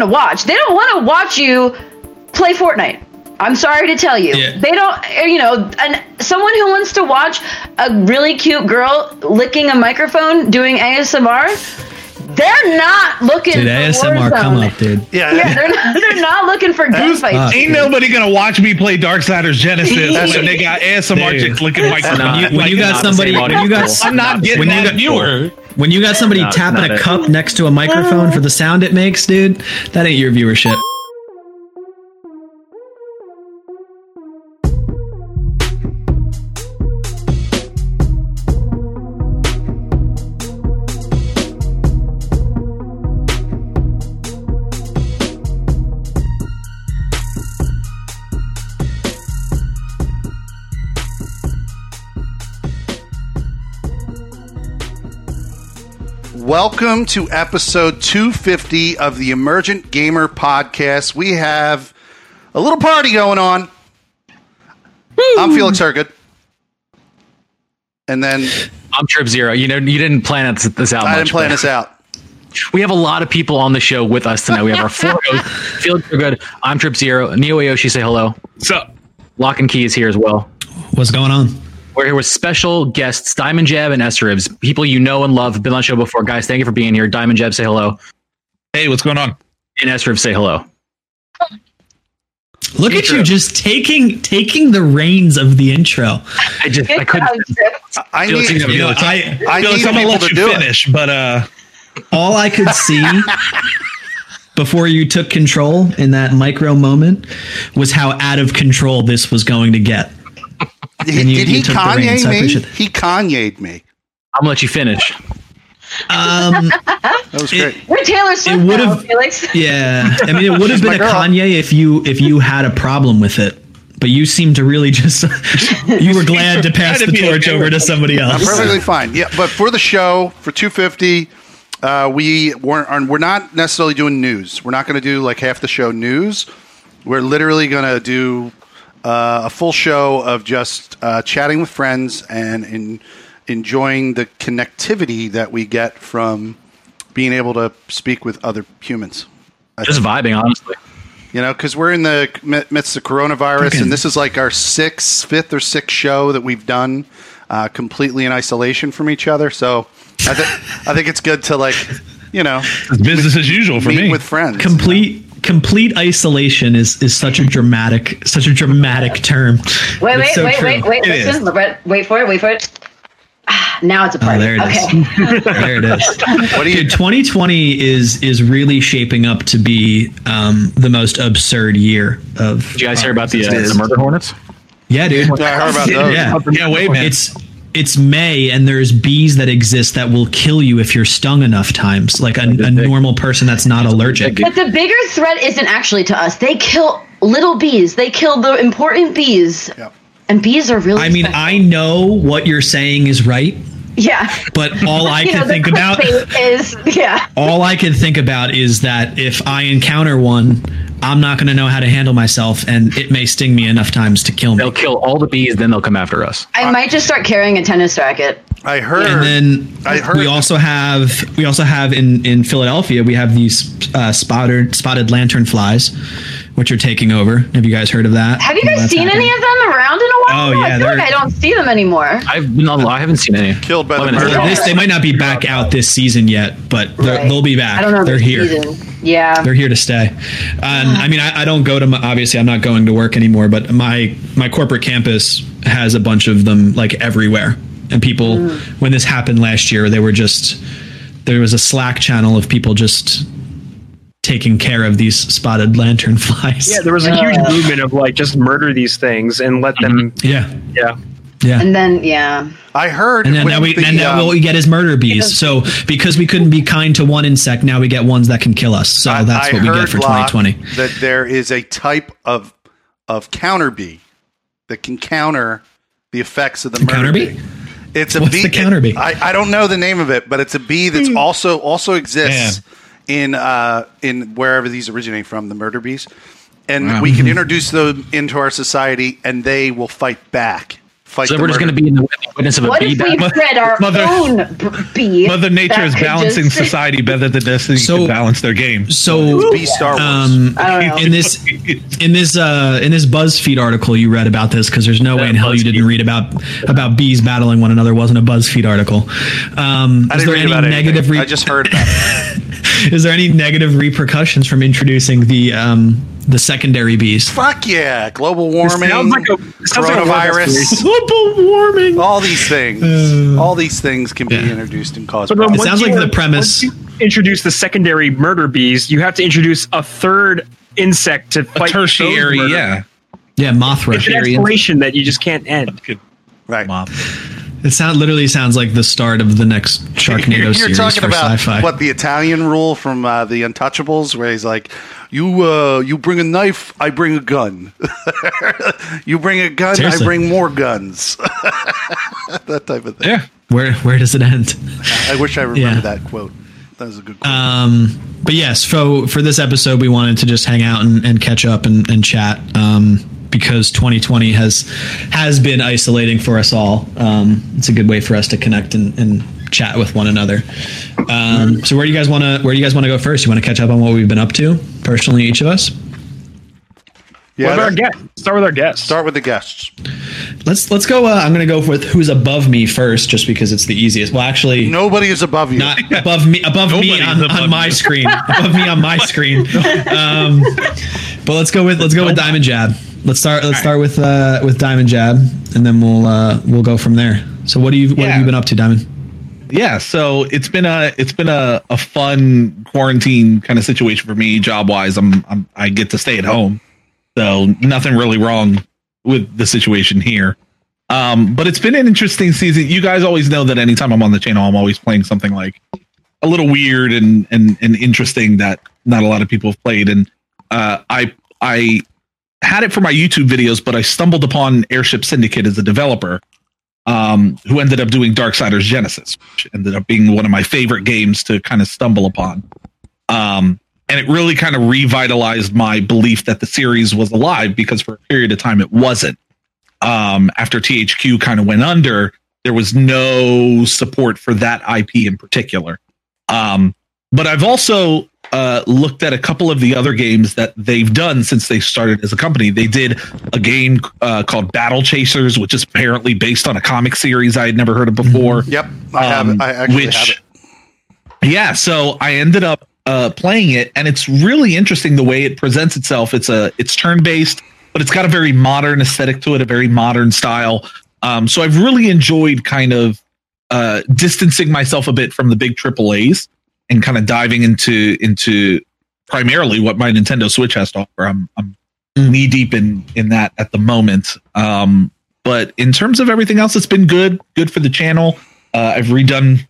want to watch. They don't want to watch you play Fortnite. I'm sorry to tell you, Yeah. they don't. Eh, you know, and someone who wants to watch a really cute girl licking a microphone doing ASMR, they're not looking. Dude, for ASMR come up, dude. Yeah, Yeah, they're not, they're not looking for gunfights. fuck? Ain't nobody gonna watch me play Darksiders Genesis when they got ASMR Dude. chicks licking microphones. When you, when Like, you got somebody, when you audience got, I'm not getting when you that got- viewer. When you got somebody tapping a it. cup next to a microphone for the sound it makes, dude, that ain't your viewership. Welcome to episode 250 of the Emergent Gamer Podcast. We have a little party going on. I'm Felix Hergood. And then I'm Trip Zero. You know, you didn't plan this out. I much, didn't plan this out. We have a lot of people on the show with us tonight. We have our four hosts. Felix are good. I'm Trip Zero. Neo Aoshi, say hello. So Lock and Key is here as well. What's going on? We're here with special guests, Diamond Jab and Esther Ribs. People you know and love, been on the show before. Guys, thank you for being here. Diamond Jab, say hello. hey, what's going on? And Esther Ribs, say hello. Look at you just taking taking the reins of the intro. I just, I couldn't. I need, you You know, know, I, I need I'm gonna let to you do it. finish, but uh, All I could see before you took control in that micro moment was how out of control this was going to get. He, and you- did you he took the reins. Kanye I me? He Kanye'd me. I'm gonna let you finish. Um, That was great. We're Taylor Swift would've- Felix. yeah, I mean, it would have been a girl. Kanye if you if you had a problem with it, but you seem to really just you were glad to pass Trying the to be torch over to somebody else. I'm else. perfectly fine. Yeah, but for the show for 250, uh, we weren't. We're not necessarily doing news. We're not going to do like half the show news. We're literally going to do uh, a full show of just uh, chatting with friends and in, enjoying the connectivity that we get from being able to speak with other humans. Just vibing, honestly. You know, because we're in the midst of coronavirus, and this is like our sixth, fifth, or sixth show that we've done uh, completely in isolation from each other. So I, th- I think it's good to like, you know, it's business as usual for meet me. with friends. complete complete isolation is is such a dramatic such a dramatic term. Wait, wait, so wait, true. wait, wait, listen, wait, wait for it, wait for it. Ah, now it's a Oh, there it is. okay. there it is. What do you? Dude, 2020 is is really shaping up to be um, the most absurd year of. Did you guys hear about the, uh, the murder hornets? Yeah, dude. I heard about those. Yeah. yeah, wait, man. It's it's May and there's bees that exist that will kill you if you're stung enough times, like a, a normal person that's not allergic. But the bigger threat isn't actually to us. They kill little bees. They kill the important bees. Yep. And bees are really. I mean, special. I know what you're saying is right, yeah. but all I can know, think about is yeah. all I can think about is that if I encounter one, I'm not going to know how to handle myself, and it may sting me enough times to kill me. They'll kill all the bees, then they'll come after us. I might just start carrying a tennis racket. I heard. and then I heard- we also have we also have in in Philadelphia we have these uh, spotted spotted lantern flies, which are taking over. Have you guys heard of that? Have you Well, guys that's seen happening. any of them around in a while? Oh, No, yeah, I feel like I don't see them anymore. I've been on, I haven't seen any. Killed by the Let me murder This, they might not be back out this season yet, but they're, Right. they'll be back. I don't know. They're here. Season. Yeah. They're here to stay. And I mean, I, I don't go to my, obviously I'm not going to work anymore, but my my corporate campus has a bunch of them like everywhere. And people, Mm. when this happened last year, they were just there was a Slack channel of people just taking care of these spotted lantern flies. Yeah, there was a huge movement of like just murder these things and let them. yeah, Yeah, yeah. and then yeah. I heard. And then now we the, and now um, what we get is murder bees. So because we couldn't be kind to one insect, now we get ones that can kill us. So I- that's I what we get for 2020. That there is a type of of counter bee that can counter the effects of the, The murder counter bee? It's a What's bee. the counter bee? I, I don't know the name of it, but it's a bee that's Hmm. also also exists in uh, in wherever these originate from, the murder bees. And we Mm-hmm. can introduce them into our society, and they will fight back fight. So we're just going to be in the witness of a What bee if we battle. bred our Mother- own b- bee? Mother Nature is balancing just- society better than Destiny So- can balance their game. So Be Star Wars. um, I don't know. in this in this uh, in this BuzzFeed article you read about this because there's no way in hell you didn't read about about bees battling one another. Wasn't a BuzzFeed article. Um, I is didn't there read any about anything. negative? Re- I just heard about it. is there any negative repercussions from introducing the um, the secondary bees? Fuck yeah! Global warming, sounds like a- it sounds like a war coronavirus, Global warming. all these things. all these things can be introduced and cause But. It sounds like the premise- you introduce the secondary murder bees, you have to introduce a third insect to A fight tertiary, those murder- yeah. Yeah, Mothra. It's an escalation that you just can't end. right. It sound literally sounds like the start of the next Sharknado You're series talking for about sci-fi. what the Italian rule from uh, the Untouchables, where he's like, "You uh, you bring a knife, I bring a gun. you bring a gun, Seriously. I bring more guns." that type of thing. Yeah. Where where does it end? I wish I remembered Yeah. that quote. That was a good quote. Um, but yes, so for this episode, we wanted to just hang out and, and catch up and, and chat um, because 2020 has has been isolating for us all. Um, it's a good way for us to connect and, and chat with one another. Um, so where do you guys want to where do you guys want to go first? You want to catch up on what we've been up to personally, each of us. yeah, what about our that- guest? Start with our guests. start with the guests. Let's let's go. Uh, I'm going to go with who's above me first, just because it's the easiest. Well, actually, Nobody is above you. not above me above me on, above on my screen above me on my screen um, but let's go with let's go with diamond jab let's start let's start with uh with diamond jab and then we'll uh we'll go from there. So what do you what have you been up to diamond? Yeah so it's been a it's been a, a fun quarantine kind of situation for me job wise I'm, I'm i get to stay at home so nothing really wrong with the situation here. Um but it's been an interesting season. You guys always know that anytime i'm on the channel i'm always playing something like a little weird and and, and interesting that not a lot of people have played. And uh i i had it for my youtube videos but i stumbled upon airship syndicate as a developer um, who ended up doing Darksiders Genesis, which ended up being one of my favorite games to kind of stumble upon. Um, and it really kind of revitalized my belief that the series was alive because for a period of time it wasn't. Um, after THQ kind of went under, there was no support for that IP in particular. Um, but I've also uh, looked at a couple of the other games that they've done since they started as a company. They did a game uh, called Battle Chasers, which is apparently based on a comic series I had never heard of before. Yep, I have Um, it. I actually which- have it. Yeah, so I ended up uh, playing it, and it's really interesting the way it presents itself. It's a it's turn based, but it's got a very modern aesthetic to it, a very modern style. Um, so I've really enjoyed kind of uh, distancing myself a bit from the big AAA's and kind of diving into into primarily what my Nintendo Switch has to offer. I'm I'm knee deep in in that at the moment. Um, but in terms of everything else, it's been good. Good for the channel. Uh, I've redone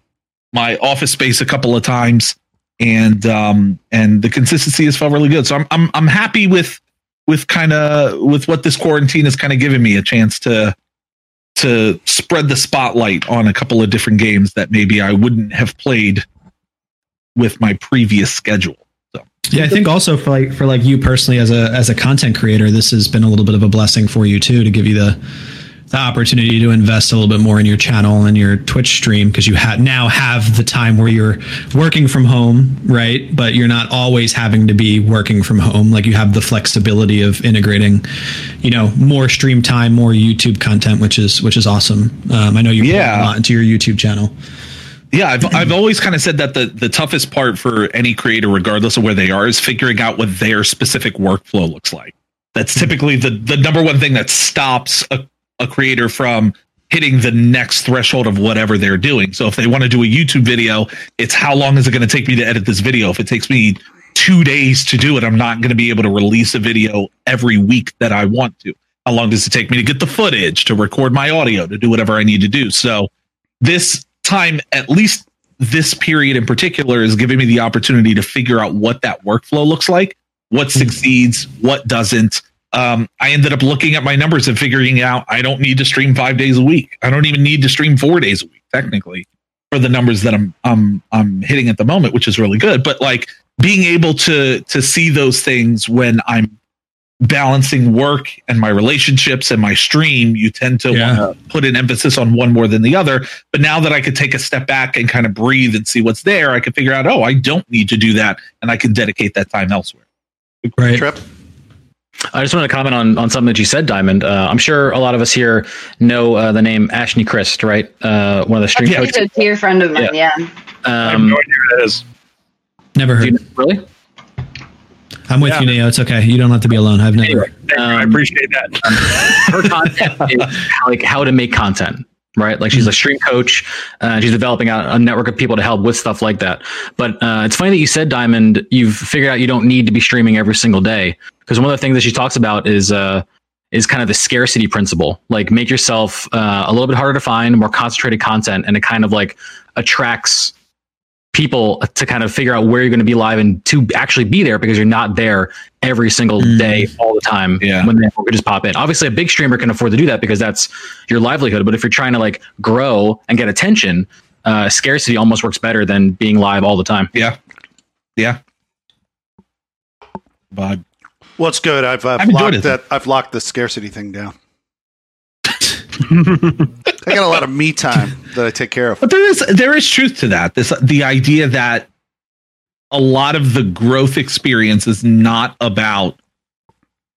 my office space a couple of times, and um, and the consistency has felt really good. So I'm I'm I'm happy with with kind of with what this quarantine has kind of given me a chance to to spread the spotlight on a couple of different games that maybe I wouldn't have played with my previous schedule. So yeah i think also for like for like you personally as a as a content creator this has been a little bit of a blessing for you too to give you the the opportunity to invest a little bit more in your channel and your Twitch stream because you ha- now have the time where you're working from home, right? But you're not always having to be working from home. Like you have the flexibility of integrating, you know, more stream time, more YouTube content, which is which is awesome. Um, I know you put Yeah. a lot into your YouTube channel. Yeah, I've I've always kind of said that the the toughest part for any creator, regardless of where they are, is figuring out what their specific workflow looks like. That's hmm. typically the the number one thing that stops a, a creator from hitting the next threshold of whatever they're doing. So if they want to do a YouTube video, it's how long is it going to take me to edit this video? If it takes me two days to do it, I'm not going to be able to release a video every week that I want to. How long does it take me to get the footage, to record my audio, to do whatever I need to do? So this time, at least this period in particular, is giving me the opportunity to figure out what that workflow looks like, what succeeds, what doesn't. Um, I ended up looking at my numbers and figuring out I don't need to stream five days a week. I don't even need to stream four days a week, technically, for the numbers that I'm I'm I'm hitting at the moment, which is really good. But like being able to to see those things when I'm balancing work and my relationships and my stream, you tend to Yeah. want to put an emphasis on one more than the other. But now that I could take a step back and kind of breathe and see what's there, I could figure out, oh, I don't need to do that, and I can dedicate that time elsewhere. Right. Trip. I just wanted to comment on, on something that you said, Diamond. Uh, I'm sure a lot of us here know uh, the name Ashley Christ, right? Uh, one of the stream He's coaches. a dear friend of mine. Yeah. I have Um, no idea who that is. Never do heard. you, really? I'm with Yeah. you, Neo. It's okay. You don't have to be alone. I've never. Anyway, Thank. I um, appreciate that. her content is like how to make content right like she's a stream coach uh, she's developing a, a network of people to help with stuff like that but uh, it's funny that you said diamond you've figured out you don't need to be streaming every single day because one of the things that she talks about is uh is kind of the scarcity principle like make yourself uh, a little bit harder to find more concentrated content and it kind of like attracts people to kind of figure out where you're going to be live and to actually be there because you're not there every single Mm. day all the time Yeah. when they could just pop in. Obviously, a big streamer can afford to do that because that's your livelihood. But if you're trying to like grow and get attention, uh, scarcity almost works better than being live all the time. Yeah, yeah. But Well, it's good. I've, I've I've enjoyed locked it. that. I've locked the scarcity thing down. I got a lot of me time that I take care of. But there is there is truth to that. This the idea that a lot of the growth experience is not about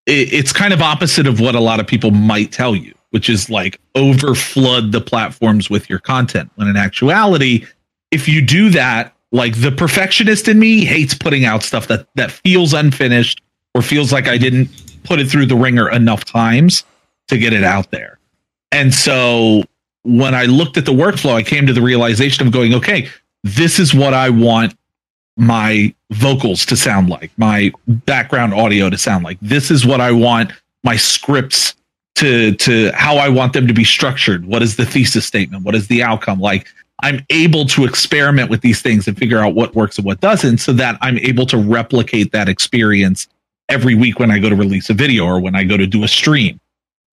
it, it's kind of opposite of what a lot of people might tell you, which is like over flood the platforms with your content. When in actuality, if you do that, like the perfectionist in me hates putting out stuff that that feels unfinished or feels like I didn't put it through the ringer enough times to get it out there. And so when I looked at the workflow, I came to the realization of going, okay, this is what I want my vocals to sound like, my background audio to sound like. This is what I want my scripts to to how I want them to be structured. What is the thesis statement? What is the outcome? Like I'm able to experiment with these things and figure out what works and what doesn't so that I'm able to replicate that experience every week when I go to release a video or when I go to do a stream.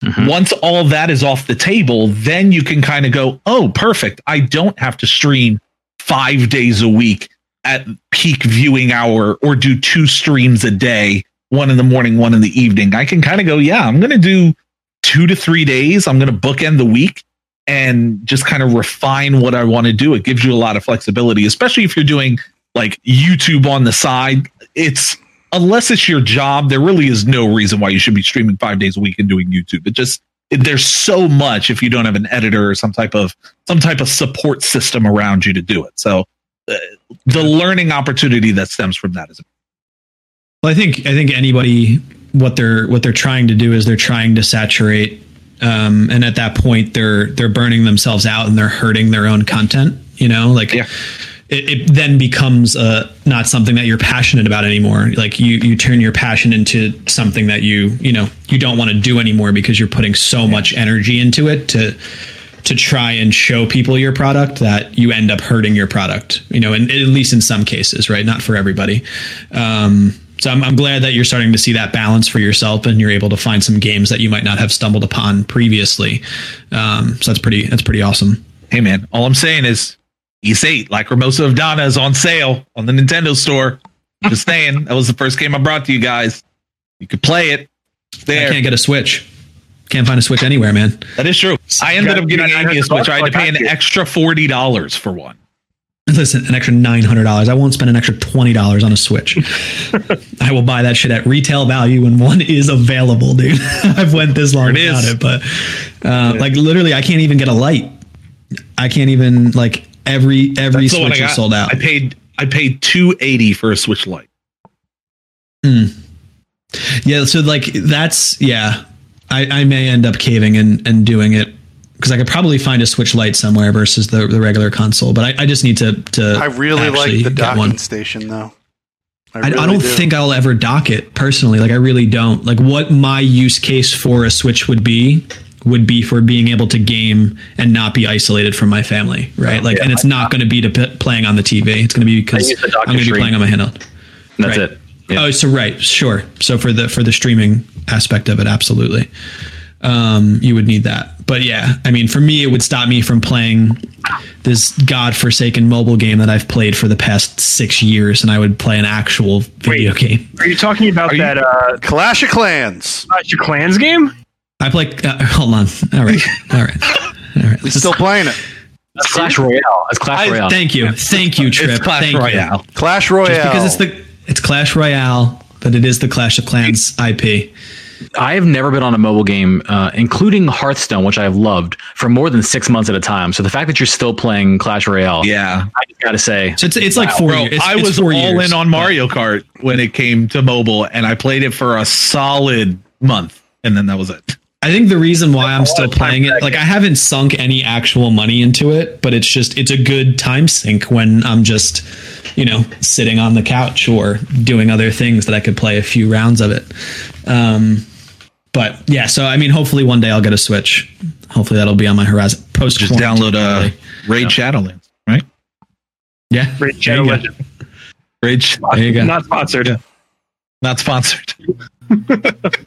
Mhm. Once all that is off the table, then you can kind of go, oh, perfect. I don't have to stream five days a week at peak viewing hour or do two streams a day, one in the morning, one in the evening. I can kind of go, yeah, I'm going to do two to three days. I'm going to bookend the week and just kind of refine what I want to do. It gives you a lot of flexibility, especially if you're doing like YouTube on the side. It's unless it's your job, there really is no reason why you should be streaming five days a week and doing YouTube. It just it, there's so much if you don't have an editor or some type of some type of support system around you to do it. So uh, the learning opportunity that stems from that is Well, I think I think anybody what they're what they're trying to do is they're trying to saturate, um, and at that point they're they're burning themselves out and they're hurting their own content. You know, like Yeah. It, it then becomes uh, not something that you're passionate about anymore. Like you you turn your passion into something that you you know you don't want to do anymore because you're putting so much energy into it to to try and show people your product that you end up hurting your product you know and at least in some cases right? Not for everybody. Um, so I'm, I'm glad that you're starting to see that balance for yourself and you're able to find some games that you might not have stumbled upon previously. Um, so that's pretty that's pretty awesome. Hey man, all I'm saying is East 8, like Hermosa of Donna is on sale on the Nintendo store. Just saying, that was the first game I brought to you guys. You could play it. It's i there. can't get a switch can't find a switch anywhere man That is true. I ended got- up getting you a Switch. I had to pay an did. extra forty dollars for one. Listen, an extra nine hundred dollars. I won't spend an extra twenty dollars on a Switch. I will buy that shit at retail value when one is available, dude. I've went this long There it without is. it, but uh, like literally, I can't even get a light. I can't even like every every That's I Switch is sold out. I paid I paid two eighty for a Switch Lite. Hmm. Yeah, so like that's yeah. I, I may end up caving and, and doing it because I could probably find a Switch Lite somewhere versus the, the regular console. But I, I just need to to. I really like the get docking one. station, though. I, really I don't do. think I'll ever dock it personally. Like I really don't. Like what my use case for a Switch would be would be for being able to game and not be isolated from my family, right? Like, and it's not going to be to p- playing on the TV. It's going to be because use the dock I'm going to be playing on my handheld. That's Right. it. Yeah. Oh, so right, sure. So for the for the streaming aspect of it, absolutely, um, you would need that. but yeah, I mean, for me, it would stop me from playing this godforsaken mobile game that I've played for the past six years, and I would play an actual video Wait. game. Are you talking about Are you- that uh, Clash of Clans. Clash of Clans game? I play. Uh, hold on. All right. All right. All right. He's still playing it. That's Clash Royale. That's Clash I- Royale. Thank you. Thank you, Trip. It's Clash Thank you. Royale. Clash Royale. Just because it's the it's Clash Royale, but it is the Clash of Clans IP. I have never been on a mobile game, uh, including Hearthstone, which I have loved for more than six months at a time. So the fact that you're still playing Clash Royale, Yeah. I just got to say, So it's it's like four Bro, years. It's, I it's was four all years. in on Mario Kart when it came to mobile, and I played it for a solid month, and then that was it. I think the reason why I'm still playing it, like I haven't sunk any actual money into it, but it's just it's a good time sink when I'm just, you know, sitting on the couch or doing other things that I could play a few rounds of it. Um, but yeah, so I mean, hopefully one day I'll get a Switch. Hopefully that'll be on my horizon. Post Just download uh, Raid Shadowlands, right? yeah, Raid There Shadow you go. Legend. Raid, There you go. Not sponsored. Yeah. not sponsored.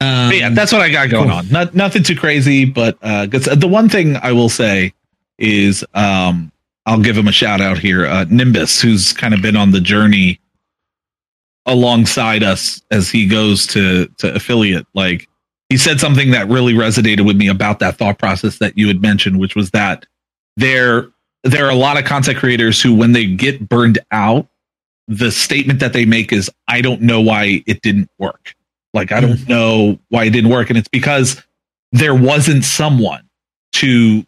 Um, yeah, that's what I got going cool. on. Not nothing too crazy, but uh, the one thing I will say is um, I'll give him a shout out here. Uh, Nimbus, who's kind of been on the journey alongside us as he goes to to affiliate. Like he said something that really resonated with me about that thought process that you had mentioned, which was that there there are a lot of content creators who, when they get burned out, the statement that they make is, "I don't know why it didn't work." Like I don't know why it didn't work, and it's because there wasn't someone to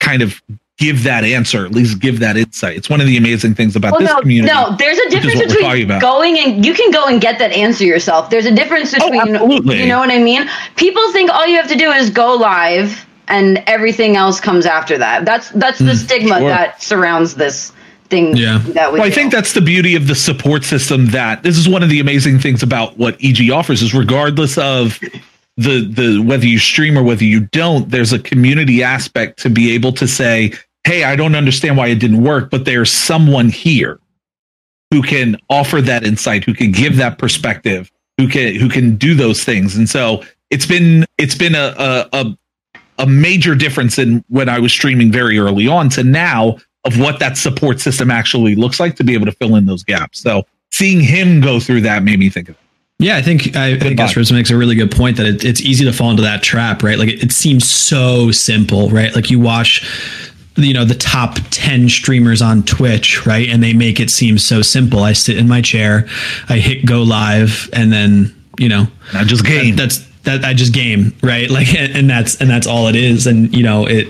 kind of give that answer, at least give that insight. It's one of the amazing things about Well, this no, community. no. There's a difference between going and you can go and get that answer yourself. There's a difference Oh, between absolutely. you know what I mean. People think all you have to do is go live and everything else comes after that. That's that's the stigma Hmm, sure. that surrounds this thing. Yeah. that we. Well, I think that's the beauty of the support system. That this is one of the amazing things about what EG offers is regardless of the the whether you stream or whether you don't, there's a community aspect to be able to say, "Hey, I don't understand why it didn't work, but there's someone here who can offer that insight, who can give that perspective, who can who can do those things." And so it's been it's been a a, a a major difference in when I was streaming very early on to now of what that support system actually looks like to be able to fill in those gaps. So seeing him go through that made me think of Yeah, I think I, I think. Makes a really good point that it, it's easy to fall into that trap, right? Like it, it seems so simple, right? Like you watch, you know, the top ten streamers on Twitch, right, and they make it seem so simple. I sit in my chair, I hit go live, and then you know, I just game. that's that I just game, right? Like, and, and that's and that's all it is. And you know, it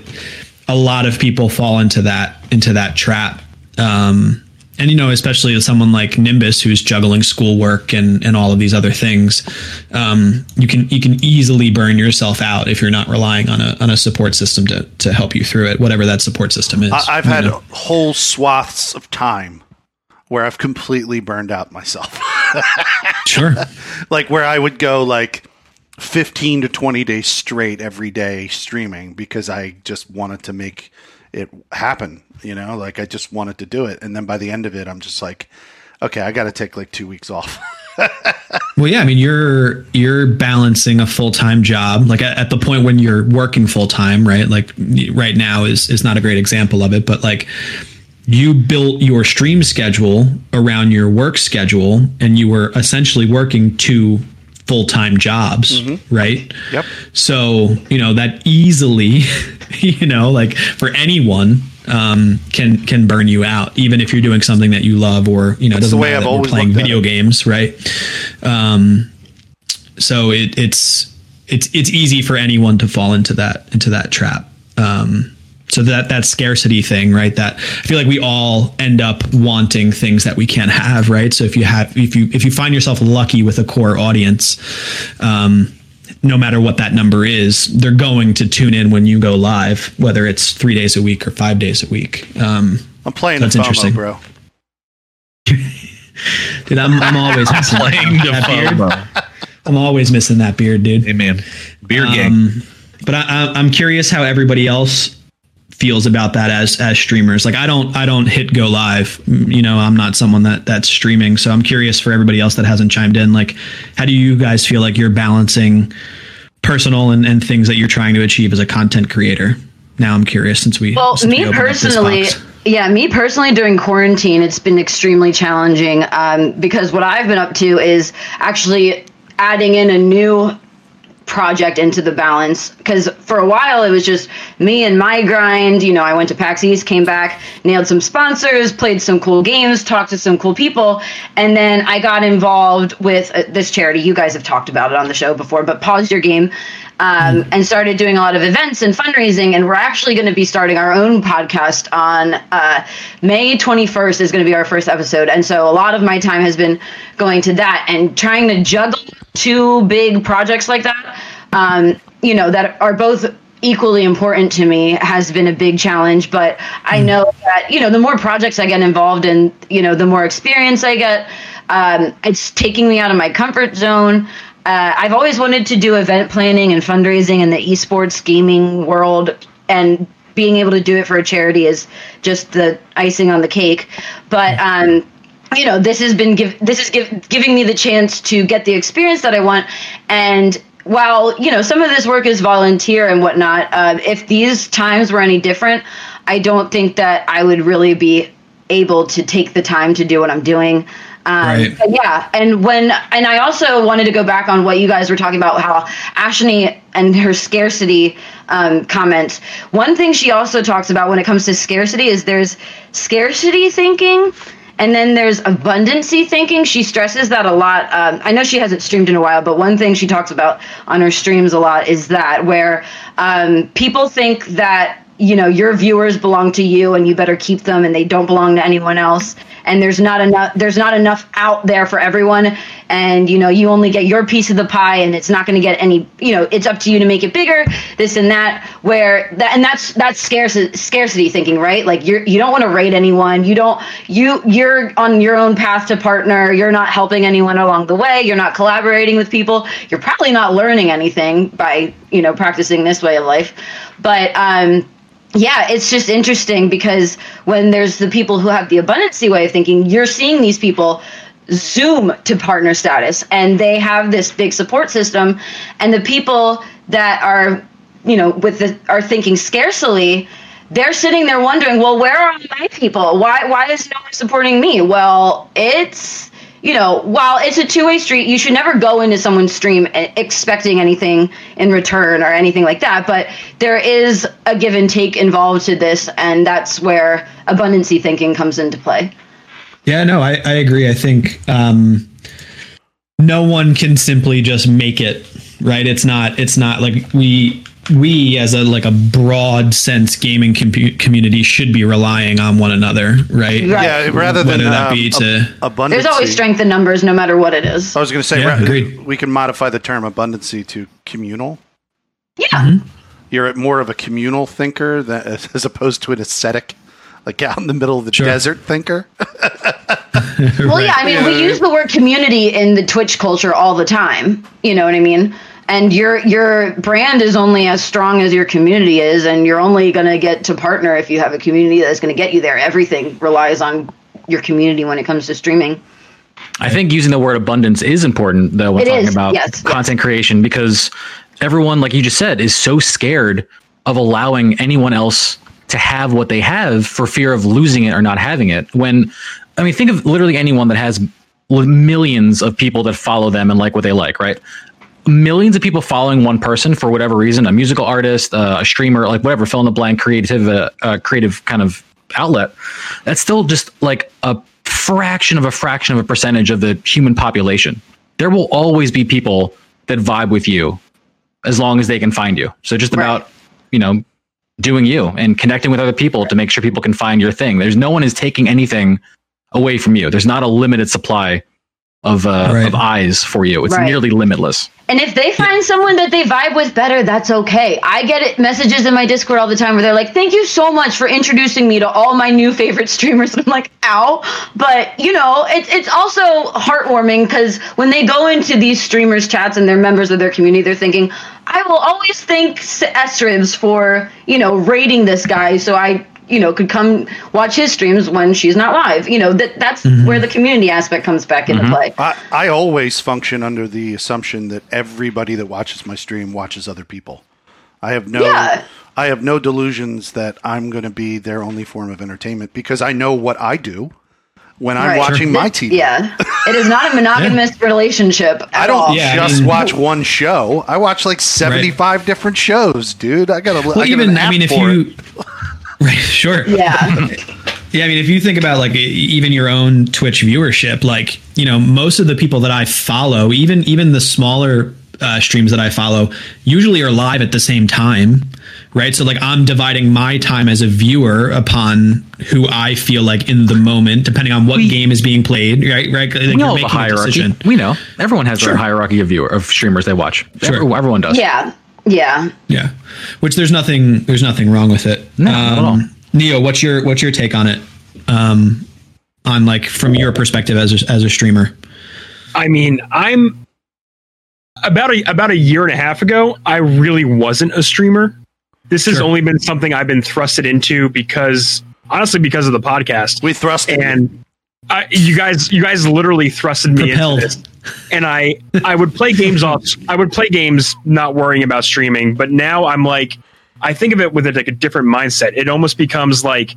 a lot of people fall into that into that trap. Um, and you know, especially with someone like Nimbus who's juggling schoolwork and and all of these other things, um, you can you can easily burn yourself out if you're not relying on a on a support system to to help you through it, whatever that support system is. I, I've had know? whole swaths of time where I've completely burned out myself. sure, like where I would go like 15 to 20 days straight every day streaming because I just wanted to make it happen, you know, like I just wanted to do it. And then by the end of it, I'm just like, okay, I got to take like two weeks off. Well, yeah, I mean, you're you're balancing a full time job, like at, at the point when you're working full time, right? Like right now is is not a great example of it, but like you built your stream schedule around your work schedule, and you were essentially working two full time jobs, right? Yep. So you know that easily, you know, like for anyone. Um, can can burn you out even if you're doing something that you love or you know That's doesn't way matter I've always playing looked at video games right um so it, it's it's it's easy for anyone to fall into that into that trap um so that that scarcity thing right that i feel like we all end up wanting things that we can't have right so if you have if you if you find yourself lucky with a core audience um no matter what that number is they're going to tune in when you go live whether it's three days a week or five days a week um I'm playing That's the interesting. Bro. dude i'm, I'm always missing playing the that beard. FOMO. i'm always missing that beard dude Hey man, beer gang. Um, but I, I, I'm curious how everybody else feels about that as as streamers. Like I don't I don't hit go live. You know, I'm not someone that that's streaming. So I'm curious for everybody else that hasn't chimed in. Like, how do you guys feel like you're balancing personal and, and things that you're trying to achieve as a content creator. Now I'm curious since we Well, since me this personally, yeah, me personally during quarantine, it's been extremely challenging um, because what I've been up to is actually adding in a new project into the balance because for a while it was just me and my grind you know i went to pax east came back nailed some sponsors played some cool games talked to some cool people and then i got involved with uh, this charity. You guys have talked about it on the show before but pause your game um, and started doing a lot of events and fundraising. And we're actually going to be starting our own podcast on uh, may 21st is going to be our first episode. And so a lot of my time has been going to that and trying to juggle two big projects like that um, you know that are both equally important to me has been a big challenge. But i know that you know the more projects i get involved in you know the more experience i get um, it's taking me out of my comfort zone uh, I've always wanted to do event planning and fundraising in the esports gaming world, and being able to do it for a charity is just the icing on the cake. But um, you know, this has been give this is give, giving me the chance to get the experience that I want, and while you know some of this work is volunteer and whatnot, uh, if these times were any different, I don't think that I would really be able to take the time to do what I'm doing. Um, Right. yeah, and when and I also wanted to go back on what you guys were talking about how Ashley and her scarcity um, comments. One thing she also talks about when it comes to scarcity is there's scarcity thinking. And then there's abundancy thinking. She stresses that a lot. Um, I know she hasn't streamed in a while, but one thing she talks about on her streams a lot is that where um, people think that you know your viewers belong to you and you better keep them and they don't belong to anyone else and there's not enough there's not enough out there for everyone. And you know you only get your piece of the pie and it's not going to get any you know it's up to you to make it bigger this and that where that and that's that's scarcity scarcity thinking right? Like you're you don't want to rate anyone. You don't you you're on your own path to partner. You're not helping anyone along the way. You're not collaborating with people. You're probably not learning anything by you know practicing this way of life. But um yeah, it's just interesting because when there's the people who have the abundancy way of thinking, you're seeing these people zoom to partner status and they have this big support system and the people that are you know with the are thinking scarcely they're sitting there wondering well where are my people? Why why is no one supporting me? Well it's you know, while it's a two way street, you should never go into someone's stream expecting anything in return or anything like that. But there is a give and take involved to this, and that's where abundancy thinking comes into play. Yeah, no, I, I agree. I think um, no one can simply just make it right. It's not. It's not like we we as a like a broad sense gaming compu- community should be relying on one another, right? Right. Yeah, rather than Whether that um, be ab- to- abundance. There's always strength in numbers, no matter what it is. I was going to say, Yeah, ra- we can modify the term abundancy to communal. Yeah. You're more of a communal thinker than, as opposed to an ascetic, like out in the middle of the Sure. desert thinker. Well, yeah, I mean, we use the word community in the Twitch culture all the time. You know what I mean? And your your brand is only as strong as your community is, and you're only going to get to partner if you have a community that's going to get you there. Everything relies on your community when it comes to streaming. I think using the word abundance is important though when It talking is, about yes, yes. content creation because everyone, like you just said, is so scared of allowing anyone else to have what they have for fear of losing it or not having it. When I mean, think of literally anyone that has millions of people that follow them and like what they like, right? Millions of people following one person for whatever reason, a musical artist, uh, a streamer, like whatever, fill in the blank, creative, uh, uh, creative kind of outlet. That's still just like a fraction of a fraction of a percentage of the human population. There will always be people that vibe with you as long as they can find you. So just Right. about, you know, doing you and connecting with other people to make sure people can find your thing. There's no one is taking anything away from you. There's not a limited supply of uh, Right. of eyes for you. It's Right. nearly limitless. And if they find someone that they vibe with better, that's okay. I get it messages in my Discord all the time where they're like, "Thank you so much for introducing me to all my new favorite streamers." And I'm like, "Ow!" But you know, it's it's also heartwarming because when they go into these streamers chats and they're members of their community, they're thinking, "I will always thank S- Sribs for you know rating this guy, so I." you know could come watch his streams when she's not live. You know that that's mm-hmm. where the community aspect comes back into mm-hmm. play. I, I always function under the assumption that everybody that watches my stream watches other people. I have no Yeah. I have no delusions that I'm going to be their only form of entertainment because I know what I do when I'm Right. watching my TV. Yeah, it is not a monogamous relationship at I don't all. Yeah, I just mean- watch one show. I watch like 75 different shows, dude. I got to Well, I even an I mean, if you it. You right, sure, Yeah, Yeah, I mean, if you think about like even your own Twitch viewership, like you know, most of the people that I follow, even even the smaller uh, streams that I follow, usually are live at the same time, right? So like I'm dividing my time as a viewer upon who I feel like in the moment, depending on what game is being played, right? Right? Like, we you're all have a making hierarchy. decision. We know everyone has Sure. their hierarchy of viewer of streamers they watch. Sure. Every- everyone does. yeah, yeah. Yeah, which there's nothing there's nothing wrong with it. No, not at all. Neo, what's your what's your take on it? Um, on like from your perspective as a, as a streamer. I mean, I'm about a about a year and a half ago. I really wasn't a streamer. This has Sure. only been something I've been thrusted into because, honestly, because of the podcast. we thrust and I, you guys, you guys literally thrusted me Propelled. into this. And I, I would play games off. I would play games not worrying about streaming. But now I'm like, I think of it with a, like a different mindset. It almost becomes like,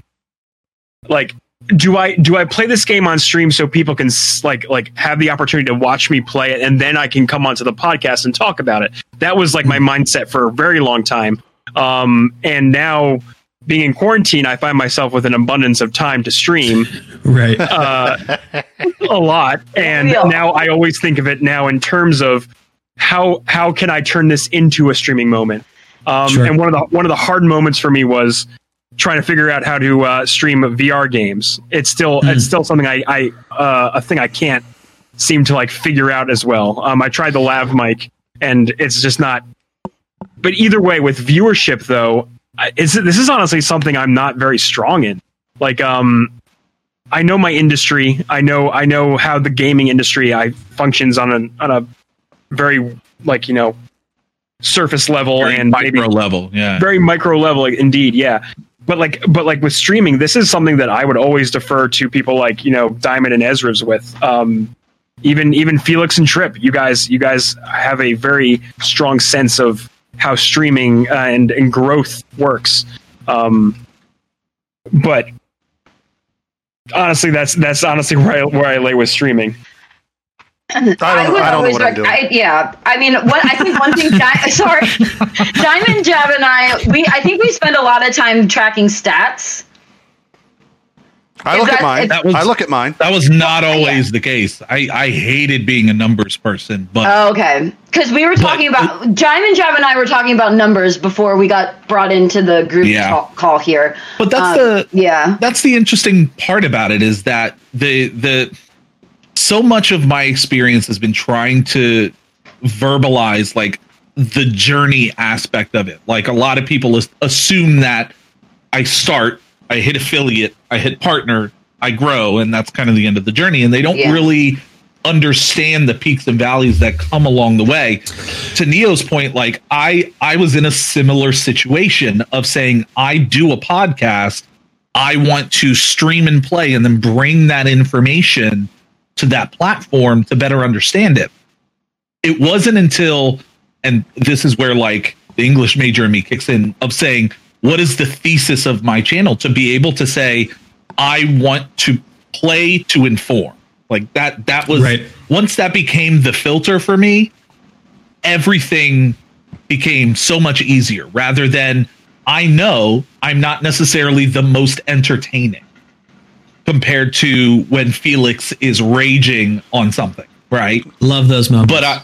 like, do I do I play this game on stream so people can like like have the opportunity to watch me play it, and then I can come onto the podcast and talk about it. That was like my mindset for a very long time. Um, and now being in quarantine, I find myself with an abundance of time to stream Right. uh, a lot, and Yeah. now I always think of it now in terms of how how can I turn this into a streaming moment. Um, Sure. And one of the one of the hard moments for me was trying to figure out how to uh, stream VR games. It's still Hmm. it's still something I, I uh, a thing I can't seem to like figure out as well. Um, I tried the lav mic, and it's just not. But either way, with viewership though, I- it's, this is honestly something I'm not very strong in. Like, um, I know my industry. I know I know how the gaming industry I functions on a on a very like you know surface level Very and maybe micro level. Yeah. very micro level indeed yeah but like but like with streaming this is something that i would always defer to people like you know diamond and ezra's with um even even felix and trip you guys you guys have a very strong sense of how streaming uh, and and growth works um but honestly that's that's honestly where I, where I lay with streaming I don't, know, I don't know always what I'm rec- doing. I, yeah, I mean, what I think one thing. Di- sorry, Diamond Jab and I, we I think we spend a lot of time tracking stats. I Is look at mine. That was- I look at mine. That was not always the case. I, I hated being a numbers person, but Oh, okay, because we were talking about Diamond Jab and I were talking about numbers before we got brought into the group Yeah. call, call here. but that's Um, the yeah, that's the interesting part about it is that the the so much of my experience has been trying to verbalize like the journey aspect of it. Like a lot of people as- assume that I start, I hit affiliate, I hit partner, I grow, and that's kind of the end of the journey. And they don't Yeah. really understand the peaks and valleys that come along the way. To Neo's point, like I I was in a similar situation of saying I do a podcast, I want to stream and play and then bring that information to that platform to better understand it. It wasn't until and this is where like the English major in me kicks in of saying, what is the thesis of my channel to be able to say, I want to play to inform. Like that that was Right. once that became the filter for me, everything became so much easier rather than I know I'm not necessarily the most entertaining compared to when Felix is raging on something, right? Love those moments. But I,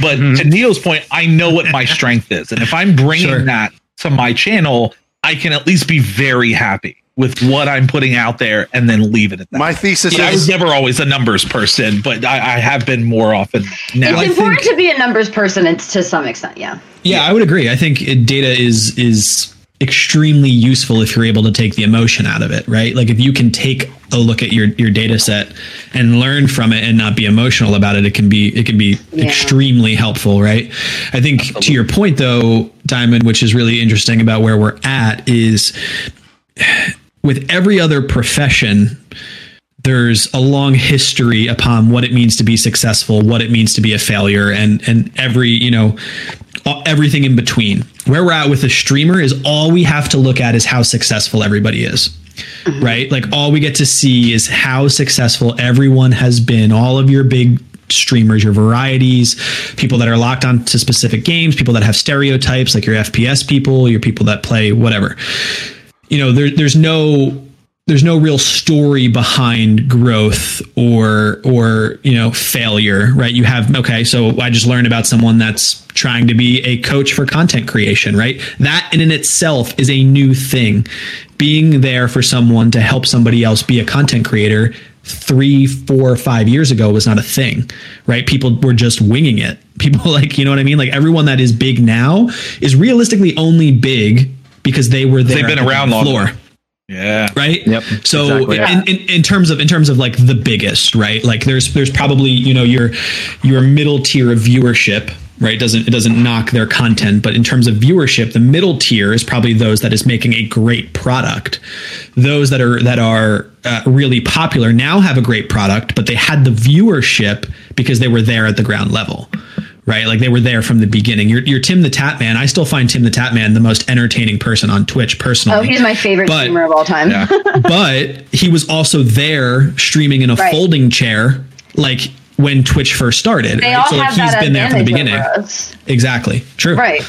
but mm-hmm. to Neo's point, I know what my strength is, and if I'm bringing Sure. that to my channel, I can at least be very happy with what I'm putting out there, and then leave it at that. My thesis Yeah, I was is never always a numbers person, but I, I have been more often now. it's I important think- to be a numbers person. It's to some extent, yeah. Yeah, I would agree. I think data is is extremely useful if you're able to take the emotion out of it, right? Like if you can take a look at your your data set and learn from it and not be emotional about it, it can be it can be Yeah. extremely helpful, right? I think to your point though, Diamond, which is really interesting about where we're at is with every other profession, there's a long history upon what it means to be successful, what it means to be a failure, and and every you know everything in between. Where we're at with a streamer is all we have to look at is how successful everybody is. Mm-hmm. Right? Like all we get to see is how successful everyone has been. All of your big streamers, your varieties, people that are locked on to specific games, people that have stereotypes like your FPS people, your people that play whatever. You know, there, there's no there's no real story behind growth or or you know failure right? You have okay so i just learned about someone that's trying to be a coach for content creation right? That in, in itself is a new thing. Being there for someone to help somebody else be a content creator three four five years ago was not a thing right people were just winging it people like you know what i mean like everyone that is big now is realistically only big because they were there they've been around the floor yeah. Right. Yep. So exactly. in, in, in, terms of in terms of like the biggest, right? Like there's there's probably you know your your middle tier of viewership, right? Doesn't it doesn't knock their content, but in terms of viewership, the middle tier is probably those that is making a great product. Those that are that are uh, really popular now have a great product, but they had the viewership because they were there at the ground level right? Like they were there from the beginning. You're, you're Tim the Tatman. I still find Tim the Tatman the most entertaining person on Twitch personally. Oh, he's my favorite but, streamer of all time. yeah. but he was also there streaming in a right. folding chair, like when Twitch first started. They right? all so like have he's been there from the beginning. Exactly. True. Right.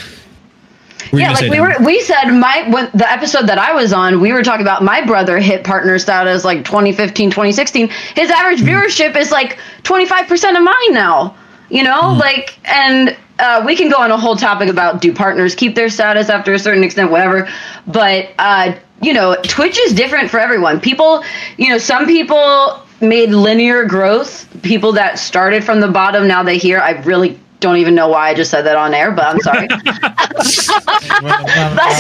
yeah, like we were, we said my when the episode that I was on, we were talking about my brother hit partner status like 2015, 2016. His average mm. viewership is like 25% of mine now you know mm. like and uh, we can go on a whole topic about do partners keep their status after a certain extent whatever but uh, you know twitch is different for everyone people you know some people made linear growth people that started from the bottom now they hear i really don't even know why I just said that on air, but I'm sorry. but,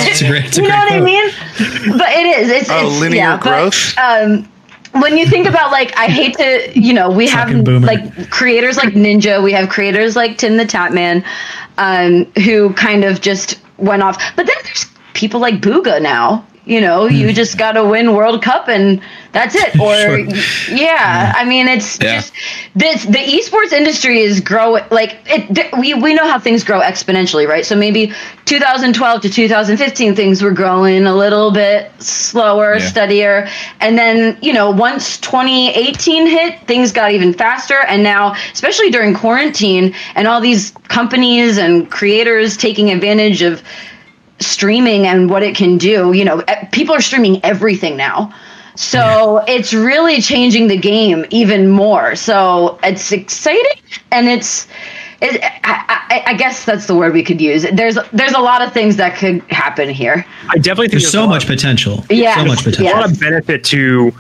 it's a great, it's a you know what quote. I mean? But it is. It's, oh, it's linear yeah, growth. But, um, when you think about like I hate to you know we have like creators like Ninja, we have creators like Tim the Tatman, um, who kind of just went off. But then there's people like Bugha now. You know, you hmm. just got to win World Cup and that's it. Or sure. yeah, yeah, I mean, it's yeah. just this. The esports industry is growing. Like it, we we know how things grow exponentially, right? So maybe 2012 to 2015, things were growing a little bit slower, yeah. steadier, and then you know once 2018 hit, things got even faster. And now, especially during quarantine, and all these companies and creators taking advantage of streaming and what it can do. You know, people are streaming everything now. So yeah. it's really changing the game even more. So it's exciting and it's. It, I, I, I, guess that's the word we could use. There's there's a lot of things that could happen here. I definitely think there's, there's so much potential. Yeah, so much potential. Yes. A lot of benefit to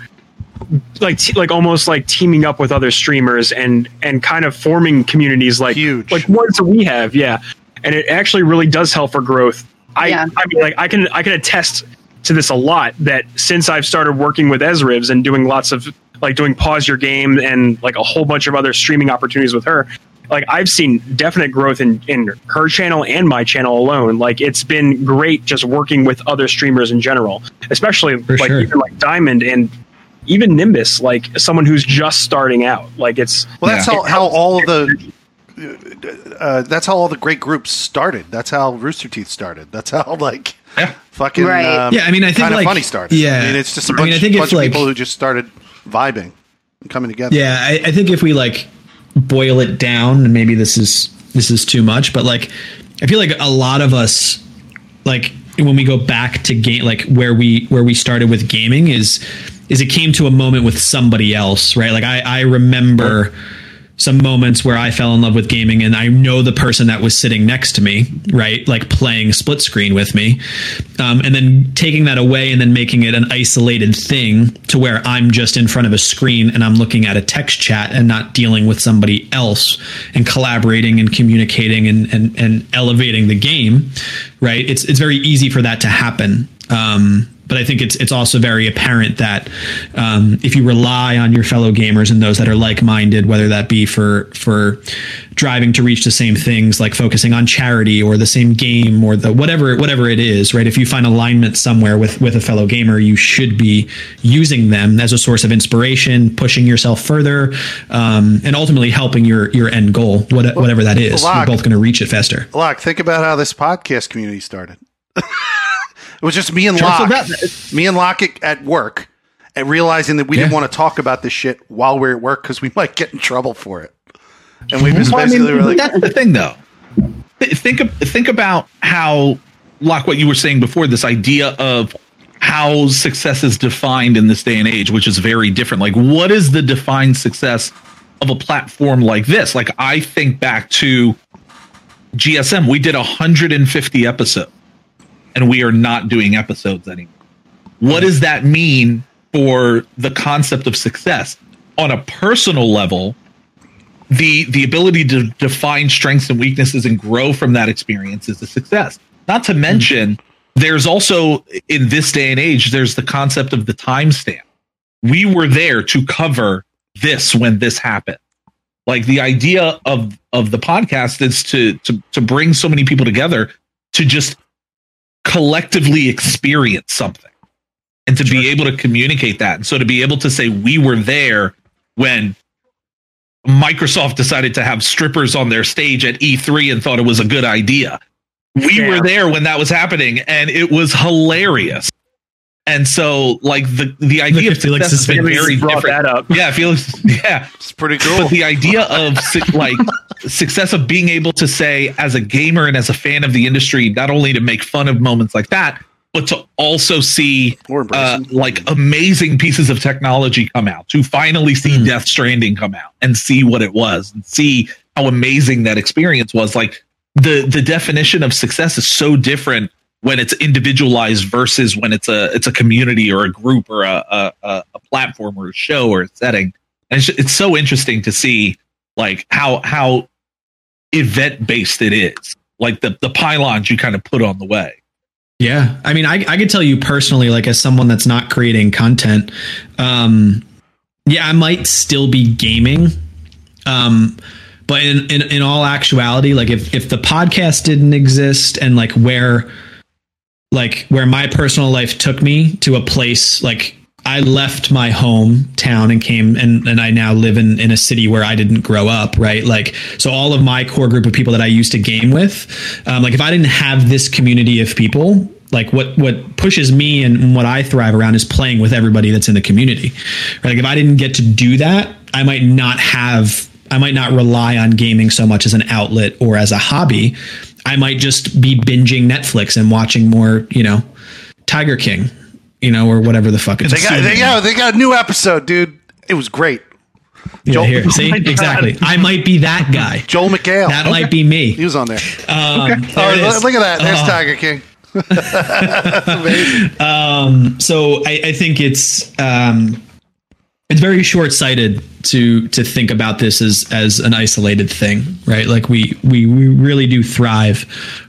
like like almost like teaming up with other streamers and and kind of forming communities like Huge. like ones that we have. Yeah, and it actually really does help for growth. I yeah. I mean like I can I can attest to this a lot that since I've started working with Esrivs and doing lots of like doing pause your game and like a whole bunch of other streaming opportunities with her, like I've seen definite growth in in her channel and my channel alone. Like it's been great just working with other streamers in general, especially For like sure. even like Diamond and even Nimbus, like someone who's just starting out. Like it's well, that's yeah. how, how all of the uh, that's how all the great groups started. That's how Rooster Teeth started. That's how like yeah. fucking right. um, yeah. I mean, I think kind like, of funny started. Yeah, I mean, it's just a bunch, I mean, I think bunch of like, people who just started vibing and coming together. Yeah, I, I think if we like boil it down, and maybe this is this is too much, but like I feel like a lot of us like when we go back to game like where we where we started with gaming is is it came to a moment with somebody else, right? Like I I remember some moments where I fell in love with gaming and I know the person that was sitting next to me, right? Like playing split screen with me. Um, and then taking that away and then making it an isolated thing to where I'm just in front of a screen and I'm looking at a text chat and not dealing with somebody else and collaborating and communicating and, and, and elevating the game, right? It's, it's very easy for that to happen. Um, but I think it's it's also very apparent that um, if you rely on your fellow gamers and those that are like minded, whether that be for for driving to reach the same things, like focusing on charity or the same game or the whatever whatever it is, right? If you find alignment somewhere with with a fellow gamer, you should be using them as a source of inspiration, pushing yourself further, um, and ultimately helping your your end goal, what, whatever that is. Locke. You're both going to reach it faster. Lock, think about how this podcast community started. it was just me and Sure, Locke, me and Locke at, at work, and realizing that we didn't want to talk about this shit while we're at work because we might get in trouble for it. And we just Well, I basically mean, were like, that's the thing, though. Think of, think about how, like what you were saying before, this idea of how success is defined in this day and age, which is very different. Like, what is the defined success of a platform like this? Like, I think back to GSM. We did 150 episodes, and we are not doing episodes anymore. What does that mean for the concept of success on a personal level? the the ability to define strengths and weaknesses and grow from that experience is a success. Not to mention, there's also in this day and age, there's the concept of the timestamp. We were there to cover this when this happened. Like the idea of of the podcast is to to to bring so many people together to just collectively experience something and to be able to communicate that. And so to be able to say we were there when Microsoft decided to have strippers on their stage at E3 and thought it was a good idea. We Yeah. were there when that was happening and it was hilarious. And so like the the idea of Felix success has been very brought different. that up. Yeah, Felix yeah. it's pretty cool. But the idea of like success of being able to say as a gamer and as a fan of the industry, not only to make fun of moments like that, but to also see uh, like amazing pieces of technology come out, to finally see Death Stranding come out and see what it was and see how amazing that experience was. Like the the definition of success is so different when it's individualized versus when it's a it's a community or a group or a a, a, platform or a show or a setting. And it's, it's so interesting to see like how how event based it is. Like the the pylons you kind of put on the way. Yeah, I mean, I I could tell you personally, like as someone that's not creating content, um, yeah, I might still be gaming, um, but in, in in all actuality, like if if the podcast didn't exist and like where like where my personal life took me to a place like I left my hometown and came and, and I now live in, in a city where I didn't grow up, right? Like, so all of my core group of people that I used to game with, um, like if I didn't have this community of people, like what, what pushes me and what I thrive around is playing with everybody that's in the community, right? Like if I didn't get to do that, I might not have, I might not rely on gaming so much as an outlet or as a hobby. I might just be binging Netflix and watching more, you know, Tiger King, you know, or whatever the fuck it's they got, they, yeah, they got a new episode, dude. It was great. Yeah, Joel- here, see, Oh God. exactly. I might be that guy. Joel McHale. That might be me. he was on there. Um, there Oh, look, look at that. There's Oh. Tiger King. That's amazing. Um, so I, I think it's um, it's very short sighted to to think about this as as an isolated thing, right? Like we we we really do thrive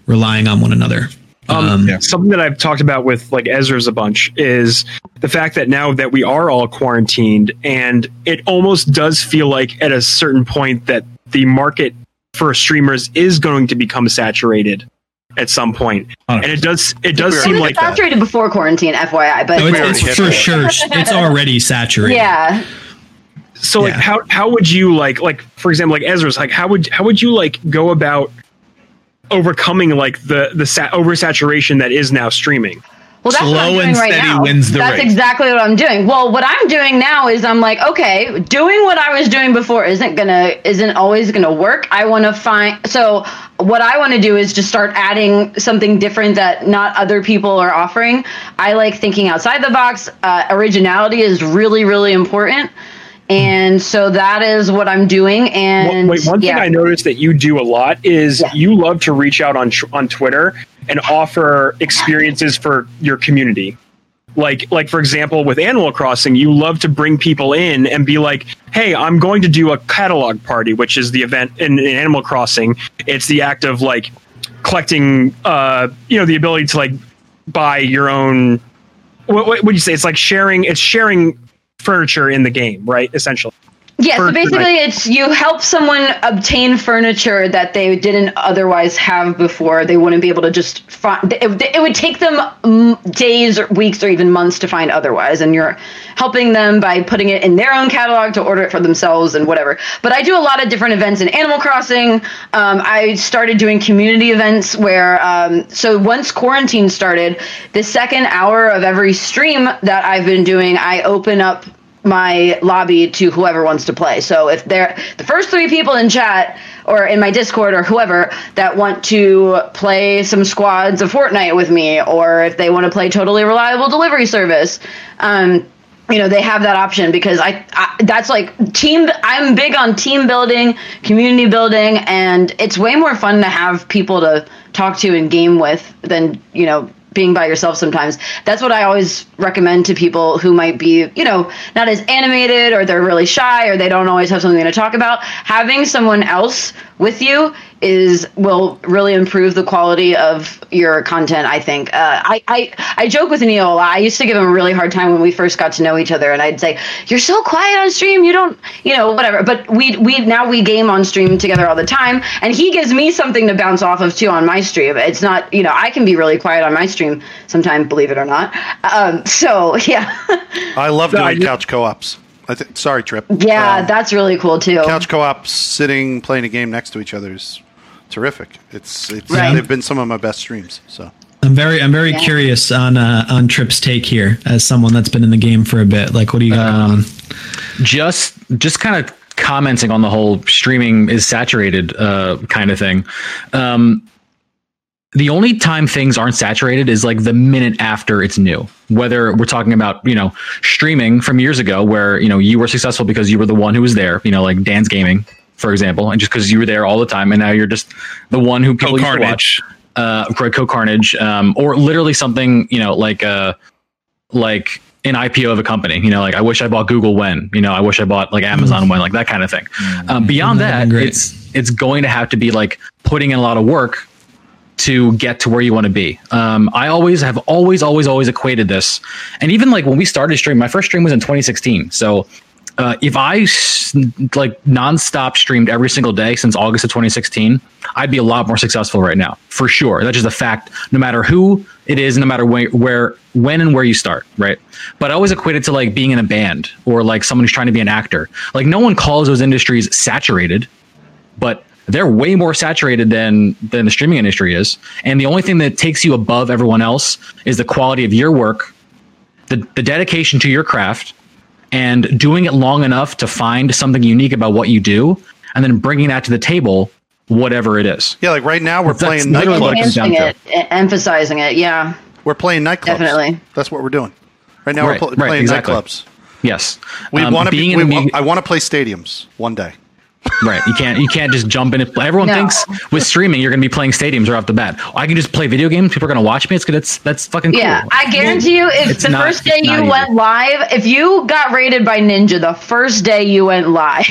relying on one another. Um, Something that I've talked about with like Ezra's a bunch is the fact that now that we are all quarantined, and it almost does feel like at a certain point that the market for streamers is going to become saturated at some point, and it does it does It seem like saturated before quarantine, FYI. But No, it's, it's for sure. It's already saturated. yeah, so like Yeah. how how would you like like for example like Ezra's like how would how would you like go about overcoming like the the sa- oversaturation that is now streaming? Well, that's what I'm Slow doing and right steady now. wins the that's race. exactly what I'm doing. Well, what I'm doing now is I'm like, okay, doing what I was doing before isn't gonna isn't always gonna work. I want to find so what I want to do is just start adding something different that not other people are offering. I like thinking outside the box. Uh, originality is really really important. And so that is what I'm doing. And Wait, one yeah. thing I noticed that you do a lot is Yeah. you love to reach out on on Twitter and offer experiences for your community. Like like for example with Animal Crossing, you love to bring people in and be like, "Hey, I'm going to do a catalog party, which is the event in, in Animal Crossing. It's the act of like collecting uh, you know, the ability to like buy your own what, what would you say? It's like sharing. It's sharing furniture in the game, right? Essentially. Yeah, so basically, it's you help someone obtain furniture that they didn't otherwise have before. They wouldn't be able to just find. It, it would take them days, or weeks, or even months to find otherwise. And you're helping them by putting it in their own catalog to order it for themselves and whatever. But I do a lot of different events in Animal Crossing. Um, I started doing community events where, um, so once quarantine started, the second hour of every stream that I've been doing, I open up my lobby to whoever wants to play. So if they're the first three people in chat or in my Discord or whoever that want to play some squads of Fortnite with me, or if they want to play totally reliable delivery service, um, you know they have that option because I, I that's like team i'm big on team building community building and it's way more fun to have people to talk to and game with than you know being by yourself sometimes. That's what i always recommend to people who might be you know not as animated or they're really shy or they don't always have something to talk about. Having someone else with you is will really improve the quality of your content i think. Uh, I, I i joke with neil a lot. I used to give him a really hard time when we first got to know each other and i'd say you're so quiet on stream. You don't you know whatever. But we we now we game on stream together all the time and he gives me something to bounce off of too on my stream. It's not you know i can be really quiet on my stream sometimes believe it or not. Um, so yeah. I love No, I doing couch co-ops. I th- sorry, Trip. yeah Um, that's really cool too couch co-ops, sitting playing a game next to each other is terrific. It's it's Right. they've been some of my best streams. So I'm very I'm very Yeah. curious on uh, on Trip's take here as someone that's been in the game for a bit. Like, what do you got Um, on? just just kind of commenting on the whole streaming is saturated uh, kind of thing. Um, the only time things aren't saturated is like the minute after it's new. Whether we're talking about you know streaming from years ago, where you know you were successful because you were the one who was there. You know, like Dan's Gaming, for example, and just because you were there all the time, and now you're just the one who people Go used to watch. Uh, Greg Co Carnage, um, or literally something you know like uh, like an IPO of a company. You know, like I wish I bought Google when. You know, I wish I bought like Amazon when. Like that kind of thing. Um, beyond That'd that, it's it's going to have to be like putting in a lot of work to get to where you want to be. Um, I always have always always always equated this, and even like when we started stream, my first stream was in 2016. So. Uh, if I like nonstop streamed every single day since August of 2016, I'd be a lot more successful right now, for sure. That's just a fact. No matter who it is, no matter where, where, when, and where you start, right? But I always equate it to like being in a band or like someone who's trying to be an actor. Like no one calls those industries saturated, but they're way more saturated than than the streaming industry is. And the only thing that takes you above everyone else is the quality of your work, the the dedication to your craft, and doing it long enough to find something unique about what you do, and then bringing that to the table, whatever it is. yeah, like right now we're That's playing literally nightclubs. comes it emphasizing it yeah We're playing nightclubs. Definitely. That's what we're doing. Right now Right, we're pl- right, playing exactly. nightclubs. Yes, We Um, want to be. We the wa- mu- I want to play stadiums one day. Right. You can't you can't just jump in. And, everyone No. thinks with streaming you're going to be playing stadiums right off the bat. I can just play video games. People are going to watch me. It's good. It's that's fucking cool. Yeah, I guarantee you, if It's the not- first day you easy. went live, if you got rated by Ninja the first day you went live,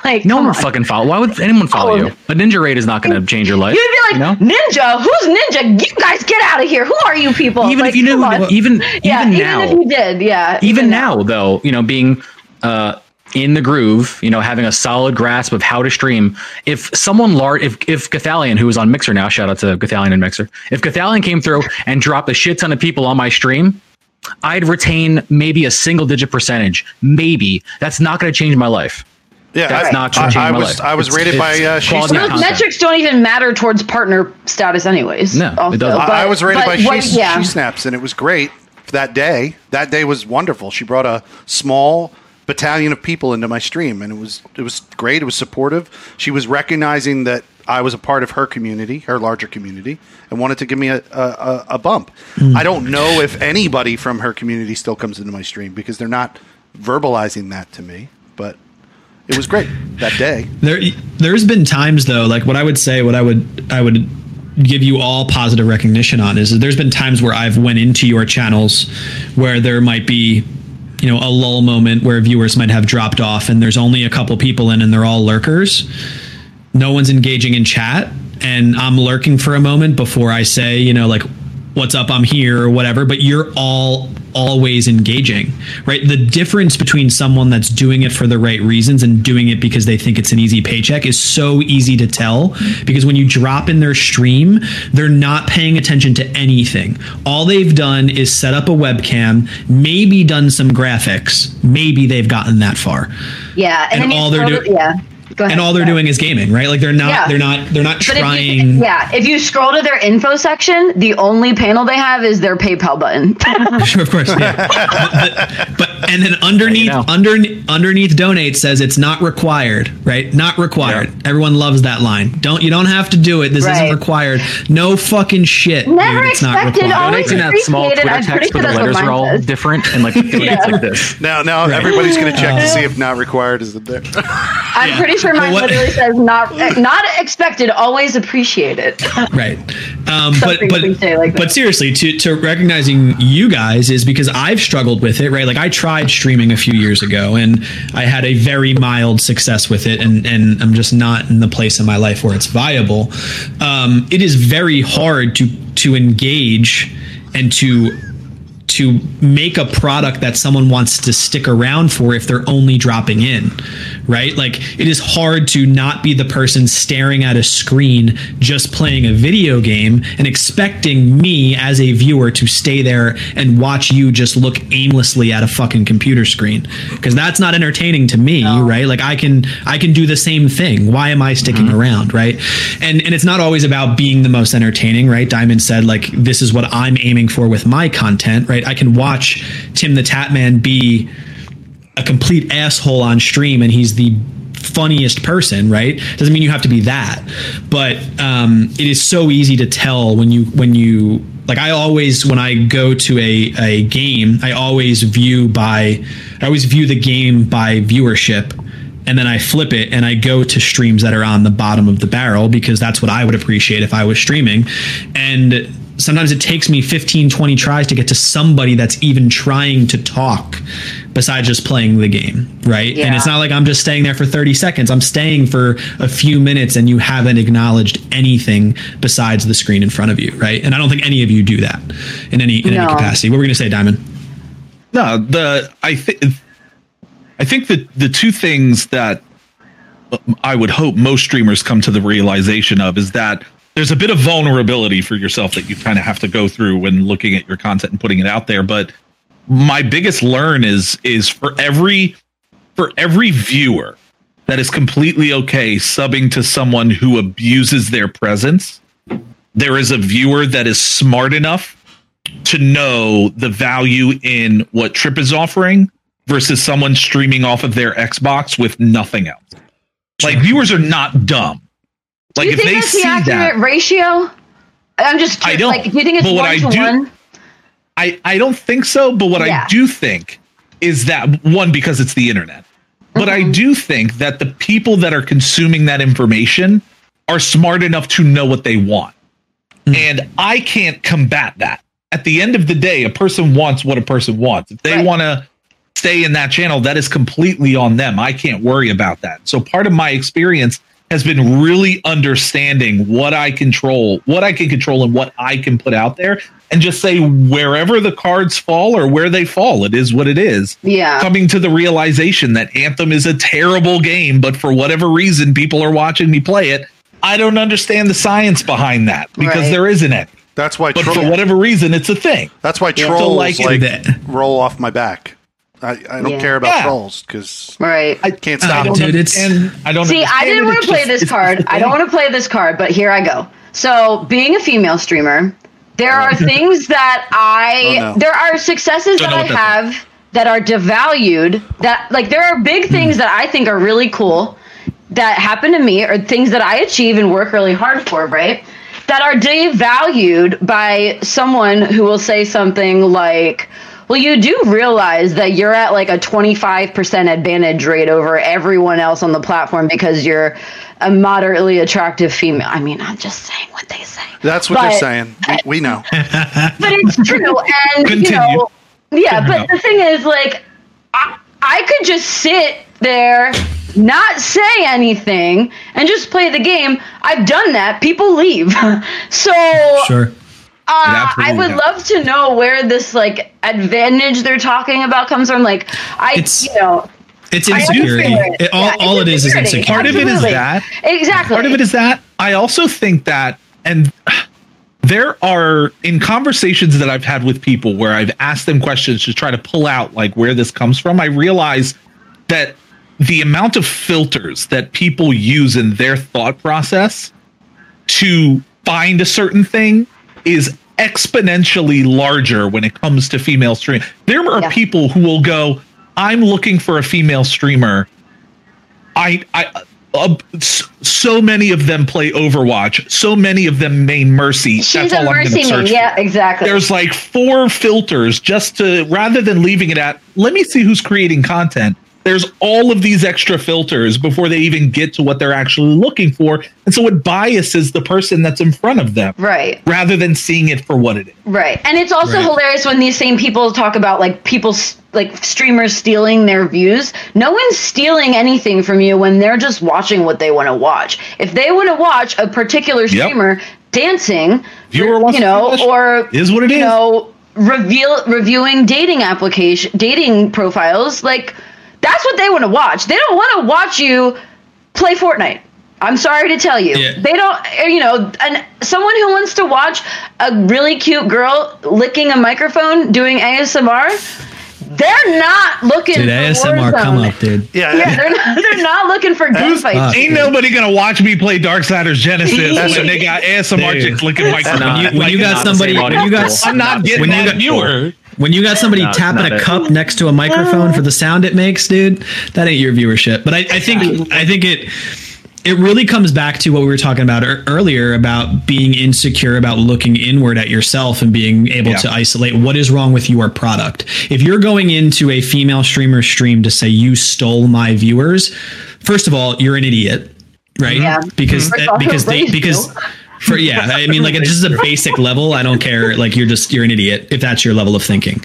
like No one would fucking follow. Why would anyone follow Oh. you? A ninja raid is not going to change your life. You'd be like, you know? Ninja, who's Ninja? You guys get out of here. Who are you people? Even Like, if you knew, even yeah, even even now, if you did, yeah, even now though, you know, being uh, in the groove, you know, having a solid grasp of how to stream. If someone large, if if Gothalion, who is on Mixer now, shout out to Gothalion and Mixer, if Gothalion came through and dropped a shit ton of people on my stream. I'd retain maybe a single digit percentage. Maybe that's not going to change my life. Yeah, That's I, not gonna I, change I my was life. I was It's- rated by uh, she quality Those content. metrics don't even matter towards partner status, anyways. No, it doesn't. I, I was rated but by what- she, yeah. she snaps, and it was great that day. That day was wonderful. She brought a small battalion of people into my stream, and it was it was great. It was supportive. She was recognizing that I was a part of her community, her larger community, and wanted to give me a a, a, bump. Hmm. I don't know if anybody from her community still comes into my stream because they're not verbalizing that to me, but. It was great that day. There, there's been times though, like what I would say, what I would, I would give you all positive recognition on is that there's been times where I've went into your channels where there might be, you know, a lull moment where viewers might have dropped off and there's only a couple people in and they're all lurkers. No one's engaging in chat, and I'm lurking for a moment before I say, you know, like what's up i'm here or whatever but you're all always engaging right? The difference between someone that's doing it for the right reasons and doing it because they think it's an easy paycheck is so easy to tell because when you drop in their stream they're not paying attention to anything. All they've done is set up a webcam maybe done some graphics maybe they've gotten that far. Yeah, And you all they're doing- yeah. Go ahead. and all they're doing is gaming right like they're not Yeah. they're not they're not But if trying you, yeah, if you scroll to their info section, the only panel they have is their PayPal button. Sure, of course. Yeah. but, but and then underneath know. under, underneath donate says it's not required, right? Not required. Everyone loves that line. Don't you don't have to do it. This Right. isn't required. No fucking shit. Never dude. It's not expected, required. always Donating that small appreciate it. Twitter I'm pretty text sure where the that's what letters are all says. different and like donates like this. Now, now everybody's going to check to uh, see if not required is there. I'm Yeah. pretty sure mine what- literally says not not expected, always appreciated. right. Um, but but like but seriously to, to recognizing you guys is because i've struggled with it right? Like i tried streaming a few years ago and i had a very mild success with it and and i'm just not in the place in my life where it's viable. Um, it is very hard to to engage and to to make a product that someone wants to stick around for if they're only dropping in, right? Like it is hard to not be the person staring at a screen just playing a video game and expecting me as a viewer to stay there and watch you just look aimlessly at a fucking computer screen because that's not entertaining to me, right? Like I can I can do the same thing. Why am I sticking mm-hmm. around, right? And and it's not always about being the most entertaining, right? Diamond said like this is what I'm aiming for with my content, right? I can watch Tim the Tatman be a complete asshole on stream and he's the funniest person right doesn't mean you have to be that but um it is so easy to tell when you when you like i always when i go to a a game i always view by i always view the game by viewership and then I flip it and I go to streams that are on the bottom of the barrel because that's what I would appreciate if I was streaming. And sometimes it takes me 15, 20 tries to get to somebody that's even trying to talk besides just playing the game, right? And it's not like I'm just staying there for 30 seconds. I'm staying for a few minutes and you haven't acknowledged anything besides the screen in front of you, right? And I don't think any of you do that in any in No. any capacity. What were we going to say, Diamond? No, the I think I think that the two things that I would hope most streamers come to the realization of is that there's a bit of vulnerability for yourself that you kind of have to go through when looking at your content and putting it out there. But my biggest learn is is for every for every viewer that is completely okay subbing to someone who abuses their presence, there is a viewer that is smart enough to know the value in what Trip is offering versus someone streaming off of their Xbox with nothing else. Like viewers are not dumb. Like do you if think they that's the accurate that, ratio? I'm just I don't. Like, do you think it's But what one I to do- one? I I don't think so. But what Yeah. I do think is that one because it's the internet. But I Mm-hmm. do think that the people that are consuming that information are smart enough to know what they want. And I can't combat that. At the end of the day, a person wants what a person wants. If they Right. want to stay in that channel, that is completely on them. I can't worry about that. So part of my experience has been really understanding what I control, what I can control and what I can put out there and just say wherever the cards fall or where they fall, it is what it is Yeah. coming to the realization that Anthem is a terrible game, but for whatever reason, people are watching me play it. I don't understand the science behind that because Right. there isn't any. That's why. But tro- for whatever reason, it's a thing. that's why So, trolls like, like, roll off my back. I, I don't Yeah. care about Yeah. trolls because Right. I can't stop don't. Dude, it's- And I don't See, I didn't want to play just- this card. I don't want to play this card, but here I go. So, being a female streamer, there are things that I Oh, no. there are successes Don't that I what that's have that are devalued. That like there are big Hmm. things that I think are really cool that happen to me, or things that I achieve and work really hard for, right? That are devalued by someone who will say something like. Well, you do realize that you're at like a 25% advantage rate over everyone else on the platform because you're a moderately attractive female. I mean, I'm just saying what they say. That's what they're saying. We, we know. But it's true. And, you know, yeah, Fair but the thing is, like, I, I could just sit there, not say anything, and just play the game. I've done that. People leave. so Sure. Uh, I would love to know where this like advantage they're talking about comes from. Like, I, It's- you know, It's insecurity. it. It- all Yeah, all it's it is is insecurity. insecurity. Part of it is that. exactly. Part of it is that. I also think that, and there are in conversations that I've had with people where I've asked them questions to try to pull out like where this comes from. I realize that the amount of filters that people use in their thought process to find a certain thing is exponentially larger when it comes to female stream. There are Yeah. people who will go, "I'm looking for a female streamer." I I uh, so many of them play Overwatch. So many of them main Mercy. She's That's a all I'm mercy going to search Yeah, exactly. There's like four filters just to rather than leaving it at let me see who's creating content. There's all of these extra filters before they even get to what they're actually looking for. And so it biases the person that's in front of them right. rather than seeing it for what it is. Right. And it's also Right. hilarious when these same people talk about like people like streamers stealing their views. No one's stealing anything from you when they're just watching what they want to watch. If they want to watch a particular streamer dancing, Viewer you know, or Is what it you is. know, reveal reviewing dating application dating profiles, like that's what they want to watch. They don't want to watch you play Fortnite. I'm sorry to tell you. Yeah. They don't, uh, you know, and someone who wants to watch a really cute girl licking a microphone doing ASMR, they're not looking Dude, for ASMR come up, dude. Yeah, Yeah, they're not, they're not looking for gunfights. fuck? Ain't nobody gonna watch me play Darksiders Genesis when they got ASMR Dude. chicks licking microphones. not- When you, when you got somebody, same when you got. I'm not getting When you that got- viewer. When you got somebody No, tapping not a it. cup next to a microphone for the sound it makes, dude, that ain't your viewership. But I, I think I think it it really comes back to what we were talking about earlier about being insecure about looking inward at yourself and being able Yeah. to isolate what is wrong with your product. If you're going into a female streamer stream to say you stole my viewers, first of all, you're an idiot, right? Yeah. Because First uh, off, because they because you. For yeah, I mean like it's just a basic level. I don't care. Like you're just you're an idiot if that's your level of thinking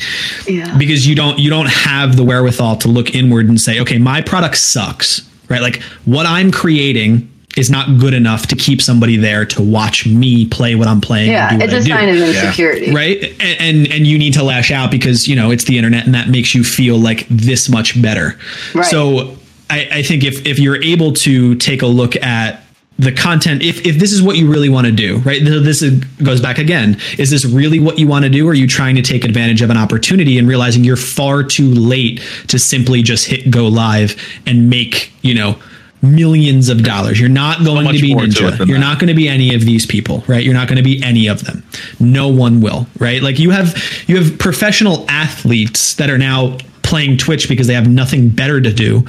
Yeah. because you don't you don't have the wherewithal to look inward and say okay my product sucks right like what i'm creating is not good enough to keep somebody there to watch me play what i'm playing Yeah, and do it's what a I do. sign of insecurity. right and, and and you need to lash out because you know it's the internet and that makes you feel like this much better Right. so I, I think if if you're able to take a look at the content if, if this is what you really want to do right? Th- this is, goes back again. Is this really what you want to do or are you trying to take advantage of an opportunity and realizing you're far too late to simply just hit go live and make you know millions of dollars? You're not going much to be more to ninja. you're that. not going to be any of these people right? You're not going to be any of them. No one will right? Like you have you have professional athletes that are now playing twitch because they have nothing better to do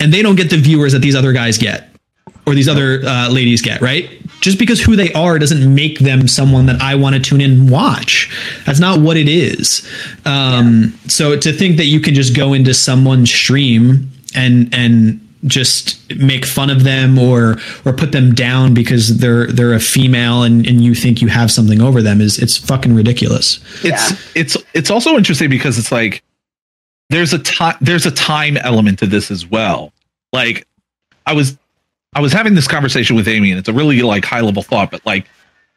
and they don't get the viewers that these other guys get or these other uh, ladies get, right? Just because who they are doesn't make them someone that I want to tune in and watch. That's not what it is. Um, So to think that you can just go into someone's stream and and just make fun of them or or put them down because they're they're a female and, and you think you have something over them is it's fucking ridiculous. it's Yeah. it's it's also interesting because it's like there's a time there's a time element to this as well. Like I was I was having this conversation with Amy and it's a really like high level thought, but like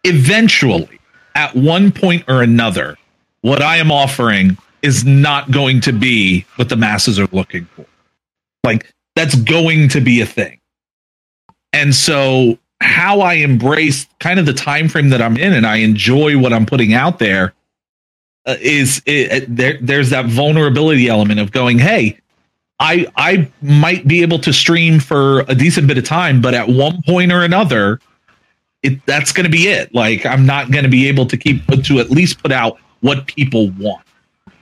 eventually at one point or another, what I am offering is not going to be what the masses are looking for. Like that's going to be a thing. And so how I embrace kind of the time frame that I'm in and I enjoy what I'm putting out there uh, is it, there there's that vulnerability element of going hey i i might be able to stream for a decent bit of time but at one point or another it that's going to be it. Like i'm not going to be able to keep to at least put out what people want.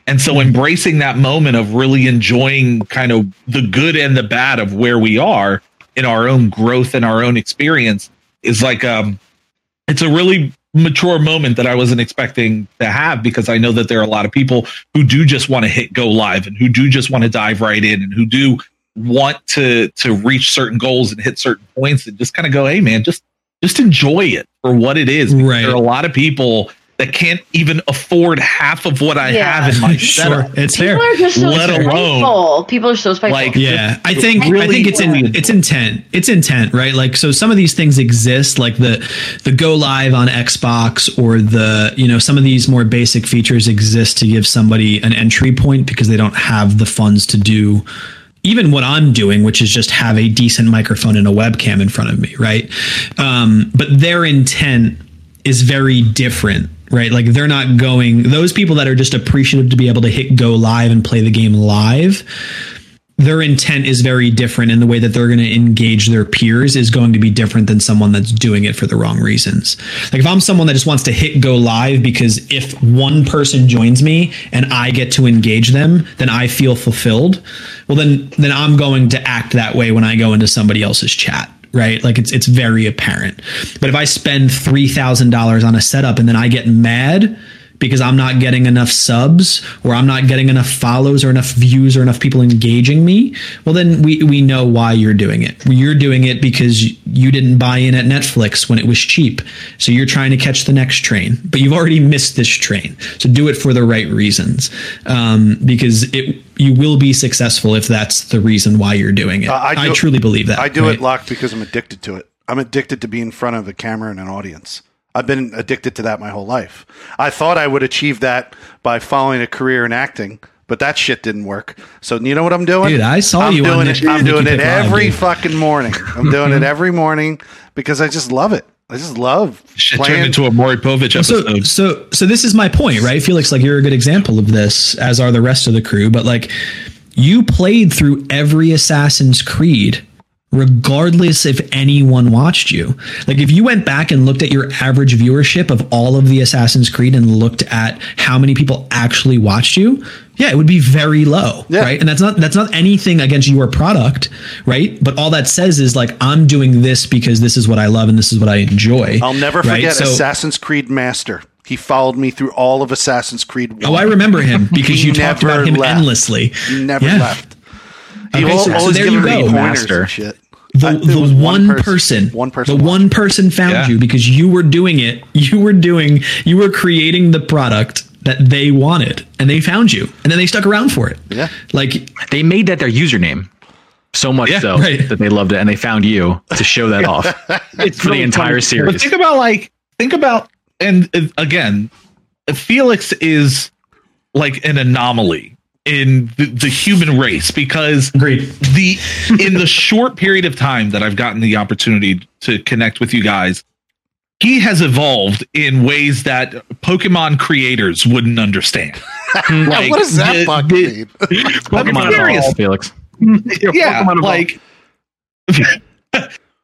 And so embracing that moment of really enjoying kind of the good and the bad of where we are in our own growth and our own experience is like um it's a really mature moment that I wasn't expecting to have because I know that there are a lot of people who do just want to hit go live and who do just want to dive right in and who do want to to reach certain goals and hit certain points and just kind of go, hey man, just just enjoy it for what it is. Right. There are a lot of people that can't even afford half of what I Yeah. have in my Sure, setup. it's People fair. are just so Let spiteful. alone, People are so spiteful. like, Yeah, I think I think it's in, it's intent. It's intent, right? Like so some of these things exist like the the go live on Xbox or the, you know, some of these more basic features exist to give somebody an entry point because they don't have the funds to do even what I'm doing, which is just have a decent microphone and a webcam in front of me, right? Um, but their intent is very different, right? Like they're not going, those people that are just appreciative to be able to hit go live and play the game live, their intent is very different and the way that they're going to engage their peers is going to be different than someone that's doing it for the wrong reasons. Like if I'm someone that just wants to hit go live because if one person joins me and I get to engage them, then I feel fulfilled. Well then then I'm going to act that way when I go into somebody else's chat right? Like it's it's very apparent. But if I spend three thousand dollars on a setup and then I get mad because I'm not getting enough subs or I'm not getting enough follows or enough views or enough people engaging me, well then we we know why you're doing it. You're doing it because you didn't buy in at Netflix when it was cheap. So you're trying to catch the next train, but you've already missed this train. So do it for the right reasons. Um, because it you will be successful if that's the reason why you're doing it. Uh, I I, truly believe that. I do right? it, locked because I'm addicted to it. I'm addicted to being in front of a camera and an audience. I've been addicted to that my whole life. I thought I would achieve that by following a career in acting, but that shit didn't work. So you know what I'm doing? Dude, I saw I'm you doing Nick- it. I'm doing it Pick Live, every dude. fucking morning. I'm doing it every morning because I just love it. I just love Shit playing. turned into a Maury Povich episode. so so so this is my point right felix like you're a good example of this as are the rest of the crew but like you played through every assassin's creed regardless if anyone watched you like if you went back and looked at your average viewership of all of the assassin's creed and looked at how many people actually watched you yeah it would be very low Yeah. right and that's not that's not anything against your product right but all that says is like i'm doing this because this is what i love and this is what i enjoy I'll never right? forget So- Assassin's Creed Master. He followed me through all of Assassin's Creed. 1. Oh, I remember him because you talked about him left. endlessly. He never Yeah. left. He Okay, al- so- so always there you me go. Master. shit. The, I- the was one, pers- person, one person, the watched one person found Yeah. you because you were doing it. You were doing, you were creating the product that they wanted and they found you and then they stuck around for it. Yeah. Like, They made that their username. So much Yeah, so right. that they loved it and they found you to show that off It's for the entire funny. But series. think about like think about and uh, again, Felix is like an anomaly in the, the human race because Agreed. the in the short period of time that I've gotten the opportunity to connect with you guys, he has evolved in ways that Pokemon creators wouldn't understand. Like, what does that the- fuck the- mean? Pokemon. Evolved, Felix. Yeah, Pokemon Evolved. like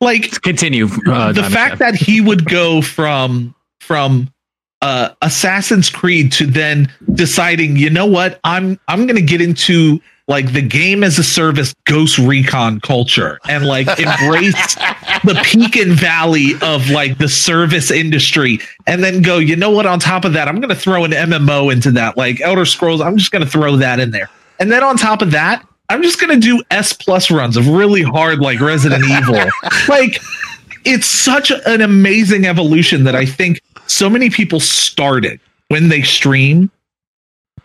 like Continue. Uh, the fact that he would go from from uh, Assassin's Creed to then deciding, you know what, I'm I'm gonna get into like the game as a service Ghost Recon culture and like embrace the peak and valley of like the service industry and then go, you know what, on top of that, I'm gonna throw an MMO into that, like Elder Scrolls, I'm just gonna throw that in there. And then on top of that, I'm just gonna do S plus runs of really hard like Resident Evil. Like it's such an amazing evolution that I think so many people started when they stream.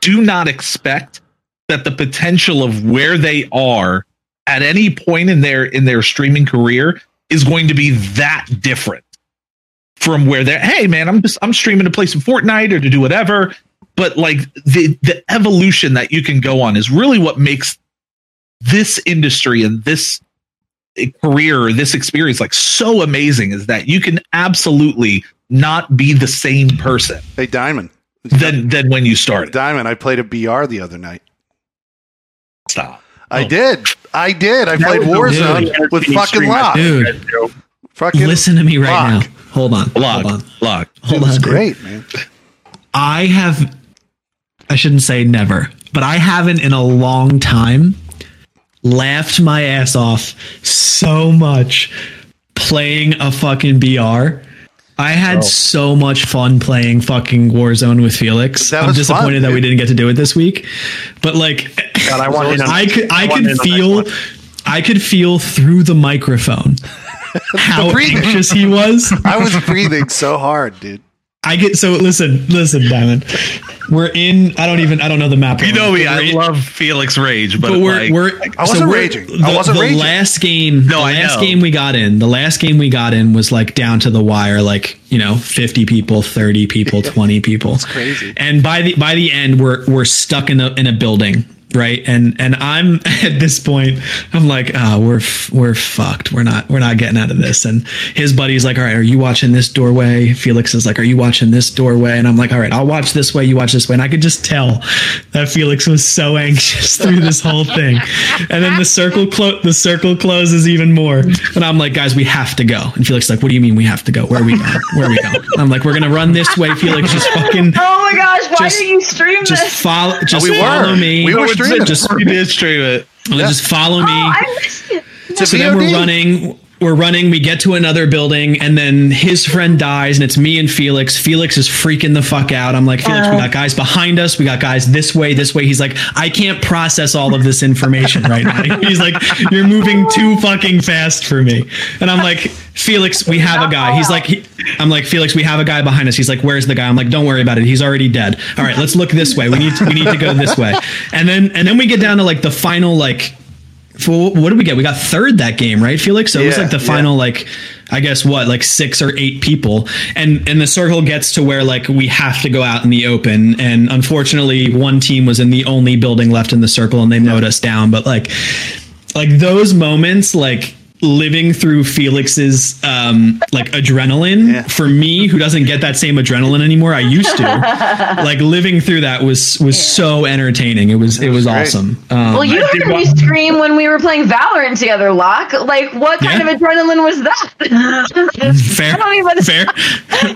Do not expect that the potential of where they are at any point in their in their streaming career is going to be that different from where they're hey man i'm just i'm streaming to play some fortnite or to do whatever. But like the the evolution that you can go on is really what makes this industry and this career or this experience like so amazing is that you can absolutely not be the same person Hey, Diamond. than than when you started. Diamond, I played a BR the other night. Stop. I Oh. did. I did. I played Warzone really with fucking stream I Locke. dude, Fucking listen to me right Locke. now. Hold on. Lock, Hold on. lock. Hold It on. dude. great, man. I have, I shouldn't say never, but I haven't in a long time laughed my ass off so much playing a fucking BR. I had so much fun playing fucking Warzone with Felix. I'm disappointed fun, that we didn't get to do it this week. But like God, I want in on- I could I want could in on that feel. I could feel through the microphone how anxious he was. I was breathing so hard, dude. I get so listen, listen, Diamond. We're in. I don't even. I don't know the map. You know me. I in- love Felix Rage, but, but we're like, we're. I wasn't we're- raging. The, I wasn't raging. the raging. last game. No, the I last know. game we got in. The last game we got in was like down to the wire. Like you know, fifty people, thirty people, twenty people. It's crazy. And by the by the end, we're we're stuck in a in a building. Right, and and I'm at this point. I'm like, ah, we're f- we're fucked. We're not we're not getting out of this. And his buddy's like, all right, are you watching this doorway? Felix is like, are you watching this doorway? And I'm like, all right, I'll watch this way. You watch this way. And I could just tell that Felix was so anxious through this whole thing. And then the circle clo- the circle closes even more. And I'm like, guys, we have to go. And Felix is like, what do you mean we have to go? Where are we going? Where are we going? And I'm like, we're gonna run this way. Felix, just fucking Oh my gosh, why Just- did you stream just this? follow. Just we were. follow me. We were streaming it. Just, we did stream it. just follow me. Oh, I missed it. So then we're running we're running we get to another building and then his friend dies and it's me and felix. Felix is freaking the fuck out. I'm like felix we oh. got guys behind us. We got guys this way this way. He's like i can't process all of this information right now. He's like you're moving too fucking fast for me. And i'm like felix we have a guy. He's like he, i'm like felix we have a guy behind us. He's like where's the guy? I'm like don't worry about it. He's already dead. All right let's look this way. We need to, we need to go this way. And then and then we get down to like the final like for what did we get? We got third that game, right, Felix? So it was like the yeah. final, like I guess what, like six or eight people, and and the circle gets to where like we have to go out in the open, and unfortunately, one team was in the only building left in the circle, and they mowed us down. But like, like those moments, like living through Felix's um like adrenaline Yeah. for me who doesn't get that same adrenaline anymore I used to like living through that was was so entertaining it was it was great. awesome um, Well, you I did heard me wa- scream when we were playing Valorant together, Locke. Like, what kind Yeah. of adrenaline was that? fair I don't even- fair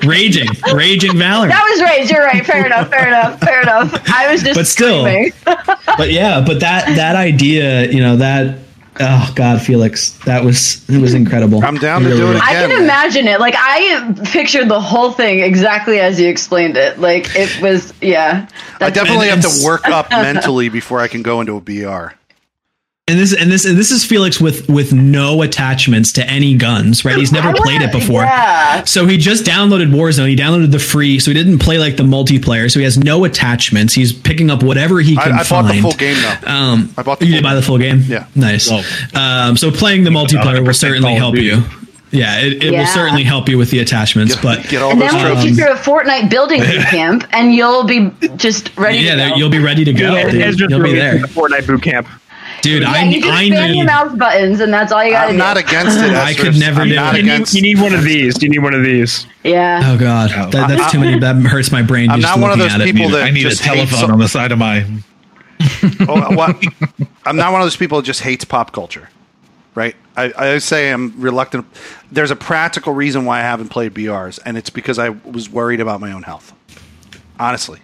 raging raging Valorant. That was rage. You're right. Fair enough. Fair enough. Fair enough. I was just But still. screaming. but yeah but that that idea you know that oh god felix that was it was incredible I'm down to do it was. I can imagine it. Like I pictured the whole thing exactly as you explained it. Like it was, yeah. I definitely have to work up mentally before I can go into a BR. And this and this and this is felix with with no attachments to any guns right he's never played it before Yeah. so he just downloaded warzone he downloaded the free so he didn't play like the multiplayer so he has no attachments he's picking up whatever he I, can I bought find the full game though. Um, I bought the you full did buy the full game. Yeah. nice. Oh. Um, so playing the multiplayer will certainly help of you. Yeah, it, it Yeah. will certainly help you with the attachments. But Get all And those then we'll trophies. keep you a Fortnite building boot camp, and you'll be just ready. yeah, to go. you'll be ready to go. It- dude. it's just You'll be really there, the Fortnite boot camp. Dude. Yeah, I you just I spam your need. mouse buttons, and that's all you gotta I'm do. not against it. I could never I'm do not it. You need, you need one of these. You need one of these. yeah. Oh god, that, that's too many. That hurts my brain. I'm just not one of those at it. people Need it. that I need a just hate telephone so- on the side of my. oh, what? I'm not one of those people that just hates pop culture, right? I, I say I'm reluctant. There's a practical reason why I haven't played BRs, and it's because I was worried about my own health. Honestly,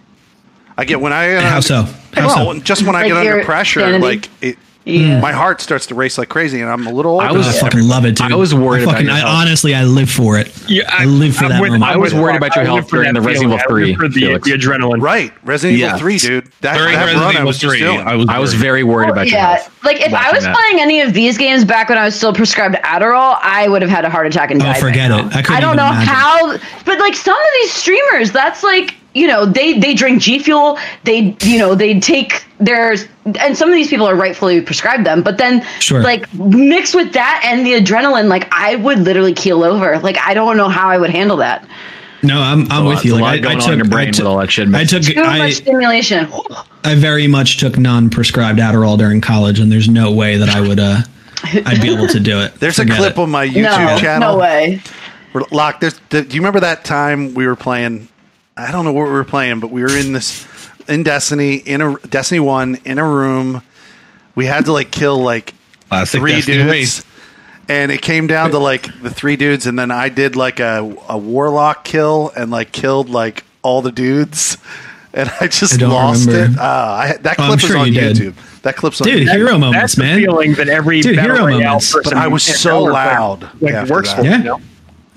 I get when I uh, How so? How well, so? just when I Like get under pressure, sanity? like it, Yeah. my heart starts to race like crazy, and I'm a little. Older I was- I fucking love it, dude. I was worried I fucking, your I, honestly, I live for it. Yeah, I, live for I'm that with- moment. I'm was worried about your I live health for during that the Resident Evil feeling. I live 3, For the, the adrenaline. right, Resident Yes. Evil Three, dude. That, During that Resident run I Evil was 3, doing. I was. I was very worried about your yeah, health. like if I was that. playing any of these games back when I was still prescribed Adderall, I would have had a heart attack and Oh, died. by forget now. it. I I don't know imagine. how, but like some of these streamers, that's like you know they they drink G Fuel, they you know they take their and some of these people are rightfully prescribed them, but then Sure. like mixed with that and the adrenaline, like I would literally keel over. Like I don't know how I would handle that. No, I'm, I'm lot- with you. a Like lot I, I going on took, in your brain I with took, all that shit I took, Too I, much stimulation. I very much took non-prescribed Adderall during college, and there's no way that I would, uh, I'd be able to do it. There's Forget a clip it. on my YouTube No, channel. no way. We're locked. There's, do you remember that time we were playing? I don't know what we were playing, but we were in this in Destiny in a Destiny One in a room. We had to like kill like Classic three Destiny dudes, race. and it came down to like the three dudes, and then I did like a a warlock kill and like killed like all the dudes. And I just I lost remember. it. Uh, I, that Oh, clip sure is on you did. YouTube. That clip's on Dude, YouTube. hero moments, That's the man. feeling that every Dude, hero moments. But I was so loud like after works that. for. Yeah. You know?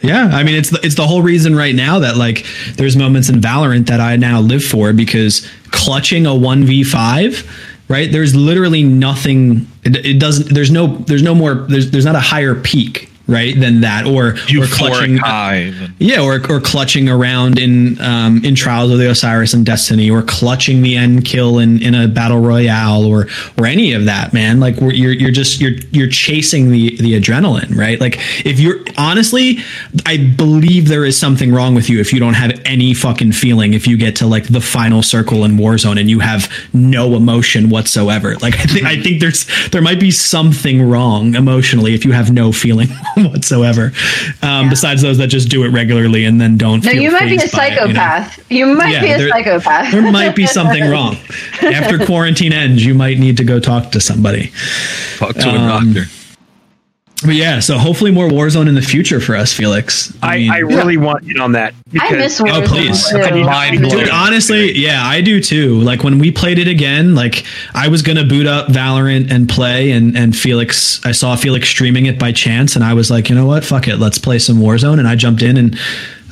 Yeah, I mean it's the, it's the whole reason right now that like there's moments in Valorant that I now live for because clutching a one v five, right? There's literally nothing. It, it doesn't. There's no. There's no more. There's there's not a higher peak, right than that or or clutching Euphoric yeah, or or clutching around in um, in Trials of the Osiris and Destiny, or clutching the end kill in, in a battle royale, or or any of that, man. Like you're you're just you're you're chasing the the adrenaline, right? Like if you're honestly, I believe there is something wrong with you if you don't have any fucking feeling if you get to like the final circle in Warzone and you have no emotion whatsoever. Like I think I think there's there might be something wrong emotionally if you have no feeling whatsoever. Um, Besides those that just do it regularly and then don't. No, feel you might be a fazed by it, you know? psychopath. You, might Yeah, be a there- psychopath. There might be something wrong. After quarantine ends, you might need to go talk to somebody. Talk to Um, a doctor. But yeah, so hopefully more Warzone in the future for us, Felix. I, mean- I really want in on that. I miss oh, Warzone. Oh, please. too. Mind I blowing. do. Dude, honestly, yeah, I do too. Like when we played it again, like I was gonna boot up Valorant and play, and and Felix, I saw Felix streaming it by chance, and I was like, you know what, fuck it, let's play some Warzone, and I jumped in and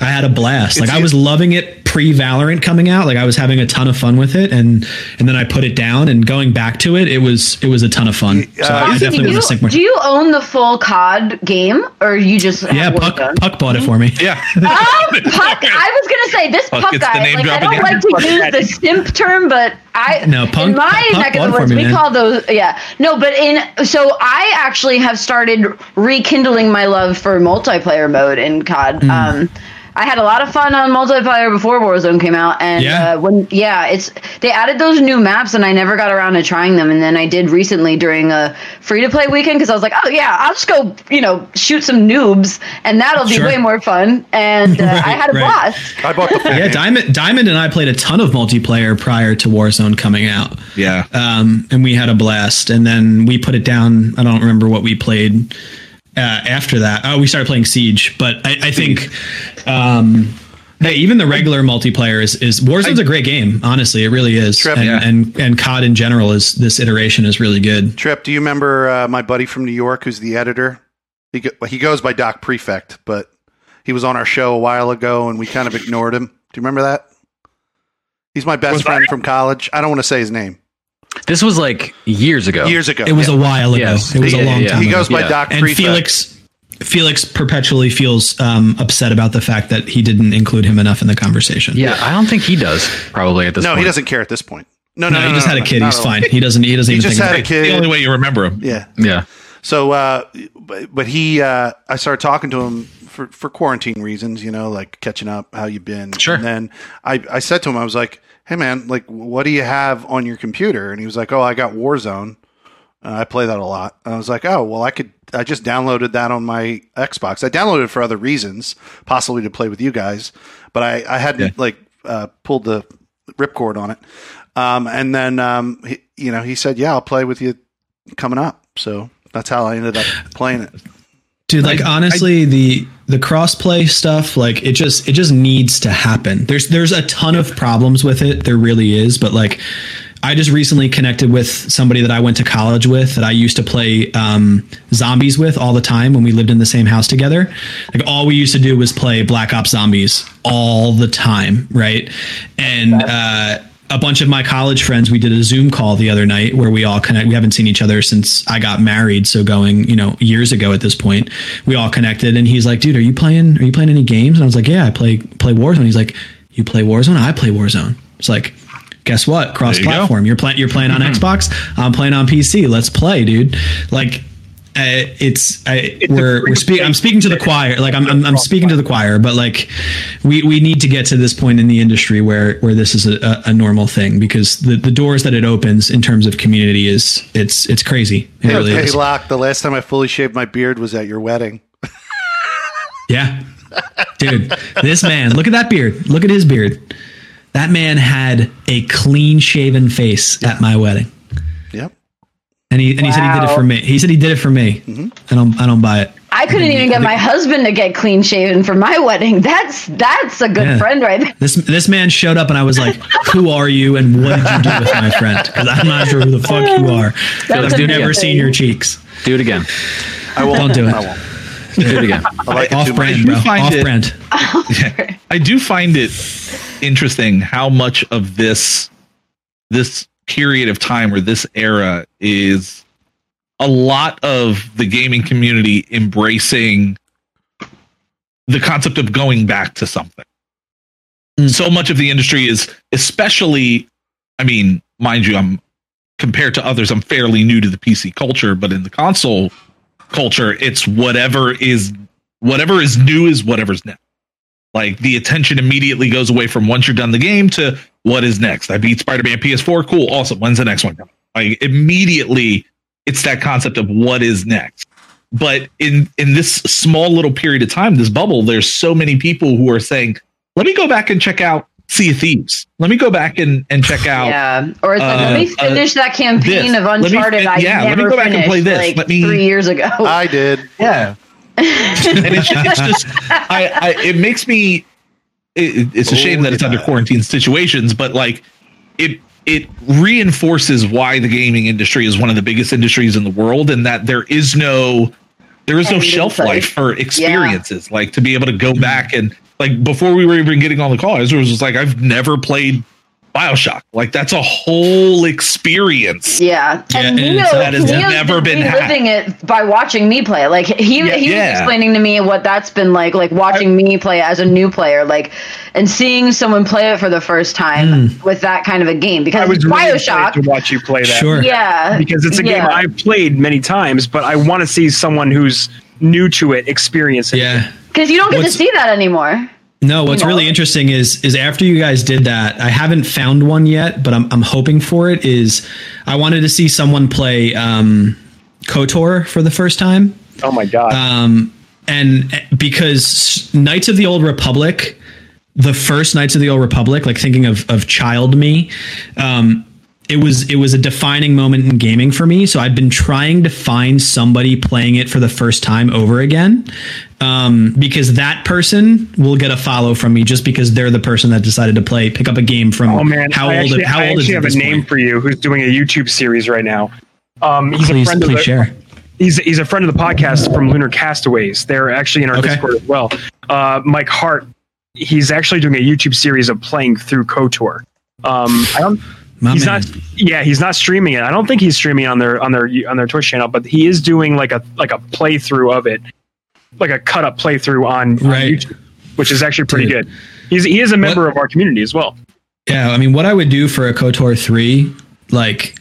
I had a blast. Like It's- I was loving it pre Valorant coming out. Like I was having a ton of fun with it, and and then I put it down, and going back to it, it was it was a ton of fun. So Uh, I Foxy, definitely do, want to sync more. you, do you own the full COD game, or you just have yeah, Puck, Puck bought it for me. Yeah. Oh, Puck! I was gonna say this Puck Puck guy. Like I don't again. like to Puck use the simp term, but I No, Punk- in my Puck neck of the woods me, we man. call those yeah no, but in so I actually have started rekindling my love for multiplayer mode in COD. Hmm. Um, I had a lot of fun on multiplayer before Warzone came out, and Yeah. uh, when yeah, it's they added those new maps, and I never got around to trying them, and then I did recently during a free to play weekend because I was like, oh yeah, I'll just go you know shoot some noobs, and that'll be Sure. way more fun, and uh, I had a right. blast. I bought the Yeah. Diamond Diamond and I played a ton of multiplayer prior to Warzone coming out. Yeah. um, and we had a blast. And then we put it down. I don't remember what we played uh, after that. Oh, we started playing Siege. But I, I think, um, hey, even the regular multiplayer is, is Warzone's a great game. Honestly, it really is. Trip, and, yeah. and and COD in general is this iteration is really good. Trip, do you remember uh, my buddy from New York who's the editor? He go, he goes by Doc Prefect, but he was on our show a while ago and we kind of ignored him. Do you remember that? He's my best Was friend I- from college. I don't want to say his name. This was like years ago. Years ago. It was yeah. a while ago. Yes. It was Yeah, a long yeah, time. He ago. goes by Yeah. Doc and Prefect. Felix. Felix perpetually feels um, upset about the fact that he didn't include him enough in the conversation. Yeah, I don't think he does. Probably at this point. no, point. he doesn't care at this point. No, no, No, no. he just no, had a kid. He's fine. He doesn't. He doesn't He even just think had a kid. it. the only way you remember him. Yeah. Yeah. So, uh, but, but he, uh, I started talking to him for, for quarantine reasons, you know, like catching up, how you been. Sure. And then I, I said to him, I was like, Hey man, like, what do you have on your computer? And he was like, Oh, I got Warzone. Uh, I play that a lot. And I was like, Oh, well, I could, I just downloaded that on my Xbox. I downloaded it for other reasons, possibly to play with you guys, but I, I hadn't Yeah. like, uh, pulled the ripcord on it. Um, and then, um, he, you know, he said, yeah, I'll play with you coming up. So that's how I ended up playing it. Dude, like honestly, the the crossplay stuff, like it just it just needs to happen. There's there's a ton of problems with it. There really is, but like I just recently connected with somebody that I went to college with that I used to play um, zombies with all the time when we lived in the same house together. Like all we used to do was play Black Ops Zombies all the time, right? And uh, a bunch of my college friends, we did a Zoom call the other night where we all connect. We haven't seen each other since I got married, so going, you know, years ago at this point. We all connected, and he's like, "Dude, are you playing? Are you playing any games?" And I was like, "Yeah, I play play Warzone." He's like, "You play Warzone? I play Warzone." It's like, guess what? Cross platform. You're playing. You're playing on Xbox. I'm playing on PC. Let's play, dude. Like. Uh, it's I, we're we're speaking. I'm speaking to the choir. Like I'm, I'm I'm speaking to the choir, but like we we need to get to this point in the industry where where this is a, a, a normal thing because the the doors that it opens in terms of community is it's it's crazy. It really hey, is. Locke, the last time I fully shaved my beard was at your wedding. Yeah. Dude, this man, look at that beard. Look at his beard. That man had a clean shaven face at my wedding. Yep. And he and he said he did it for me. He said he did it for me. Mm-hmm. I don't I don't buy it. I couldn't even get my husband to get clean shaven for my wedding. That's that's a good Yeah. friend right there. This this man showed up and I was like, "Who are you and what did you do with my friend?" Because I'm not sure who the fuck you um, are. That's I've a never good seen your cheeks. Do it again. I won't Don't do it. I won't. Do it again. Like Off brand, bro. Off it- brand. I do find it interesting how much of this this period of time or this era is a lot of the gaming community embracing the concept of going back to something. Mm. So much of the industry is, especially, I mean, mind you, I'm compared to others, I'm fairly new to the PC culture, but in the console culture, it's whatever is whatever is new is whatever's next. Like the attention immediately goes away from once you're done the game to what is next. I beat Spider-Man PS4, cool, awesome. When's the next one coming? Like immediately, it's that concept of what is next. But in in this small little period of time, this bubble, there's so many people who are saying, "Let me go back and check out Sea of Thieves. Let me go back and and check out." Yeah, or it's like, uh, let me uh, finish that campaign this. of Let me Uncharted. fin- I yeah, let me go back and play this. like Let me- three years ago. I did. Yeah. and it's, it's just, I, I, it makes me. It, it's a Oh, shame that it's yeah. under quarantine situations, but like, it it reinforces why the gaming industry is one of the biggest industries in the world, and that there is no there is no shelf life for experiences. Like to be able to go back and like before we were even getting on the call, I was just like, I've never played Bioshock. Like that's a whole experience. Yeah, Yeah, and and Neo, that has Neo's never been living it by watching me play. Like he Yeah, he was yeah. explaining to me what that's been like, like watching me play as a new player, like and seeing someone play it for the first time hmm. with that kind of a game. Because I Because was really Bioshock, to watch you play that. Sure. yeah, because it's a game yeah. I've played many times, but I want to see someone who's new to it experience it. Yeah. Because you don't get What's- to see that anymore. No, what's You know? really interesting is is after you guys did that, I haven't found one yet, but I'm I'm hoping for it. Is I wanted to see someone play um, Kotor for the first time, Oh my god. um, and because Knights of the Old Republic, the first Knights of the Old Republic, like thinking of of child me, um, it was it was a defining moment in gaming for me. So I've been trying to find somebody playing it for the first time over again, um, because that person will get a follow from me just because they're the person that decided to play pick up a game from oh man, how I old actually, how I old is actually have a name point? for you who's doing a YouTube series right now. Um, he's Please a friend please of the, share. He's he's a friend of the podcast from Lunar Castaways. They're actually in our Okay. Discord as well. Uh, Mike Hart. He's actually doing a YouTube series of playing through Kotor. Um, I don't. My he's man. not. Yeah, he's not streaming it. I don't think he's streaming on their on their on their Twitch channel, but he is doing like a like a playthrough of it, like a cut up playthrough on, on YouTube, which is actually pretty Dude. good. He's he is a member of our community as well. Yeah, I mean, what I would do for a Kotor three, like,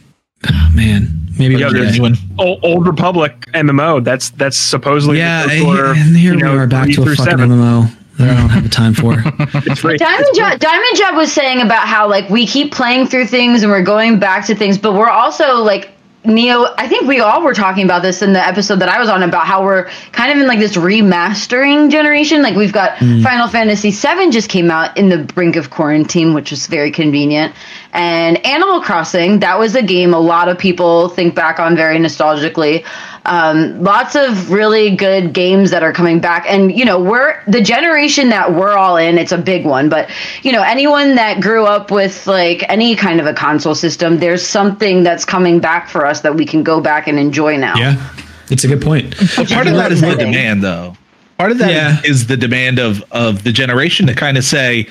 oh, man, maybe Yeah, one there's- day. Old, Old Republic MMO. That's that's supposedly Yeah, the and Kotor, and here you know, we are back to a fucking seven. MMO that I don't have the time for. Diamond Jab, Diamond Jab was saying about how like we keep playing through things and we're going back to things, but we're also like Neo. I think we all were talking about this in the episode that I was on about how we're kind of in like this remastering generation. Like we've got mm. Final Fantasy VII just came out in the brink of quarantine, which was very convenient, and Animal Crossing. That was a game a lot of people think back on very nostalgically. Um, lots of really good games that are coming back, and you know we're the generation that we're all in. It's a big one, but you know anyone that grew up with like any kind of a console system, there's something that's coming back for us that we can go back and enjoy now. yeah, it's a good point. But part of that is the demand, though. Part of that Yeah. is the demand of of the generation to kind of say,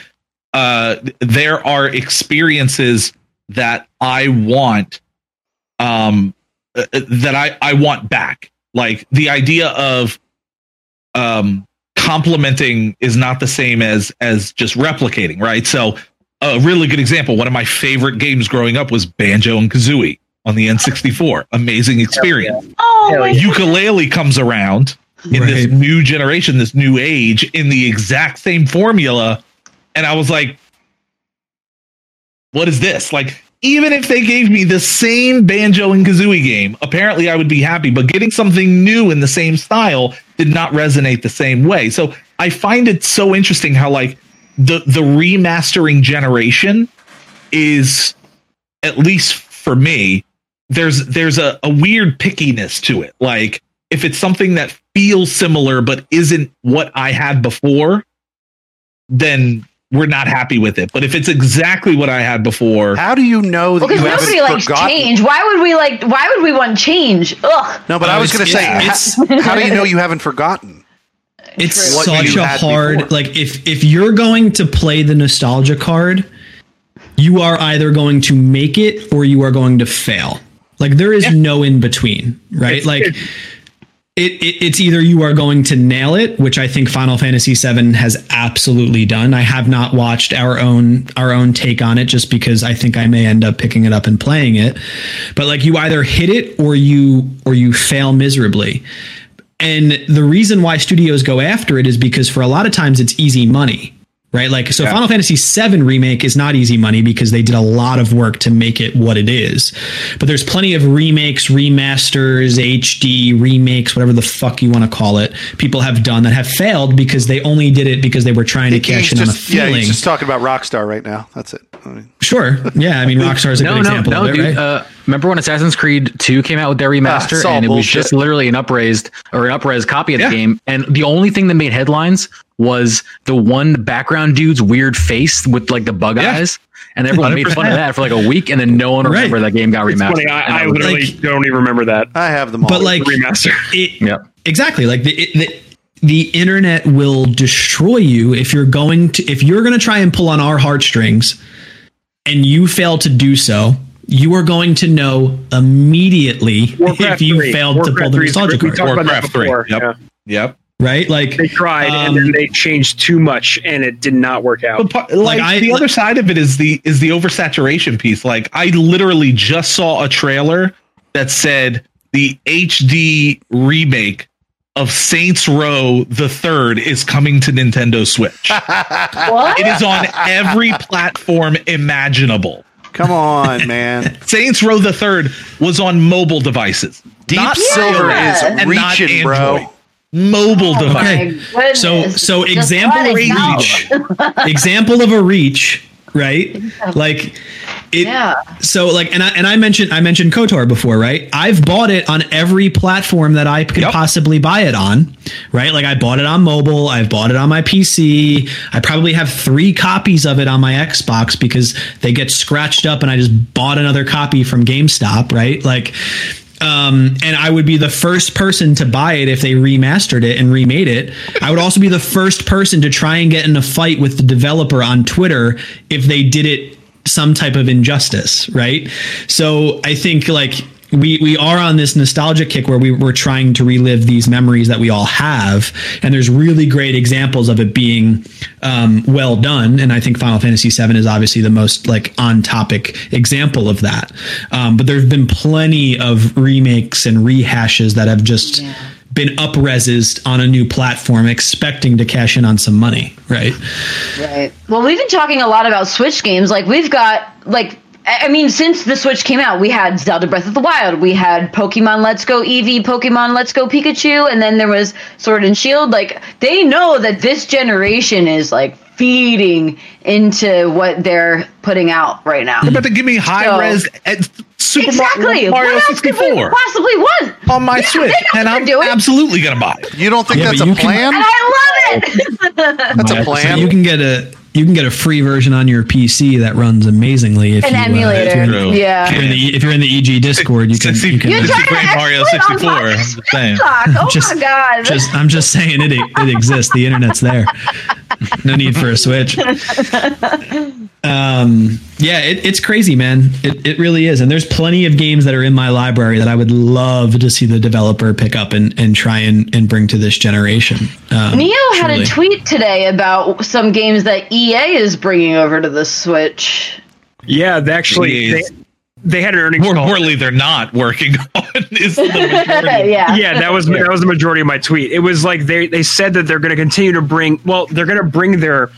uh, there are experiences that I want, um, uh, uh, that I I want back. Like the idea of, um, complementing is not the same as as just replicating, right? So, a really good example. One of my favorite games growing up was Banjo and Kazooie on the N64. Amazing experience Oh, Hell my Yooka-Laylee comes around in this new generation, this new age, in the exact same formula, and I was like, "What is this?" Like, even if they gave me the same banjo and kazooie game, apparently I would be happy. But getting something new in the same style did not resonate the same way. So I find it so interesting how like the the remastering generation is at least for me there's there's a, a weird pickiness to it like if it's something that feels similar but isn't what i had before then we're not happy with it but if it's exactly what i had before How do you know that Because you nobody haven't likes forgotten? change. Why would we like? Why would we want change? Ugh. No, but I was going to say, yeah, ha- it's- how do you know you haven't forgotten? It's What such a hard before. like if if you're going to play the nostalgia card, you are either going to make it or you are going to fail. Like there is no in between, right? It's- like it's- it, it, it's either you are going to nail it, which I think Final Fantasy VII has absolutely done. I have not watched our own our own take on it just because I think I may end up picking it up and playing it. But like you either hit it or you or you fail miserably. And the reason why studios go after it is because for a lot of times it's easy money, right? Like, so Final Fantasy VII Remake is not easy money because they did a lot of work to make it what it is. But there's plenty of remakes, remasters, HD, remakes, whatever the fuck you want to call it, people have done that have failed because they only did it because they were trying to cash in He's on a just, yeah, feeling. he's just talking about Rockstar right now. That's it. I mean, sure. Yeah. I mean, Rockstar is a No, good no, example no, of it, dude. right? Uh, remember when Assassin's Creed 2 came out with their remaster, it's all and it was just literally an upraised or an upres copy of the game, and the only thing that made headlines was the one background dude's weird face with like the bug Yeah. eyes, and everyone made fun of that for like a week, and then no one Right. that game got It's remastered. funny. I, And I literally like- don't even remember that. I have them all. but like, remaster. it, Yep. exactly like the, it, the the internet will destroy you if you're going to if you're going to try and pull on our heartstrings and you fail to do so you are going to know immediately Warcraft if you 3. failed to pull the 3 is nostalgia card talked about that Warcraft 3. Yep. Yeah. Yep. right like They tried and then Um, they changed too much and it did not work out. But part, like, I- the other side of it is the is the oversaturation piece. Like I literally just saw a trailer that said the HD remake of Saints Row the Third is coming to Nintendo Switch. What? it is on every platform imaginable. come on, man. Saints Row the Third was on mobile devices. Deep Not Silver Yeah. is and not reaching, bro. Mobile Oh device. goodness. so so Just example of reach example of a reach right like it Yeah. so like and I and I mentioned I mentioned Kotor before, right? I've bought it on every platform that I could Yep. possibly buy it on, right? Like I bought it on mobile, I've bought it on my PC. I probably have 3 copies of it on my Xbox because they get scratched up and I just bought another copy from GameStop, right? Like um, and I would be the first person to buy it if they remastered it and remade it. I would also be the first person to try and get in a fight with the developer on Twitter if they did it some type of injustice, right? So I think like we we are on this nostalgia kick where we, we're trying to relive these memories that we all have, and there's really great examples of it being um, well done. And I think Final Fantasy VII is obviously the most like on topic example of that. Um, but there's been plenty of remakes and rehashes that have just been upresed on a new platform, expecting to cash in on some money, right? Right. Well, we've been talking a lot about Switch games. Like we've got like I I mean, since the Switch came out, we had Zelda Breath of the Wild, we had Pokemon Let's Go Eevee, Pokemon Let's Go Pikachu, and then there was Sword and Shield. Like they know that this generation is like feeding into what they're putting out right now. They're about to give me high So- res at Super Exactly. Mario what else could we 64 possibly want? on my Yeah, Switch, and I'm they're doing. absolutely gonna buy it. You don't think Yeah, that's a you can- plan? And I love it. That's a So plan. you can get a you can get a free version on your PC that runs amazingly if An you, uh, if emulator. you're in- True. If you're, Yeah. in the, if you're in the EG Discord, you can. 60 You can You're trying to Great Mario exploit on 64, I'm just saying. Oh Just- my god. just I'm just saying it it exists. The internet's there. No need for a switch. Um, yeah, it, it's crazy, man. It, it really is. And there's plenty of games that are in my library that I would love to see the developer pick up and, and try and, and bring to this generation. Um, Neo had truly. a tweet today about some games that EA is bringing over to the Switch. Yeah, they actually they, they had an earnings More call. importantly, they're not working on is the majority. yeah. yeah, that was that was the majority of my tweet. It was like they they said that they're going to continue to bring well, they're going to bring their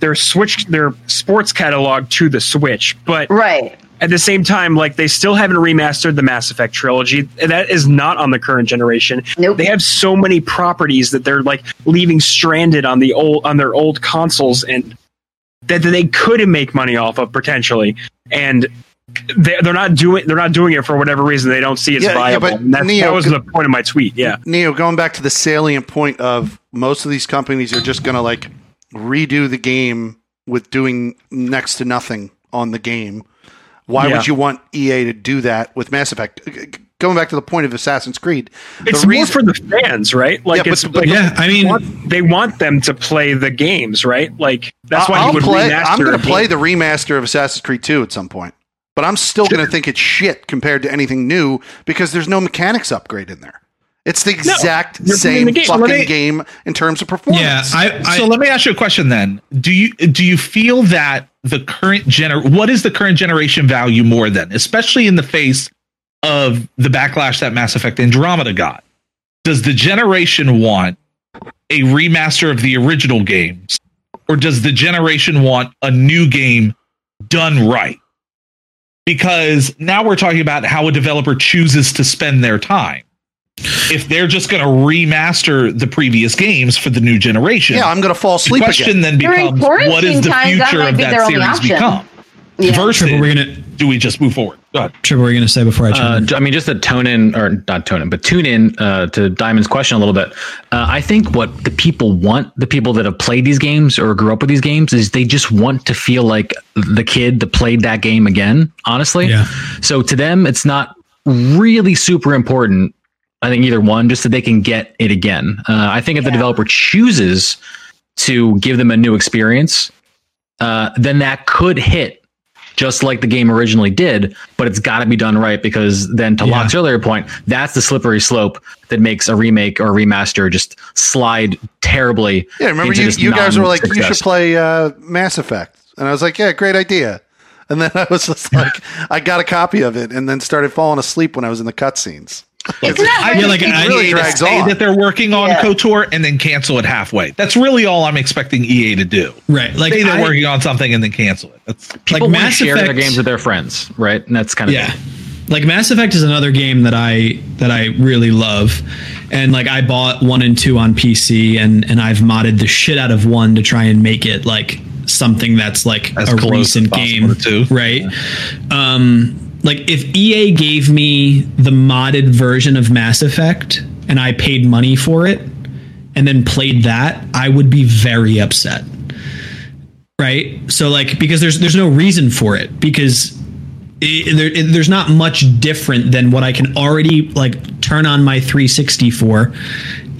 their Switch their sports catalog to the Switch, but Right. at the same time, like they still haven't remastered the Mass Effect trilogy. That is not on the current generation. Nope. They have so many properties that they're like leaving stranded on the old on their old consoles and that they could make money off of potentially. And they, they're not doing they're not doing it for whatever reason they don't see it's Yeah, yeah, viable. but And Neo, that was the point of my tweet. Yeah. Neo, going back to the salient point of most of these companies are just going to like redo the game with doing next to nothing on the game. Why Yeah. would you want EA to do that with Mass Effect? G- g- Going back to the point of Assassin's Creed, It's the more for the fans, right? Like Yeah, it's but- like Yeah, I they mean- want, they want them to play the games, right? Like that's why I'll you would play. remaster I'm going to play the remaster of Assassin's Creed 2 at some point. but I'm still going to think it's shit compared to anything new because there's no mechanics upgrade in there. It's the exact you're same the game. fucking me- game in terms of performance. Yeah, I, I so let me ask you a question then. Do you do you feel that the current gener what is the current generation value more than, especially in the face of the backlash that Mass Effect Andromeda got? Does the generation want a remaster of the original games, or does the generation want a new game done right? Because now we're talking about how a developer chooses to spend their time. If they're just going to remaster the previous games for the new generation, yeah, I'm going to fall the asleep question again. then During becomes what is quarantine the times, that future might of be that their only series option. become? Yeah. Versus, Triple, we're gonna do we just move forward? Go ahead. Triple, we're gonna say before I Uh, chime in. j- I mean, just to tone in, or not tone in, but tune in uh, to Diamond's question a little bit. Uh, I think what the people want, the people that have played these games or grew up with these games, is they just want to feel like the kid that played that game again, honestly. Yeah. So to them, it's not really super important. I think either one, just so they can get it again. Uh, I think if the developer chooses to give them a new experience, uh, then that could hit just like the game originally did, but it's got to be done right because then, to Yeah. Locke's earlier point, that's the slippery slope that makes a remake or a remaster just slide terribly. Yeah, remember into you, you guys were like, you should play uh, Mass Effect. And I was like, yeah, great idea. And then I was just like, I got a copy of it and then started falling asleep when I was in the cutscenes. Isn't I right? Yeah, like, think I- EA really to say on. that they're working on Yeah. KOTOR and then cancel it halfway. That's really all I'm expecting EA to do. right, like Say they're I- working on something and then cancel it. That's People like Mass share their Effect- games with their friends, right? And that's kind of yeah like mass effect is another game that i that i really love and like i bought one and two on pc and and i've modded the shit out of one to try and make it like something that's like As a close recent as game to two. right um like if ea gave me the modded version of mass effect and i paid money for it and then played that i would be very upset. Right? So like because there's there's no reason for it because it, there, it- there's not much different than what I can already like turn on my 360 for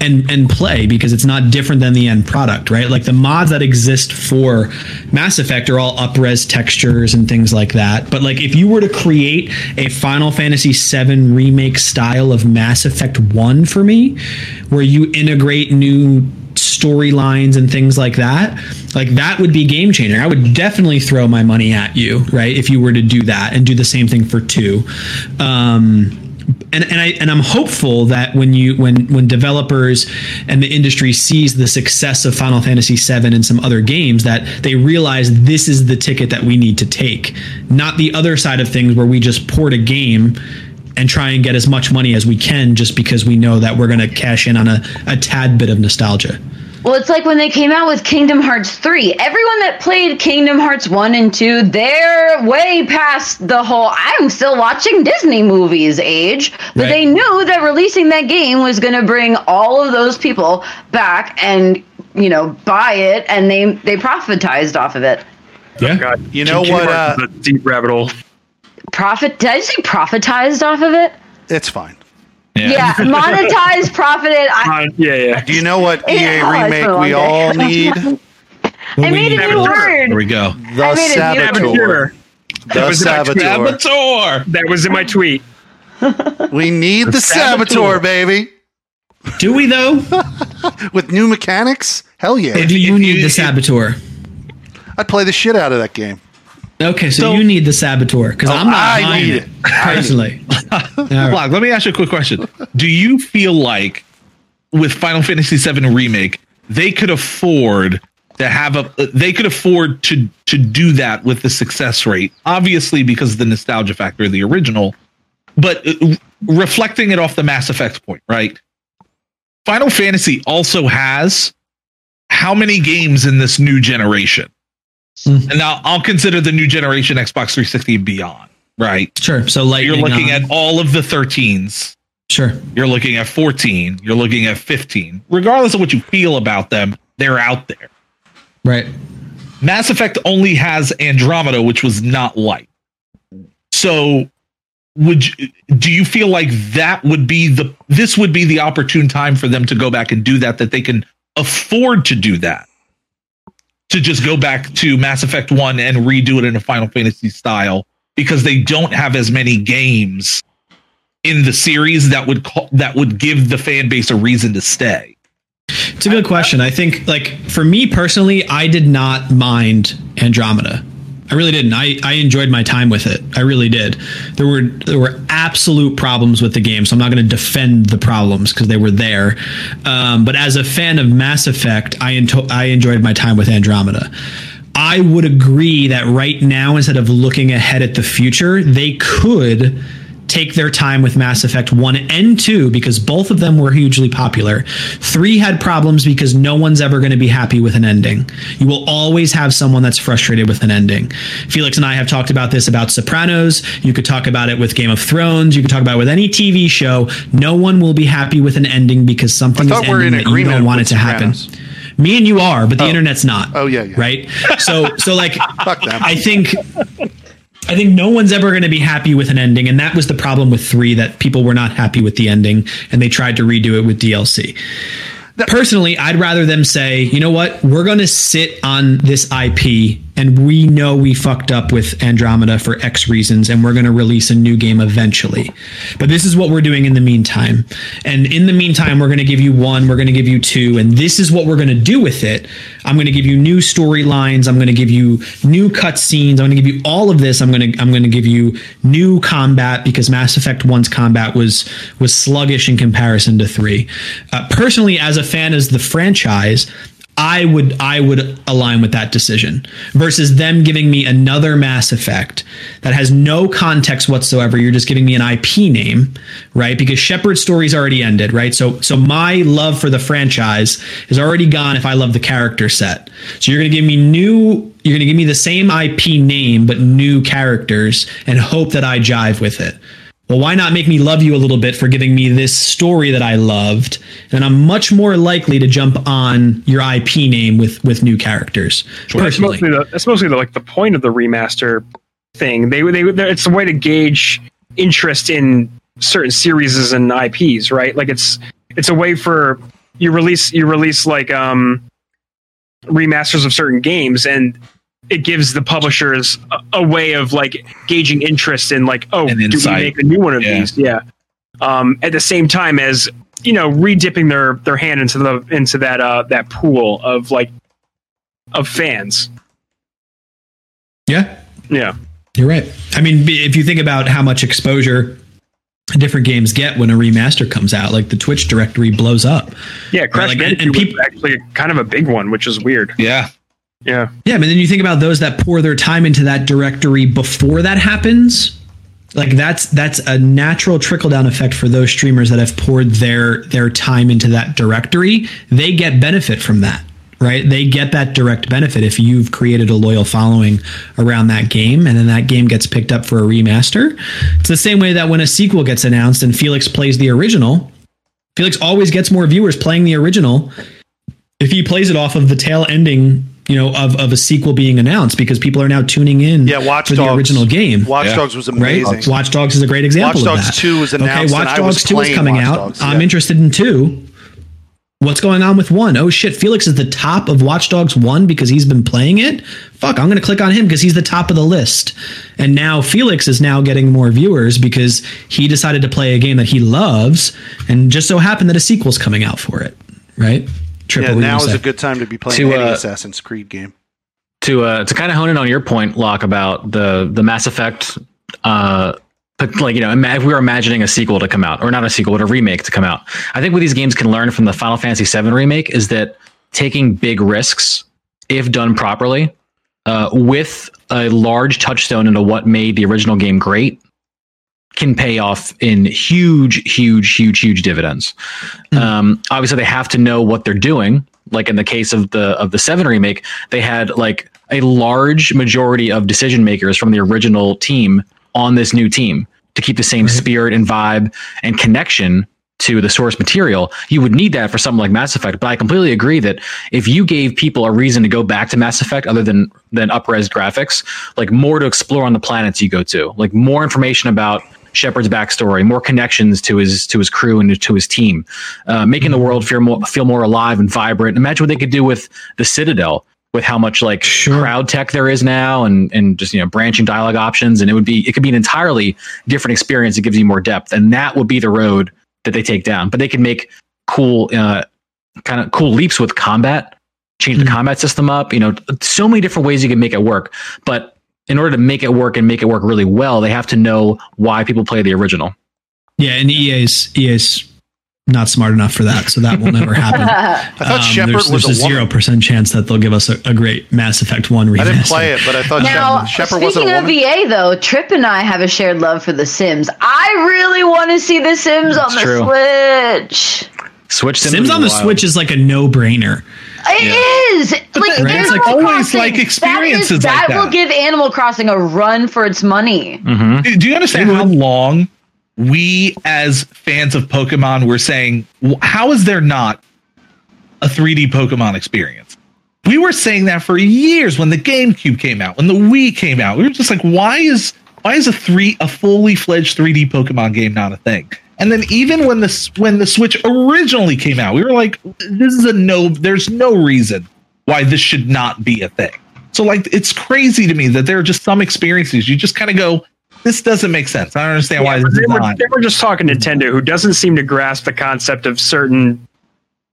and and play because it's not different than the end product, right? Like the mods that exist for Mass Effect are all upres textures and things like that. But like if you were to create a Final Fantasy VII remake style of Mass Effect 1 for me, where you integrate new storylines and things like that like that would be game changer i would definitely throw my money at you right if you were to do that and do the same thing for two um and, and I and I'm hopeful that when you when when developers and the industry sees the success of Final Fantasy VII and some other games that they realize this is the ticket that we need to take, not the other side of things where we just port a game and try and get as much money as we can just because we know that we're going to cash in on a, a tad bit of nostalgia. Well, it's like when they came out with Kingdom Hearts 3. Everyone that played Kingdom Hearts 1 and 2, they're way past the whole I'm still watching Disney movies age. But Right. they knew that releasing that game was going to bring all of those people back and, you know, buy it and they they profitized off of it. Yeah. God, You know Kingdom what, Hearts uh, deep rabbit hole. Profit did I say profitized off of it? It's fine. Yeah, monetized, profited. I, Uh, yeah, yeah. Do you know what Yeah, EA it's remake we day. all need? I made a new Saboteur. word. There we go. The I made a Saboteur. Saboteur. The was in my tweet. Saboteur. Saboteur. That was in my tweet. We need the Saboteur, Saboteur. baby. Do we though? With new mechanics? Hell yeah. Or do you if need you- the saboteur? I'd play the shit out of that game. Okay, so, So- you need the saboteur because Oh, I'm not I buying need it, it. I need personally. All right. Locke, let me ask you a quick question. Do you feel like with Final Fantasy VII Remake, they could afford to have a they could afford to to do that with the success rate? Obviously, because of the nostalgia factor of the original, but uh, reflecting it off the Mass Effect point, right? Final Fantasy also has how many games in this new generation? Mhm. And now I'll consider the new generation Xbox 360 and beyond, right? Sure. So lightning. You're looking on. at all of the 13s. sure. You're looking at 14. You're looking at 15. Regardless of what you feel about them, they're out there. Right. Mass Effect only has Andromeda, which was not light. So, would you, do you feel like that would be the this would be the opportune time for them to go back and do that? That they can afford to do that, to just go back to Mass Effect One and redo it in a Final Fantasy style because they don't have as many games in the series that would call, that would give the fan base a reason to stay. It's a good question. I think, like, for me personally, I did not mind Andromeda. I really didn't. I, I enjoyed my time with it. I really did. There were there were absolute problems with the game, so I'm not going to defend the problems because they were there. Um, but as a fan of Mass Effect, I I enjoyed my time with Andromeda. I would agree that right now, instead of looking ahead at the future, they could take their time with Mass Effect 1 and 2 because both of them were hugely popular. 3 had problems because no one's ever going to be happy with an ending. You will always have someone that's frustrated with an ending. Felix and I have talked about this about Sopranos. You could talk about it with Game of Thrones. You could talk about it with any TV show. No one will be happy with an ending because something is ending in that you don't want it to happen. Me and you are, but the internet's not. Oh, yeah, yeah. Right? So so like. I think I think no one's ever going to be happy with an ending, and that was the problem with three. That people were not happy with the ending, and they tried to redo it with DLC. Personally, I'd rather them say, you know what, we're going to sit on this IP, and we know we fucked up with Andromeda for X reasons, and we're going to release a new game eventually. But this is what we're doing in the meantime. And in the meantime, we're going to give you one, we're going to give you two, and this is what we're going to do with it. I'm going to give you new storylines. I'm going to give you new cutscenes. I'm going to give you all of this. I'm going to I'm going to give you new combat because Mass Effect One's combat was was sluggish in comparison to three. Uh, personally, as a fan as the franchise. I would I would align with that decision versus them giving me another Mass Effect that has no context whatsoever. You're just giving me an IP name, right? Because Shepard's story's already ended, right? So so my love for the franchise is already gone if I love the character set. So you're going to give me new you're going to give me the same IP name but new characters and hope that I jive with it. Well, why not make me love you a little bit for giving me this story that I loved? And I'm much more likely to jump on your IP name with with new characters. That's Personally, mostly the that's mostly the, like the point of the remaster thing. They they it's a way to gauge interest in certain series and IPs, right? Like it's it's a way for you release you release like um remasters of certain games and it gives the publishers a, a way of like gauging interest in like oh do we make a new one of Yeah. these yeah um at the same time as you know re-dipping their their hand into the into that uh that pool of like of fans yeah, yeah you're right. I mean, if you think about how much exposure different games get when a remaster comes out, like the Twitch directory blows up. Yeah, Crash like, and- and was peop- actually kind of a big one, which is weird. Yeah. Yeah, Yeah, but then you think about those that pour their time into that directory before that happens. Like that's that's a natural trickle down effect for those streamers that have poured their their time into that directory. They get benefit from that, right? They get that direct benefit if you've created a loyal following around that game and then that game gets picked up for a remaster. It's the same way that when a sequel gets announced and Felix plays the original, Felix always gets more viewers playing the original if he plays it off of the tail ending, you know, of, of a sequel being announced because people are now tuning in Yeah, Watch for Dogs. the original game. Watch Yeah. Dogs was Right, amazing. Watch Dogs is a great example. Watch of Dogs that. 2 was announced, Okay, and Watch I Dogs was Two is coming Watch out. Dogs, I'm interested in two. What's going on with one? Oh shit, Felix is the top of Watch Dogs one because he's been playing it. Fuck, I'm going to click on him because he's the top of the list. And now Felix is now getting more viewers because he decided to play a game that he loves, and just so happened that a sequel's coming out for it. Right? Triple. yeah, what were you now is a good time to be playing To, any uh, Assassin's Creed game. to uh, to kind of hone in on your point, Locke, about the the Mass Effect. Uh, but like you know, if we were imagining a sequel to come out, or not a sequel, but a remake to come out. I think what these games can learn from the Final Fantasy VII remake is that taking big risks, if done properly, uh, with a large touchstone into what made the original game great, can pay off in huge, huge, huge, huge dividends. Um, obviously, they have to know what they're doing. Like in the case of the of the Seven remake, they had like a large majority of decision makers from the original team on this new team to keep the same spirit and vibe and connection to the source material. You would need that for something like Mass Effect. But I completely agree that if you gave people a reason to go back to Mass Effect other than than upres graphics, like more to explore on the planets you go to, like more information about Shepard's backstory, more connections to his to his crew and to his team, uh, making the world feel more feel more alive and vibrant. Imagine what they could do with the Citadel, with how much like Sure. crowd tech there is now and and just you know branching dialogue options and it would be it could be an entirely different experience It gives you more depth and that would be the road that they take down but they can make cool uh kind of cool leaps with combat change the Mhm. combat system up you know so many different ways you can make it work but in order to make it work and make it work really well they have to know why people play the original Yeah, and EA's EA's not smart enough for that, so that will never happen. I thought um, Shepard there's, was there's a a zero percent chance that they'll give us a, a great Mass Effect One remaster. I didn't play it, but I thought Now, Shepard, Shepard wasn't speaking of woman. EA though, Trip and I have a shared love for The Sims. I really want to see The Sims on the true. Switch. switch Sims, Sims on the wild. Switch is like a no brainer. It is like then- Animal it's like always, Crossing, like, that is- experiences that, like will give Animal Crossing a run for its money. Mhm. Do, do you understand how long we, as fans of Pokemon, were saying, how is there not a 3D Pokemon experience? We were saying that for years when the GameCube came out, when the Wii came out. We were just like, why is why is a three a fully fledged 3D Pokemon game not a thing? And then even when the when the Switch originally came out, we were like, this is a no. There's no reason why this should not be a thing. So like, it's crazy to me that there are just some experiences you just kind of go, this doesn't make sense. I don't understand why Yeah, this they, is were, they were just talking to Nintendo, who doesn't seem to grasp the concept of certain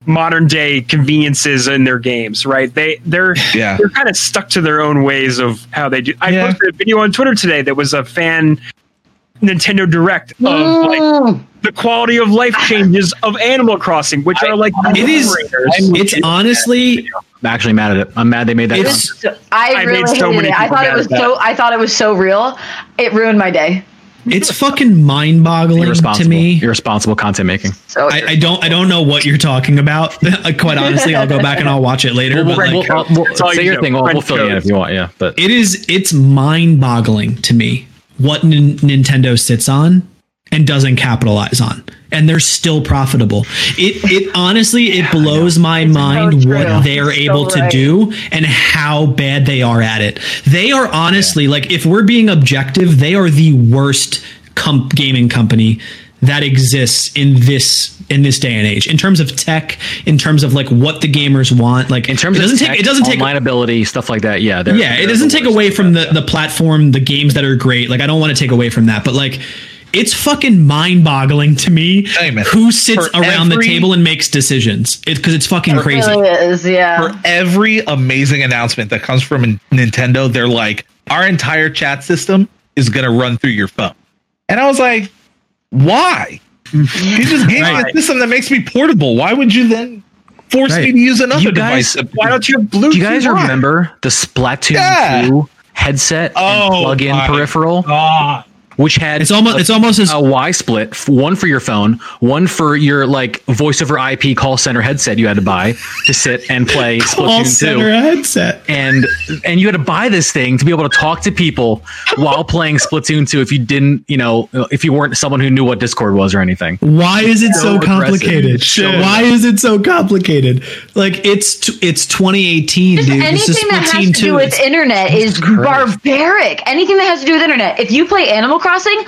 modern day conveniences in their games. Right? They they're Yeah. they're kind of stuck to their own ways of how they do. I Yeah. posted a video on Twitter today that was a fan Nintendo Direct of like Mm. the quality of life changes of Animal Crossing, which are like It is- It's honestly I'm actually mad at it i'm mad they made that It's- concept. I, I really made so hated many it. I thought it was at that. so. I thought it was so real. It ruined my day. It's fucking mind boggling to me. irresponsible content making So I, I don't I don't know what you're talking about. Uh, quite honestly, I'll go back and I'll watch it later. We'll, but we'll, like, we'll- we'll- say you your do. thing. We'll, we'll fill you in if you want. Yeah, but it is it's mind boggling to me what Nin- Nintendo sits on and doesn't capitalize on, and they're still profitable. It it honestly it blows my mind true. what they're It's able so to do and how bad they are at it. They are honestly like if we're being objective, they are the worst com- gaming company that exists in this in this day and age in terms of tech in terms of like what the gamers want like in terms it doesn't of take it doesn't take online ability stuff like that. Yeah, yeah it doesn't take away from the the platform the games that are great like i don't want to take away from that but like it's fucking mind-boggling to me Hey, who sits For around the table and makes decisions it's because it's fucking it crazy really is. Yeah. for every amazing announcement that comes from Nintendo, they're like, our entire chat system is going to run through your phone. And I was like, why? You just gave me a system that makes me portable. Why would you then force Right. me to use another You guys- device? Why don't you have Bluetooth? Do you guys on? remember the Splatoon Yeah. 2 headset Oh, and plug-in peripheral, God. Which had it's almost a, it's almost as a Y split, one for your phone, one for your like voice over IP call center headset you had to buy to sit and play call Splatoon 2. center headset and and you had to buy this thing to be able to talk to people while playing Splatoon 2 if you didn't, you know, if you weren't someone who knew what Discord was or anything. why is it so, So complicated So why is it so complicated like it's t- it's 2018 Just dude this is anything that has to 2 do with It's- internet is Christ. barbaric. Anything that has to do with internet. If you play Animal Crossing,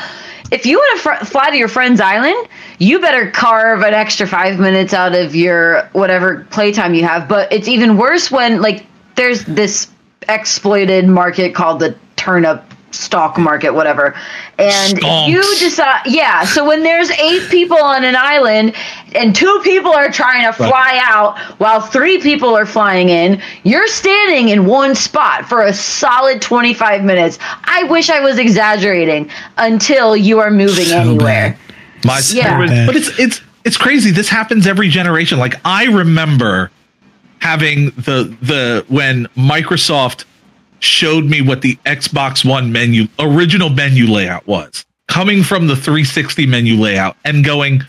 if you want to fr- fly to your friend's island, you better carve an extra five minutes out of your whatever playtime you have. But it's even worse when like there's this exploited market called the turnip stock market, whatever. And if you decide, yeah. So when there's eight people on an island and two people are trying to fly out while three people are flying in, you're standing in one spot for a solid 25 minutes. I wish I was exaggerating until you are moving So anywhere. bad. My Yeah. bad. but it's it's it's crazy. This happens every generation. Like I remember having the the when Microsoft showed me what the Xbox One menu original menu layout was, coming from the 360 menu layout and going,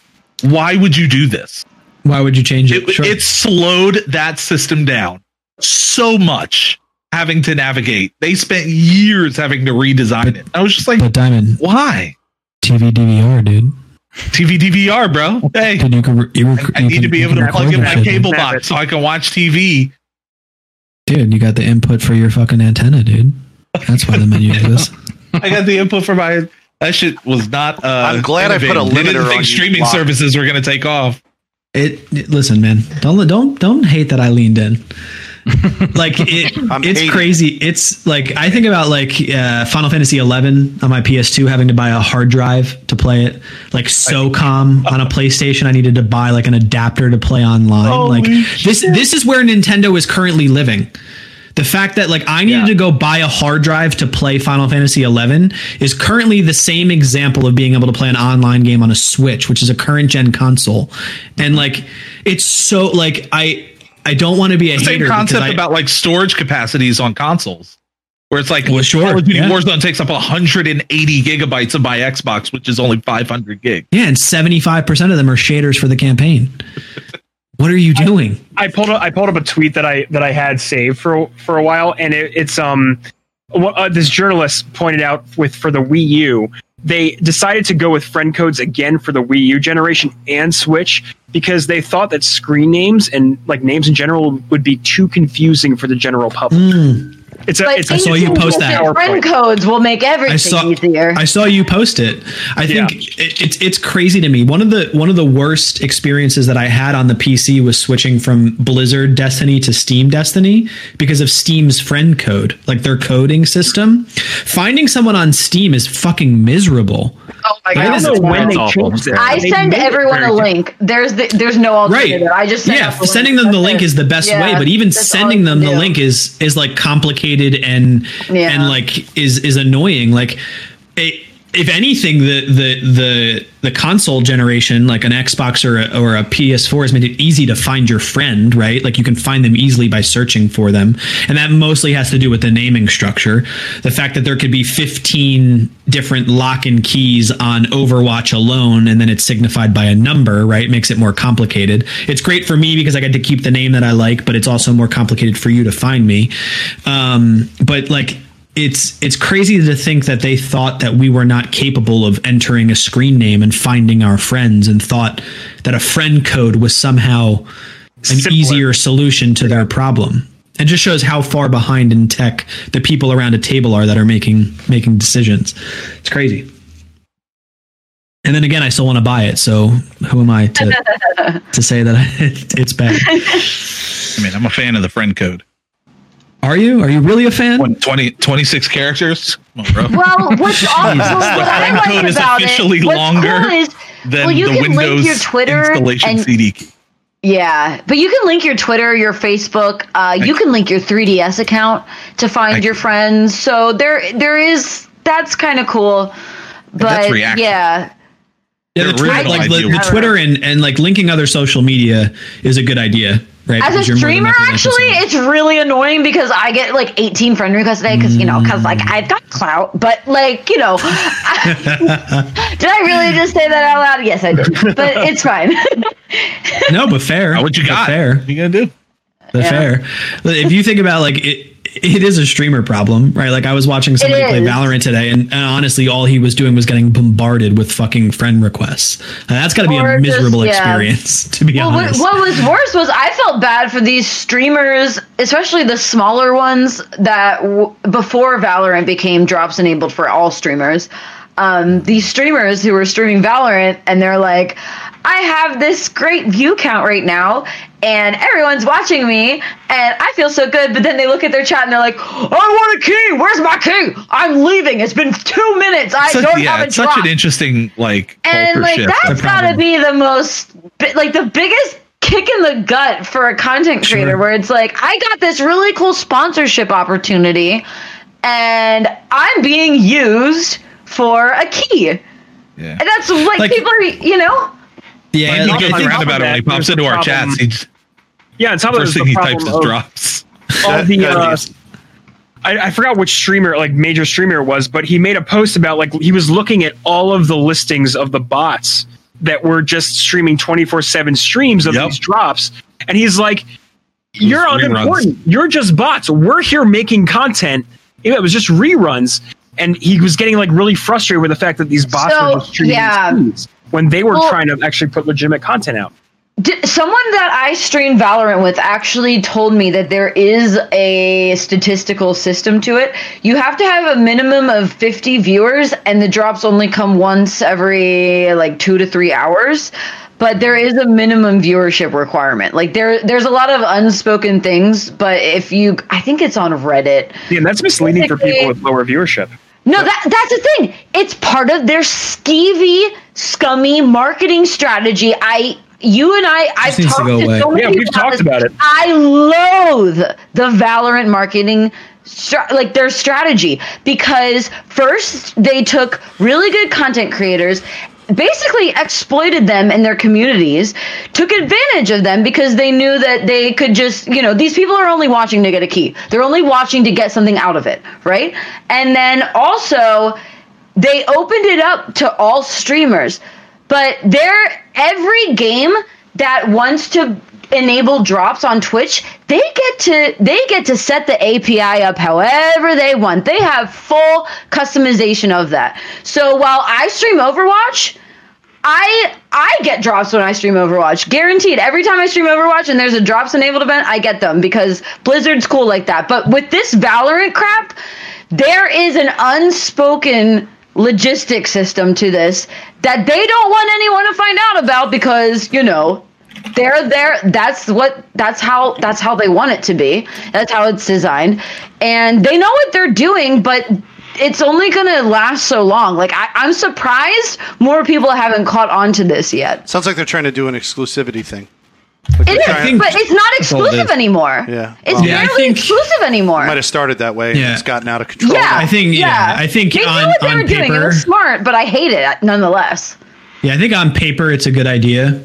why would you do this? why would you change it, It, Sure. it slowed that system down so much having to navigate. They spent years having to redesign it. I was just like, but diamond why? tv dvr dude TV DVR, bro. Hey, you can, you rec- I you need to be able to plug in my shit, cable box so I can watch TV. Dude you got the input for your fucking antenna dude that's why the menu exists I got the input for my. That shit was not. Uh, I'm glad I put a innovative. They didn't think on streaming Block. services were going to take off. It, it- listen, man. Don't don't don't hate that I leaned in. Like it, it's hating crazy. It's like I think about like uh, Final Fantasy 11 on my PS2 having to buy a hard drive to play it. Like SOCOM on a PlayStation, I needed to buy like an adapter to play online. like this this is where Nintendo is currently living. The fact that like I needed Yeah. to go buy a hard drive to play Final Fantasy 11 is currently the same example of being able to play an online game on a Switch, which is a current gen console. And like it's so like I I don't want to be a Same concept I- about like storage capacities on consoles. Where it's like Well, sure, Call of Duty yeah. Warzone takes up 180 gigabytes of my Xbox, which is only 500 gig. Yeah, and seventy five percent of them are shaders for the campaign. What are you doing? I pulled up, I pulled up a tweet that I that I had saved for for a while, and it, it's um, what uh, this journalist pointed out with for the Wii U, they decided to go with friend codes again for the Wii U generation and Switch because they thought that screen names and like names in general would be too confusing for the general public. Hmm. It's a But it's a I saw you post that. PowerPoint. Friend codes will make everything I saw easier. I saw you post it. I think Yeah. it, it's it's crazy to me. One of the one of the worst experiences that I had on the PC was switching from Blizzard Destiny to Steam Destiny because of Steam's friend code, like their coding system. Finding someone on Steam is fucking miserable. oh my I god! don't know when they awful. changed it. I They send everyone a link. There's the, there's no alternative. Right. I just send yeah, sending them the link it. is the best Yeah, way, but even that's sending them the link is is like complicated and Yeah. and like is is annoying. Like it, if anything, the the the the console generation, like an Xbox or a, or a PS4, has made it easy to find your friend, right? Like you can find them easily by searching for them, and that mostly has to do with the naming structure. The fact that there could be 15 different lock and keys on Overwatch alone, and then it's signified by a number, right? Makes it more complicated. It's great for me because I get to keep the name that I like, but it's also more complicated for you to find me. Um, but like it's it's crazy to think that they thought that we were not capable of entering a screen name and finding our friends and thought that a friend code was somehow an Simpler. easier solution to their problem. It just shows how far behind in tech the people around a table are that are making making decisions. It's crazy. And then again, I still want to buy it. So who am I to to say that it's bad? I mean, I'm a fan of the friend code. Are you? Are you really a fan? What, 20, 26 characters? Come on. Well, what's awesome, what I friend like code is about officially it, longer cool is, Then well, you the can Windows link your Twitter installation and CD key. Yeah, but you can link your Twitter, your Facebook. Uh, you can link your 3DS account to find I- your friends. So there, there is that's kind of cool. But reaction. yeah, Yeah, the Their Twitter, like the, the Twitter and, and like linking other social media is a good idea, right? as a you're more than streamer, likely to link to actually, it's really annoying because I get like 18 friend requests a day because you know, because like mm. I've got clout. But like you know, did I really just say that out loud? Yes, I did. But it's fine. no, but fair. What you But got? Fair. What you gonna do? But Yeah. fair. If you think about like it, it is a streamer problem, right? Like I was watching somebody play. Valorant today, and, and honestly, all he was doing was getting bombarded with fucking friend requests. And that's got to be Or a just- miserable yeah. experience, to be Well, what, honest. what was worse was I felt bad for these streamers, especially the smaller ones that w- before Valorant became drops enabled for all streamers. Um, these streamers who were streaming Valorant and they're like, I have this great view count right now, and everyone's watching me, and I feel so good. But then they look at their chat and they're like, I want a key. Where's my key? I'm leaving. It's been two minutes. I Such, don't yeah, have a it's drop such an interesting like and like shift. that's The got to problem. be the most like the biggest kick in the gut for a content creator Sure. where it's like i got this really cool sponsorship opportunity and i'm being used for a key yeah. and that's like, Like- people are you know yeah, He like, I goes on think- around top about it when he pops into our problem- chats. He just, yeah. On top of first thing he types is drops. all the That- that uh, I, I forgot which streamer like major streamer it was but he made a post about like he was looking at all of the listings of the bots that were just streaming 24-7 streams of Yep. these drops and he's like you're Those reruns. unimportant you're just bots we're here making content it was just reruns and he was getting like really frustrated with the fact that these bots So, were just streaming yeah. these streams when they were Well- trying to actually put legitimate content out D- someone that I stream Valorant with actually told me that there is a statistical system to it. You have to have a minimum of 50 viewers, and the drops only come once every like two to three hours. but there is a minimum viewership requirement. Like there, there's a lot of unspoken things, but if you, I think it's on Reddit. Yeah, that's misleading for people with lower viewership. No, that that's the thing. It's part of their skeevy, scummy marketing strategy. I, you and I, I've needs to talked to, so many Yeah, we've talked this. about it. I loathe the Valorant marketing. Like their strategy because first they took really good content creators basically exploited them in their communities took advantage of them because they knew that they could just you know these people are only watching to get a key. They're only watching to get something out of it right? And then also they opened it up to all streamers. But they're every game that wants to enable drops on Twitch, they get to they get to set the API up however they want. They have full customization of that. So while I stream Overwatch, I I get drops when I stream Overwatch. Guaranteed. Every time I stream Overwatch and there's a drops enabled event, I get them because Blizzard's cool like that. But with this Valorant crap, there is an unspoken logistic system to this that they don't want anyone to find out about because, you know, they're there that's what that's how that's how they want it to be. That's how it's designed. And they know what they're doing, but it's only gonna last so long. Like I, I'm surprised more people haven't caught on to this yet. Sounds like they're trying to do an exclusivity thing. It is, trying- but it's not oh, exclusive anymore. Yeah. It's Well- Yeah, barely think- exclusive anymore. Might have started that way. Yeah. and It's gotten out of control. yeah, I think- yeah, I think they knew what they on were doing. It was smart, but I hate it nonetheless. Yeah, I think on paper it's a good idea.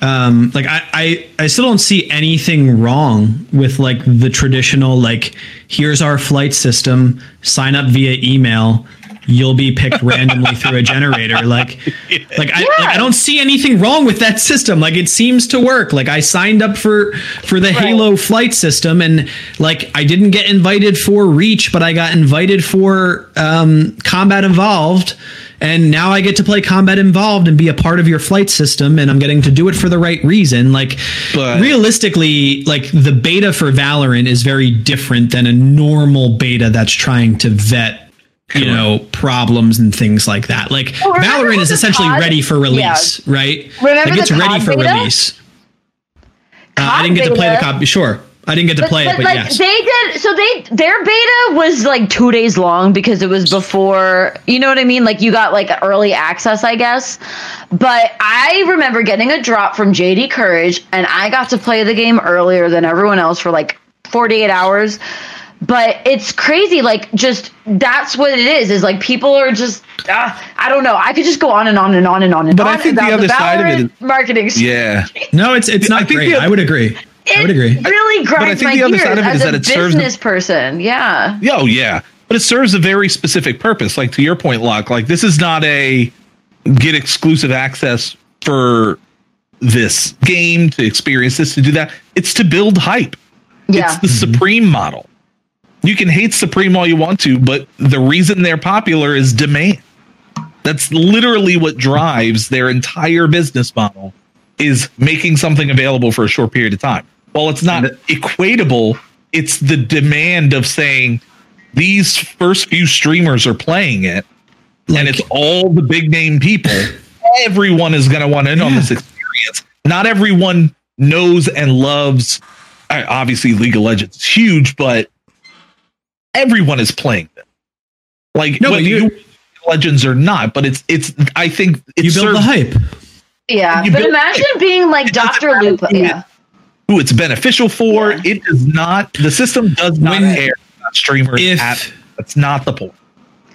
Um, like I, I, I still don't see anything wrong with like the traditional like here's our flight system, sign up via email, you'll be picked randomly through a generator. Like, like I, like I don't see anything wrong with that system. Like it seems to work. Like I signed up for for the Halo flight system, and like I didn't get invited for Reach, but I got invited for um, Combat Evolved. And now I get to play Combat Evolved and be a part of your flight system, and I'm getting to do it for the right reason. Like, But- realistically, like the beta for Valorant is very different than a normal beta that's trying to vet, you know, problems and things like that. Like Well, Valorant is essentially COD ready for release, right? Remember like it's ready COD for beta? release. Uh, I didn't get to play the beta- copy. Sure, I didn't get to play it, but like yes. they did so they their beta was like two days long because it was before you know what i mean like you got like early access i guess but i remember getting a drop from jd courage and i got to play the game earlier than everyone else for like 48 hours but it's crazy like just that's what it is is like people are just uh, i don't know i could just go on and on and on and on and But on I think the about other side of it Valorant marketing Yeah. no, it's it's I not think great. the- I would agree. I would agree. It really grinds think my the other gears side of it is that it serves the- business person. Yeah. Yeah, Oh yeah, but it serves a very specific purpose. Like to your point, Locke. Like this is not a get exclusive access for this game to experience this to do that. It's to build hype. Yeah. It's the Supreme model. You can hate Supreme all you want to, but the reason they're popular is demand. That's literally what drives their entire business model is making something available for a short period of time. While it's not equatable, it's the demand of saying these first few streamers are playing it and it's all the big name people. Everyone is going to want in on this experience. Not everyone knows and loves. uh, Obviously, League of Legends is huge, but everyone is playing it. Like No, whether you- you Legends or not, but it's it's. I think it You build the hype. Yeah. But build- imagine being like Dr. matter Lupo. Yeah. Who it's beneficial for. Yeah. It does not. The system does not When- care about streamers. if- at, that's not the point.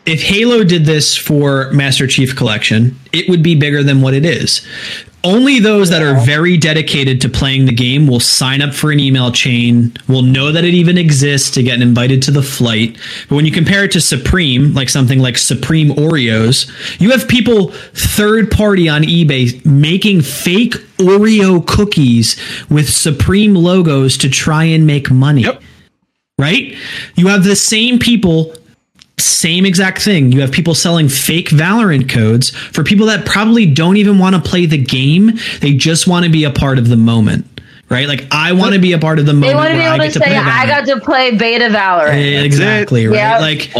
if Halo did this for Master Chief Collection, it would be bigger than what it is. Only those that are very dedicated to playing the game will sign up for an email chain, will know that it even exists to get invited to the flight. But when you compare it to Supreme, like something like Supreme Oreos, you have people third party on eBay making fake Oreo cookies with Supreme logos to try and make money Yep. right? You have the same people, same exact thing. You have people selling fake Valorant codes for people that probably don't even want to play the game. They just want to be a part of the moment, right? Like I want to be a part of the moment. They moment want to be I able to to say, I got to play beta Valorant. Eh, exactly right. Yeah. Like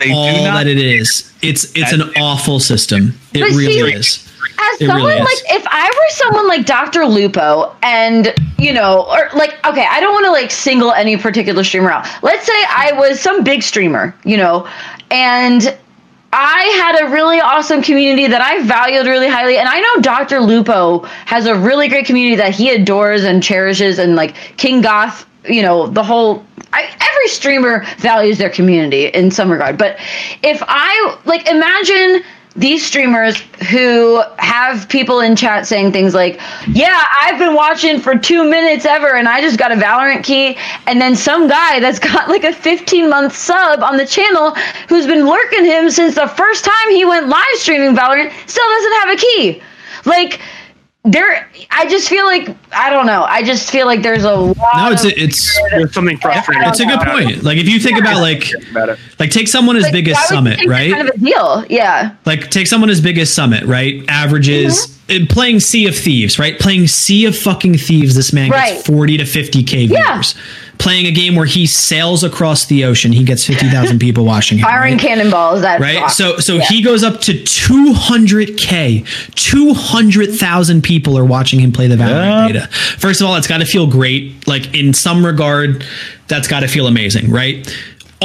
They all do not. that it is. It's it's an awful system. It really see- is. As It someone really like if I were someone like Dr. Lupo and you know or like okay I don't want to like single any particular streamer out let's say I was some big streamer you know and I had a really awesome community that I valued really highly and I know Dr. Lupo has a really great community that he adores and cherishes and like King Goth you know the whole I, every streamer values their community in some regard but if i like imagine these streamers who have people in chat saying things like yeah i've been watching for two minutes ever and i just got a valorant key. And then some guy that's got like a 15 month sub on the channel who's been lurking him since the first time he went live streaming valorant still doesn't have a key. Like there i just feel like i don't know i just feel like there's a lot No, it's of it's There's something frustrating. it's a good point. Like if you think about like like take someone as like, big as why would you Summit, right? kind of a deal yeah like take someone as big as Summit, right? Averages Mm-hmm. uh, playing Sea of Thieves, right? Playing Sea of fucking Thieves, this man Right. gets 40 to 50k Yeah. Viewers. Playing a game where he sails across the ocean, he gets 50,000 people watching him. firing right? cannonballs at right? Fox. So so Yeah. he goes up to 200k. 200,000 people are watching him play the Valorant Yeah. beta. First of all, it's got to feel great. Like in some regard, that's got to feel amazing, right?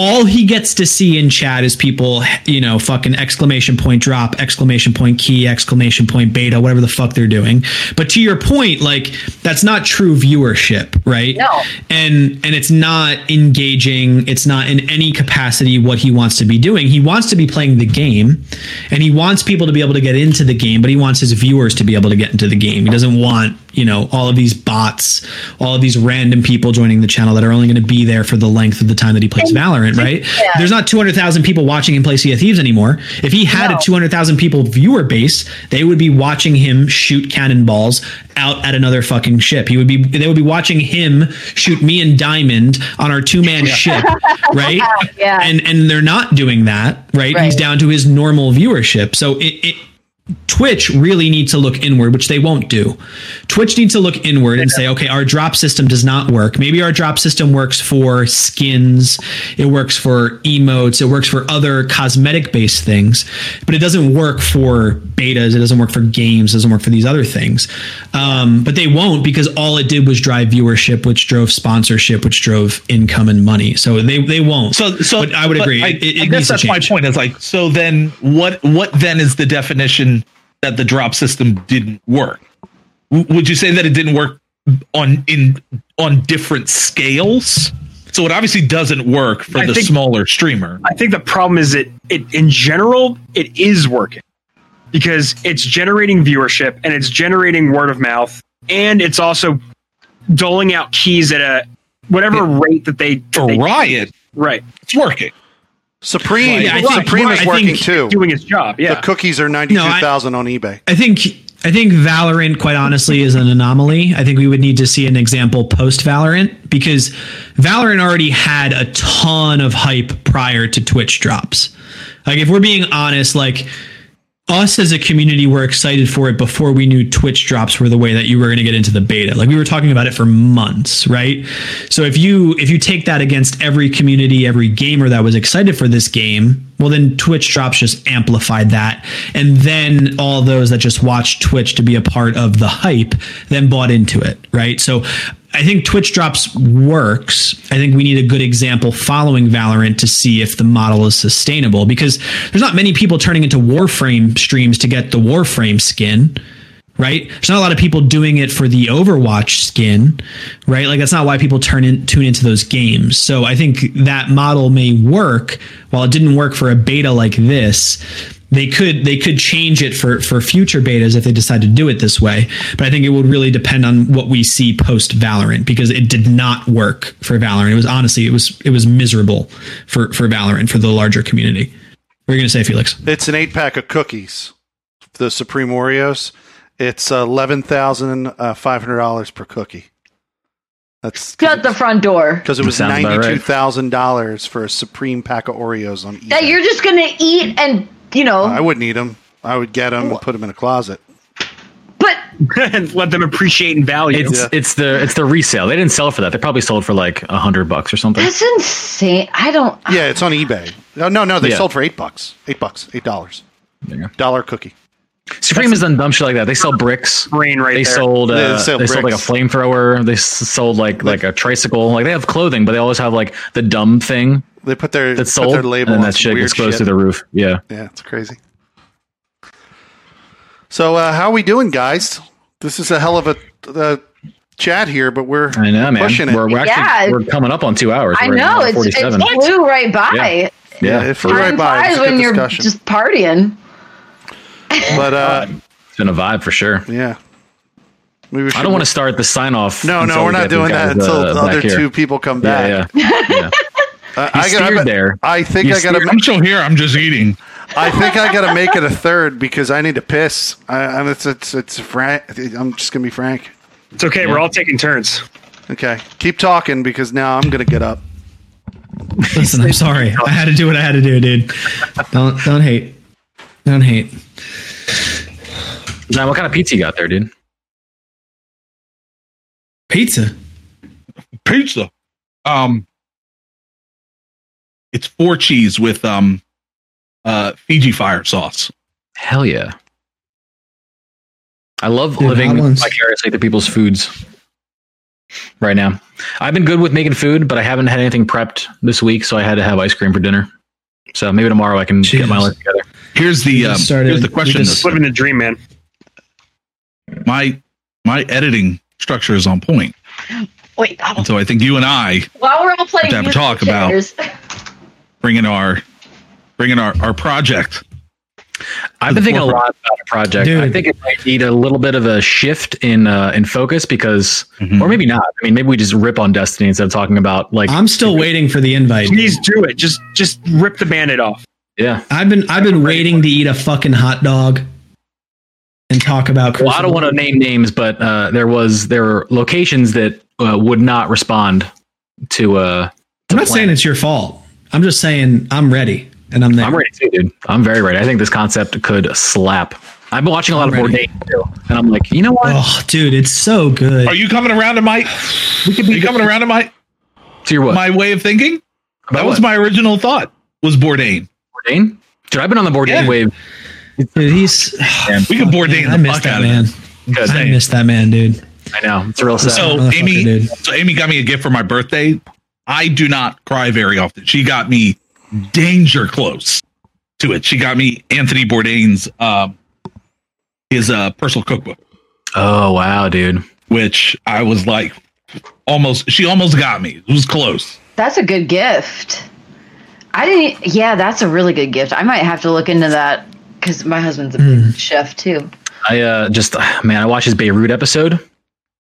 All he gets to see in chat is people, you know, fucking exclamation point drop, exclamation point key, exclamation point beta, whatever the fuck they're doing. But to your point, like that's not true viewership, right? No. and and it's not engaging it's not in any capacity what he wants to be doing he wants to be playing the game and he wants people to be able to get into the game but he wants his viewers to be able to get into the game he doesn't want you know all of these bots all of these random people joining the channel that are only going to be there for the length of the time that he plays valorant right Yeah. there's not 200000 people watching him play sea of thieves anymore if he had No. a 200000 people viewer base they would be watching him shoot cannonballs out at another fucking ship he would be they would be watching him shoot me and diamond on our two-man ship right Yeah. and and they're not doing that right, Right. he's down to his normal viewership so it, it Twitch really needs to look inward, which they won't do. Twitch needs to look inward and say, okay, our drop system does not work. Maybe our drop system works for skins, it works for emotes, it works for other cosmetic based things, but it doesn't work for betas, it doesn't work for games, it doesn't work for these other things. Um, but they won't because all it did was drive viewership, which drove sponsorship, which drove income and money. So they, they won't. So, so But I would agree. I, It- it I guess that's my point. Is like, so then what? What then is the definition that the drop system didn't work? W- Would you say that it didn't work on in on different scales? So it obviously doesn't work for I the think- smaller streamer. I think the problem is that it in general it is working because it's generating viewership and it's generating word of mouth and it's also doling out keys at a whatever rate that they, For Riot, right it's working. Supreme, Yeah, think- Supreme I is working too. doing its job. Yeah, The cookies are ninety two thousand on eBay. I think I think Valorant, quite honestly, is an anomaly. I think we would need to see an example post Valorant because Valorant already had a ton of hype prior to Twitch drops. Like, if we're being honest, like us as a community were excited for it before we knew Twitch drops were the way that you were going to get into the beta. Like we were talking about it for months, right? So if you if you take that against every community, every gamer that was excited for this game, well then Twitch drops just amplified that. And then all those that just watched Twitch to be a part of the hype then bought into it, right? So I think Twitch drops works. I think we need a good example following Valorant to see if the model is sustainable because there's not many people turning into Warframe streams to get the Warframe skin, right? There's not a lot of people doing it for the Overwatch skin, right? Like that's not why people turn in tune into those games. So I think that model may work while it didn't work for a beta like this they could they could change it for for future betas if they decide to do it this way but i think it would really depend on what we see post valorant because it did not work for valorant it was honestly it was it was miserable for for valorant for the larger community what are you going to say felix It's an eight pack of cookies, the Supreme Oreos. It's eleven thousand five hundred dollars per cookie. That's Shut the front door. because it was Sounds about right. ninety two thousand dollars for a Supreme pack of Oreos on eBay. That you're just gonna eat and you know, I wouldn't eat them. I would get them and put them in a closet. but and let them appreciate and value. It's it's the it's the resale. They didn't sell for that. They probably sold for like a hundred bucks or something. that's insane. I don't. Yeah, it's on eBay. No, no, no they Yeah. sold for eight bucks. Eight bucks. Eight dollars. There you go. Dollar cookie. Supreme has done dumb shit like that. They sell bricks. Brain right They there. sold. Uh, they sell they sold like a flamethrower. They s- sold like like a tricycle. Like they have clothing, but they always have like the dumb thing They put their that's put sold, their label and that shit weird gets close to the roof. Yeah. Yeah, it's crazy. So uh, how are we doing, guys? This is a hell of a uh, chat here, but we're I know, man. pushing it. We're, we're actually Yeah. we're coming up on two hours. I We're at know it's, it 47. flew right by. Yeah. yeah, it flew right by. It's flies a when you're discussion. just partying. but uh, It's been a vibe for sure. yeah, Maybe we I don't want to start the sign off. No, no, we're not doing that until the other two people come back. Yeah, yeah. yeah. Uh, I, gotta, there. I think You I gotta. I'm still here. I'm just eating. I think I gotta make it a third because I need to piss. I, I'm, it's it's it's frank. I'm just gonna be frank. It's okay. We're all taking turns. Okay, keep talking because now I'm gonna get up. Listen, I'm sorry. I had to do what I had to do, dude. Don't don't hate. Don't hate. John, what kind of pizza you got there, dude? Pizza. Pizza. Um, it's four cheese with um, uh, Fiji fire sauce. Hell yeah. I love Dude, living that one's- vicariously through people's foods right now. I've been good with making food, but I haven't had anything prepped this week, so I had to have ice cream for dinner. So maybe tomorrow I can get my Jesus. life together. Here's the um, started- here's the question. just- Living a dream, man. my my editing structure is on point, Wait, so I think you and I while we're all playing, to have a musical talk about- chairs. bringing our bringing our our project. I've been thinking a lot about a project. Dude. I think it might need a little bit of a shift in uh, in focus because, Mhm. or maybe not. I mean, maybe we just rip on Destiny instead of talking about like, I'm still waiting for the invite. Please do it. Just just rip the band-aid off. yeah. I've been I've been waiting to eat a fucking hot dog and talk about. Well, I don't want to name names, but uh, there was there were locations that uh, would not respond to. Uh, I'm not saying it's your fault. I'm just saying I'm ready and I'm there. I'm ready too, dude. I'm very ready. I think this concept could slap. I've been watching a lot I'm of ready. Bourdain too, and I'm like, you know what? Oh, dude, it's so good. Are you coming around to my? We could be coming around to my to your what? my way of thinking. About That was what? my original thought. Was Bourdain. Bourdain. Dude, I've been on the Bourdain Yeah. wave. Dude, he's. We could Bourdain I the miss fuck that out man. Good. I miss that man, dude. I know it's real sad. So Amy, dude. so Amy got me a gift for my birthday. I do not cry very often. She got me danger close to it. She got me Anthony Bourdain's um, his uh, personal cookbook, oh wow, dude. which I was like almost. She almost got me. It was close. That's a good gift. I didn't. Yeah, that's a really good gift. I might have to look into that because my husband's a big chef too. I uh, just man, I watched his Beirut episode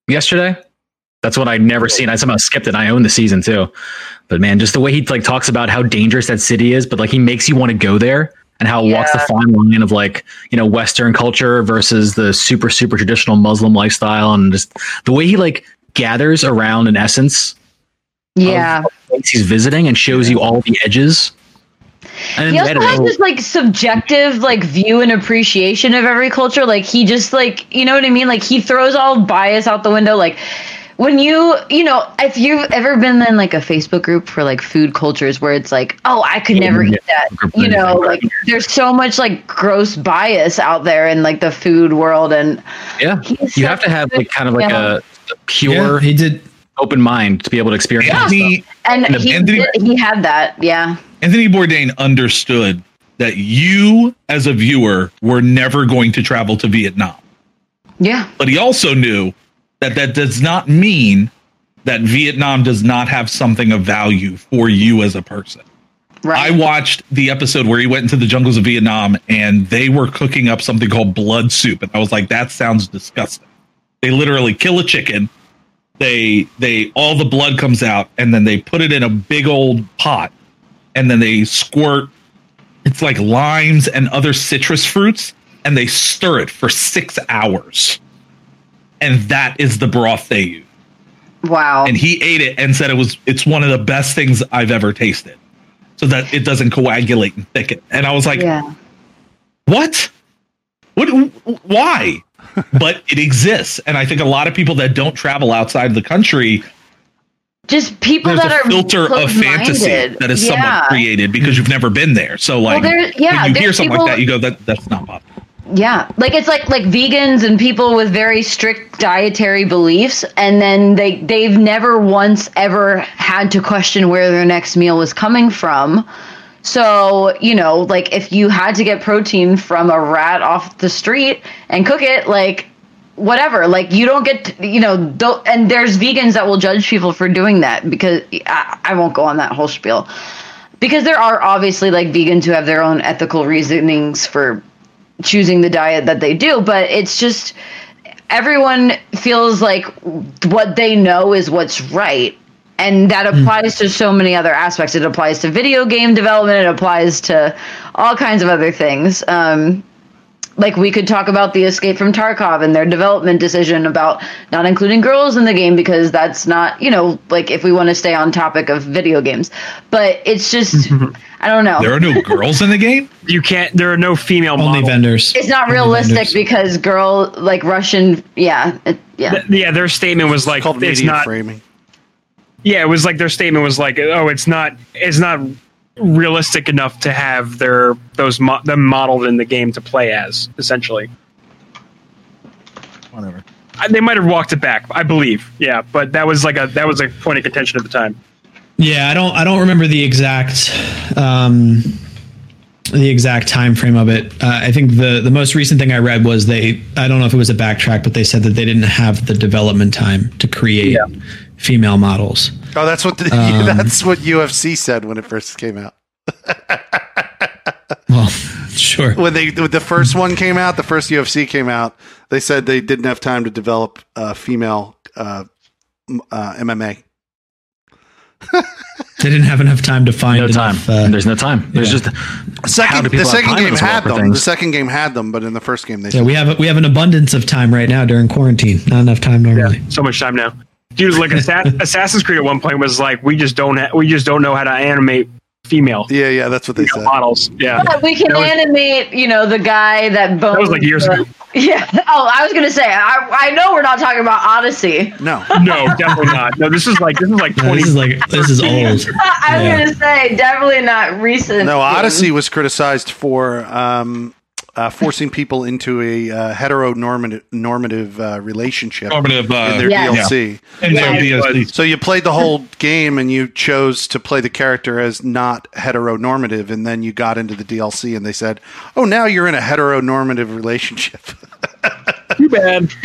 yesterday. That's what I'd never seen. I somehow skipped it. I own the season too, but man, just the way he like talks about how dangerous that city is, but like he makes you want to go there and how it walks the fine line of like you know Western culture versus the super super traditional Muslim lifestyle, and just the way he like gathers around in essence Yeah. he's visiting and shows you all the edges. And He also has this like subjective like view and appreciation of every culture. Like he just like you know what I mean. Like he throws all bias out the window. Like when you you know if you've ever been in like a Facebook group for like food cultures where it's like oh I could never eat that. You know like there's so much like gross bias out there in like the food world and yeah, you have to have like kind of like yeah. a, a pure Yeah, he did. open mind to be able to experience this. Anthony, and And he Anthony- did- he had that yeah Anthony Bourdain understood that you, as a viewer, were never going to travel to Vietnam. yeah But he also knew that that does not mean that Vietnam does not have something of value for you as a person. right I watched the episode where he went into the jungles of Vietnam and they were cooking up something called blood soup. And I was like, that sounds disgusting. They literally kill a chicken. They, they, all the blood comes out and then they put it in a big old pot and then they squirt, it's like limes and other citrus fruits and they stir it for six hours. And that is the broth they use wow and he ate it and said it was it's one of the best things I've ever tasted. So that it doesn't coagulate and thicken. And I was like, yeah "What? What why?" but it exists. And I think a lot of people that don't travel outside the country, just people there's that are filter of fantasy that is yeah. somewhat created because you've never been there. So like there- yeah, when you hear something people- like that, you go, that that's not possible. Yeah. Like it's like like vegans and people with very strict dietary beliefs and then they they've never once ever had to question where their next meal was coming from. So you know like if you had to get protein from a rat off the street and cook it like whatever. Like you don't get to, you know don't, and there's vegans that will judge people for doing that because I, I won't go on that whole spiel. Because there are obviously like vegans who have their own ethical reasonings for choosing the diet that they do but it's just everyone feels like what they know is what's right. And that applies to so many other aspects. It applies to video game development. It applies to all kinds of other things. Um, like we could talk about the escape from tarkov and their development decision about not including girls in the game because that's not you know like if we want to stay on topic of video games but it's just i don't know There are no girls in the game. You can't. There are no female Only models. vendors. it's not Only realistic vendors. because girl like russian yeah it, yeah Th- yeah, their statement was like, It's called it's not. framing. Yeah, it was like their statement was like, oh, it's not. It's not realistic enough to have their those mo- them modeled in the game to play as essentially. Whatever. I- They might have walked it back, I believe. Yeah, but that was like a that was a point of contention at the time. Yeah, I don't I don't remember the exact um the exact time frame of it. Uh, I think the the most recent thing I read was they I don't know if it was a backtrack, but they said that they didn't have the development time to create female models. Oh, that's what the, Um, that's what UFC said when it first came out. Well, sure. When they when the first one came out, the first UFC came out. They said they didn't have time to develop uh, female uh, uh, MMA. They didn't have enough time to find No time. enough, uh, There's no time. There's yeah. just Second, the second game had for them. The second game had them, but in the first game they yeah, said we have we have an abundance of time right now during quarantine. Not enough time normally. So much time now, dude. Like Assa- Assassin's Creed at one point was like, we just don't ha- we just don't know how to animate female Yeah, yeah, that's what they said. models. Yeah, But we can was- animate, you know, the guy that boned. that was like years the- ago. Yeah. Oh, I was gonna say, I, I know we're not talking about Odyssey. No, No, definitely not. No, this is like this is like No, twenty. this is like this is old. I was Yeah. gonna say, definitely not recent. no. Odyssey was criticized for um, uh, forcing people into a uh, heteronormative normative uh, relationship Normative. Uh, in their Yes. DLC. in their Yeah. DLC. So you played the whole game and you chose to play the character as not heteronormative, and then you got into the DLC and they said, "Oh, now you're in a heteronormative relationship." Too bad.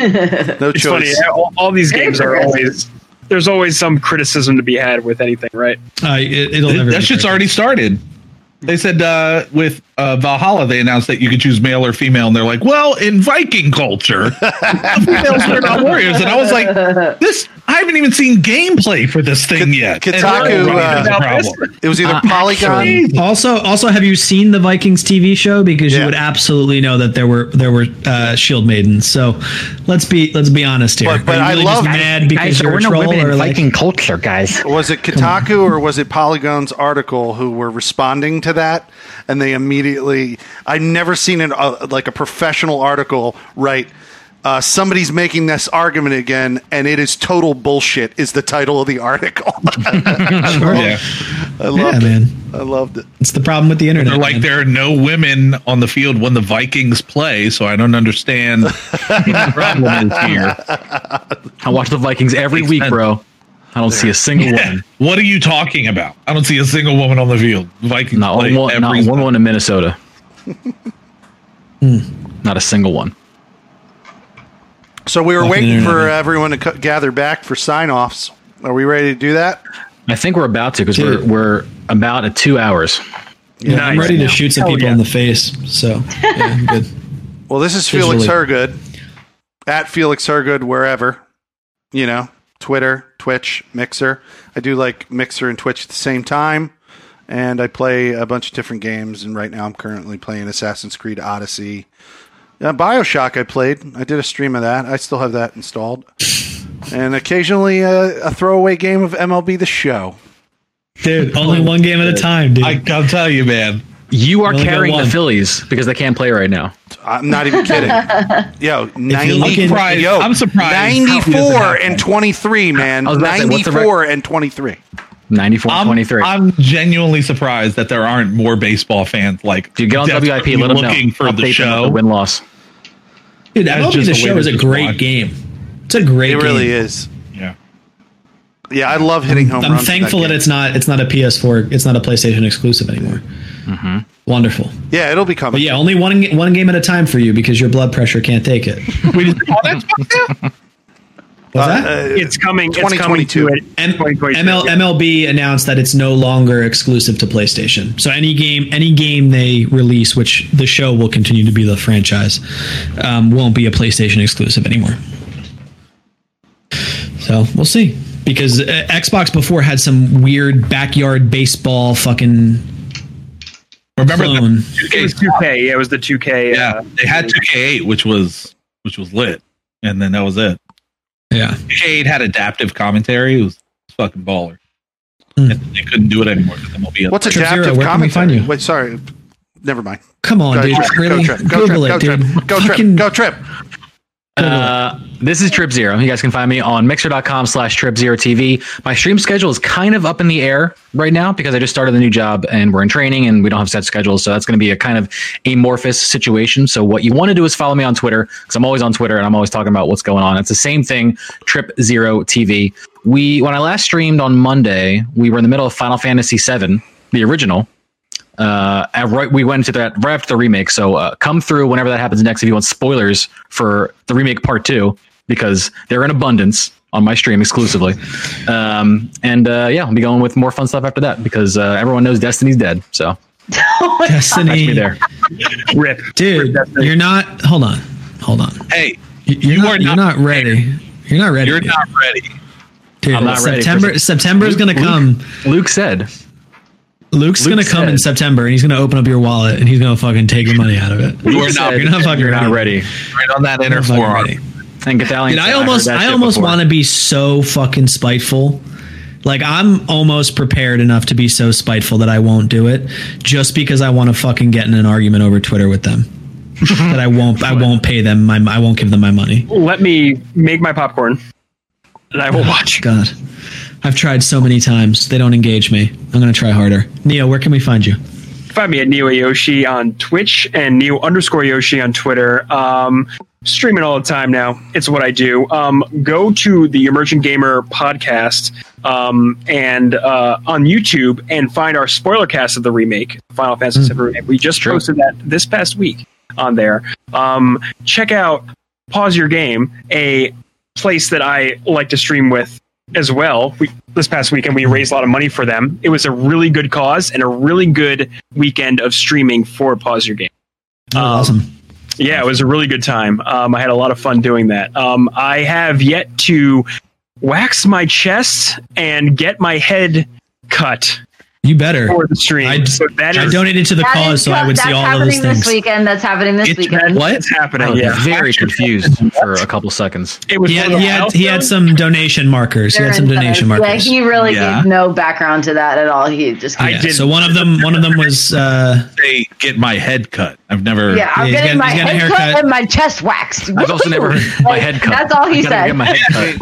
no It's funny. choice. All, all these games are always. There's always some criticism to be had with anything, right? Uh, it, it'll never that shit's perfect. already started. They said uh, with uh, Valhalla, they announced that you could choose male or female, and they're like, "Well, in Viking culture, females were not warriors." And I was like, "This, I haven't even seen gameplay for this thing yet." And Kotaku, uh, that's a problem. It was either Uh, Polygon. actually- Also, also, have you seen the Vikings TV show? Because Yeah. you would absolutely know that there were there were uh, shield maidens. So let's be let's be honest here. But- but Are you I really love- just mad because Guys, there you're were no women or in like, Viking culture, guys. Was it Kotaku or was it Polygon's article who were responding to that? And they immediately, I've never seen an, uh, like a professional article write, uh, somebody's making this argument again, and it is total bullshit. Is the title of the article? Sure. Yeah, I loved Yeah, it. man. I loved it. It's the problem with the internet. they're like, man. there are no women on the field when the Vikings play, so I don't understand what the problem is here. I watch the Vikings every week, sense. bro. I don't see a single one. What are you talking about? I don't see a single woman on the field. Vikings Not play one, not every one one in Minnesota. Hmm. Not a single one. So we were Fucking waiting for man. everyone to co- gather back for sign offs. Are we ready to do that? I think we're about to because we're we're about at two hours. Yeah, I'm ready to shoot some Hell people yeah. in the face. So yeah, I'm good. Well, this is Felix Visually. Hergood at Felix Hergood wherever, you know, Twitter, Twitch, Mixer. I do like Mixer and Twitch at the same time, and I play a bunch of different games. And right now, I'm currently playing Assassin's Creed Odyssey. Uh, Bioshock, I played. I did a stream of that. I still have that installed, and occasionally uh, a throwaway game of MLB The Show. Dude, only one game at a time, dude. I, I'll tell you, man. You are carrying the. Phillies because they can't play right now. I'm not even kidding. Yo, 90, looking- surprised- yo, I'm surprised how he doesn't 94 and 23, man. I was about to say, 94 and 23. 94 I'm, 23. I'm genuinely surprised that there aren't more baseball fans like Dude, get on WIP. desperately Let them know. for Update the show. The win loss. Dude, That's MLB just the a way show to is a great watch. game. It's a great It game. really is. Yeah. Yeah, I love hitting home I'm runs. in thankful that, game. it's not it's not a PS4, it's not a PlayStation exclusive anymore. Mm-hmm. Wonderful. Yeah, it'll be coming. But yeah, only one one game at a time for you because your blood pressure can't take it. Wait, is it on Xbox now? What's that? Uh, It's coming. It's coming 2022. to it. M- 2022, ML- MLB announced that it's no longer exclusive to PlayStation. So any game, any game they release, which the show will continue to be the franchise, um, won't be a PlayStation exclusive anymore. So we'll see. Because uh, Xbox before had some weird backyard baseball fucking Remember clone. the It was 2K. Yeah, it was the 2K. Yeah, uh, they had 2K8, which was which was lit, and then that was it. Yeah. 2K8 had adaptive commentary. It was fucking baller. And they couldn't do it anymore because MLB. What's Trip Zero, adaptive where can we find commentary? you? Wait, sorry. Never mind. Come on, Go, dude. Trip. Really? Go, Trip. Go, Google Trip. it, Go, dude. Trip. Go, Fucking- Trip. Go, Trip. Uh, this is Trip Zero. You guys can find me on mixer.com slash Trip Zero TV. My stream schedule is kind of up in the air right now because I just started a new job and we're in training and we don't have set schedules. So that's going to be a kind of amorphous situation. So what you want to do is follow me on Twitter because I'm always on Twitter and I'm always talking about what's going on. It's the same thing, Trip Zero TV. We, when I last streamed on Monday, we were in the middle of Final Fantasy VII, the original. Uh, and right, we went to that right after the remake. So uh, come through whenever that happens next if you want spoilers for the remake part two because they're in abundance on my stream exclusively. Um, and uh, yeah, I'll be going with more fun stuff after that because uh, everyone knows Destiny's dead. So Destiny. catch me there. Rip. Dude, you're not. Hold on. Hold on. Hey, You- You're, You not, are you're not not ready. You're not ready. you're dude. not ready. Dude, I'm not September. some- September is going to come. Luke said, Luke's Luke going to come in September, and he's going to open up your wallet, and he's going to fucking take your money out of it. You are not- you're not fucking you're not ready. ready. Right on that inner You're not fucking forearm. And Gothalion Dude, I almost, that I almost before. want to be so fucking spiteful. Like I'm almost prepared enough to be so spiteful that I won't do it, just because I want to fucking get in an argument over Twitter with them. that I won't, I won't pay them my, I won't give them my money. Let me make my popcorn, and I will oh, watch. God, I've tried so many times. They don't engage me. I'm gonna try harder. Neo, where can we find you? Find me at Neo Yoshi on Twitch and Neo underscore Yoshi on Twitter. Um, streaming all the time now. It's what I do. Um, go to the Emerging Gamer podcast um, and uh, on YouTube and find our spoiler cast of the remake, Final Fantasy VII remake. We just True. posted that this past week on there. Um, check out Pause Your Game, a place that I like to stream with as well. We, this past weekend, we raised a lot of money for them. It was a really good cause and a really good weekend of streaming for Pause Your Game. Oh, Um, awesome. Yeah, it was a really good time. Um, I had a lot of fun doing that. Um, I have yet to wax my chest and get my head cut You better. for the stream. I, so that I is donated to the cause is so I would see all of those things. this weekend. That's happening this It's weekend. What? it's happening. I was yeah, very confused for a couple seconds. it was He had, he had, he had some donation markers. He had some donation Yeah, markers. he really Yeah. gave no background to that at all. He just I did- So one of them, one of them was uh, Say, get my head cut. I've never. yeah. I'm he's getting getting- my he's getting head cut and my chest waxed. I've also never heard my head cut. That's all he said. Get my head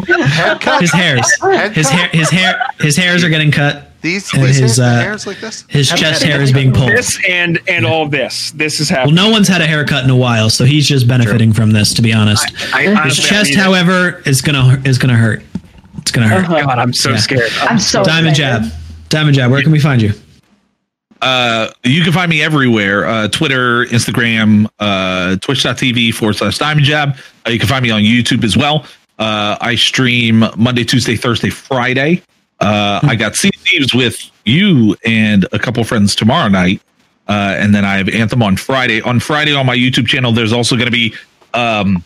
cut. His hairs. His hair, his hair, his hairs are getting cut. These, and these his, hairs, uh, hairs like this? His chest hair is being pulled. this and and all this. This is how. Well, no one's had a haircut in a while, so he's just benefiting from this. To be honest, I, his honestly, chest, need it. however, is gonna is gonna hurt. It's gonna hurt. God, I'm so Yeah. scared. I'm so Diamond excited. jab, diamond jab. Where can we find you? Uh, you can find me everywhere uh, Twitter, Instagram, uh, twitch.tv forward slash diamond jab. Uh, you can find me on YouTube as well. Uh, I stream Monday, Tuesday, Thursday, Friday. Uh, I got Sea of Thieves with you and a couple friends tomorrow night. Uh, and then I have Anthem on Friday. On Friday on my YouTube channel, there's also going to be um,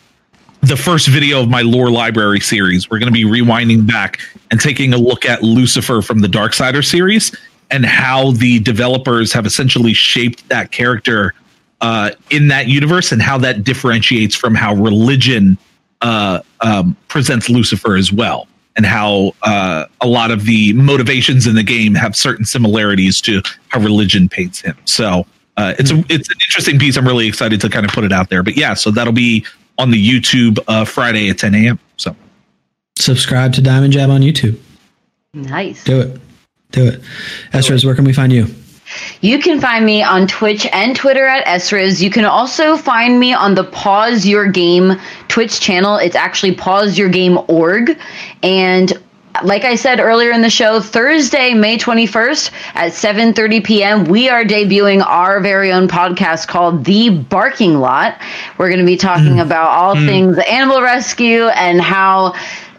the first video of my lore library series. We're going to be rewinding back and taking a look at Lucifer from the Darksiders series and how the developers have essentially shaped that character uh, in that universe and how that differentiates from how religion uh, um, presents Lucifer as well. And how uh, a lot of the motivations in the game have certain similarities to how religion paints him. So uh, it's a, it's an interesting piece. I'm really excited to kind of put it out there. But yeah, so that'll be on the YouTube uh, Friday at 10 a.m. So Subscribe to Diamond Jab on YouTube. Nice. Do it. Do it. Esther's, where can we find you? You can find me on Twitch and Twitter at Esriz. You can also find me on the Pause Your Game Twitch channel. It's actually Pause Your Game org. And like I said earlier in the show, Thursday, May 21st at 7:30 p.m., we are debuting our very own podcast called The Barking Lot. We're going to be talking mm. about all mm. things animal rescue and how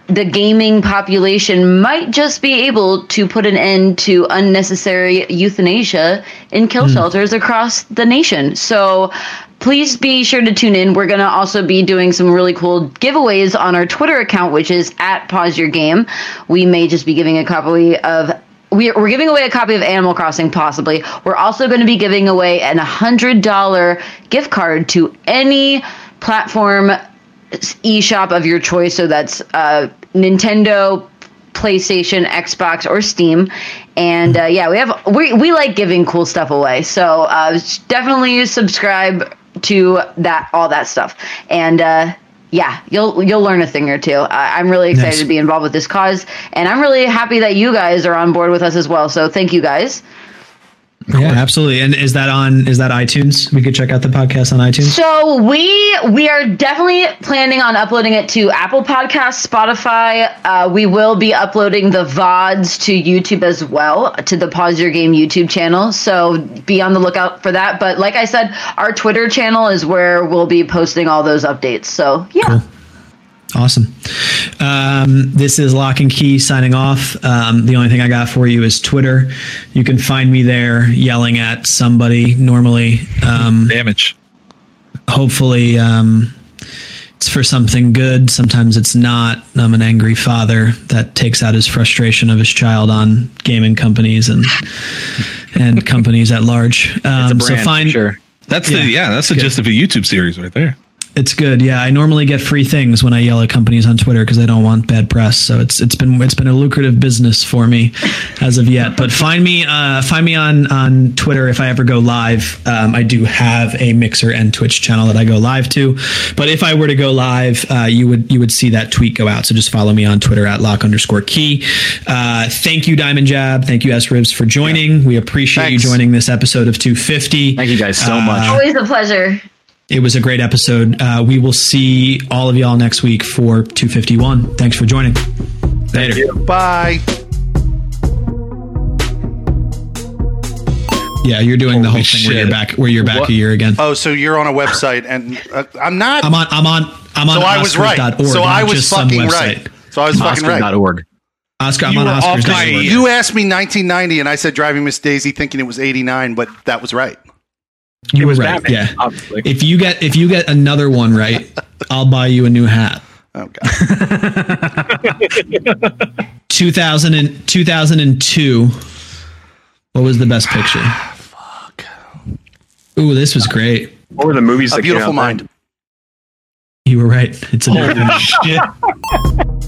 the gaming population might just be able to put an end to unnecessary euthanasia in kill mm. shelters across the nation. So please be sure to tune in. We're going to also be doing some really cool giveaways on our Twitter account, which is at Pause Your Game. We may just be giving a copy of we're, we're giving away a copy of Animal Crossing, possibly. We're also going to be giving away an $100 gift card to any platform eShop of your choice. So that's uh, Nintendo, PlayStation, Xbox, or Steam. And uh, yeah, we have we we like giving cool stuff away. So uh, definitely subscribe to that all that stuff. And uh, yeah, you'll you'll learn a thing or two. I, am really excited nice. to be involved with this cause, and I'm really happy that you guys are on board with us as well. So thank you guys. Yeah, absolutely. And is that on is that iTunes? We could check out the podcast on iTunes. So we we are definitely planning on uploading it to Apple Podcasts, Spotify. Uh, we will be uploading the VODs to YouTube as well, to the Pause Your Game YouTube channel. So be on the lookout for that. But like I said, our Twitter channel is where we'll be posting all those updates. So yeah. Cool. Awesome. Um, this is Locke and Key signing off. Um, the only thing I got for you is Twitter. You can find me there yelling at somebody normally. Um, Damage. Hopefully, um, it's for something good. Sometimes it's not. I'm an angry father that takes out his frustration of his child on gaming companies and and companies at large. Um, so find sure. That's yeah, the yeah. That's the good. gist of a YouTube series right there. It's good. Yeah, I normally get free things when I yell at companies on Twitter because I don't want bad press. So it's it's been it's been a lucrative business for me as of yet. But find me uh, find me on on Twitter if I ever go live. Um, I do have a Mixer and Twitch channel that I go live to. But if I were to go live, uh, you would you would see that tweet go out. So just follow me on Twitter at lock underscore key. Uh, thank you, Diamond Jab. Thank you, S Ribs, for joining. We appreciate Thanks. you joining this episode of 250. Thank you guys so much. Always a pleasure. It was a great episode. Uh, we will see all of y'all next week for 251. Thanks for joining. Later. You. Bye. Yeah, you're doing Holy the whole thing where you're back where you're back what? a year again. Oh, so you're on a website and uh, I'm not. I'm on. I'm on. I'm on. So I was right. So I was fucking right. So I was fucking right. .org. Oscar, I'm you on Oscars. You asked me 1990, and I said Driving Miss Daisy, thinking it was 89, but that was right. You were right. Batman, yeah. Obviously. If you get if you get another one right, I'll buy you a new hat. Oh god. 2000 and, 2002. What was the best ah, picture? Fuck. Ooh, this was great. What were the movies? A Beautiful Mind. You were right. It's a oh. shit.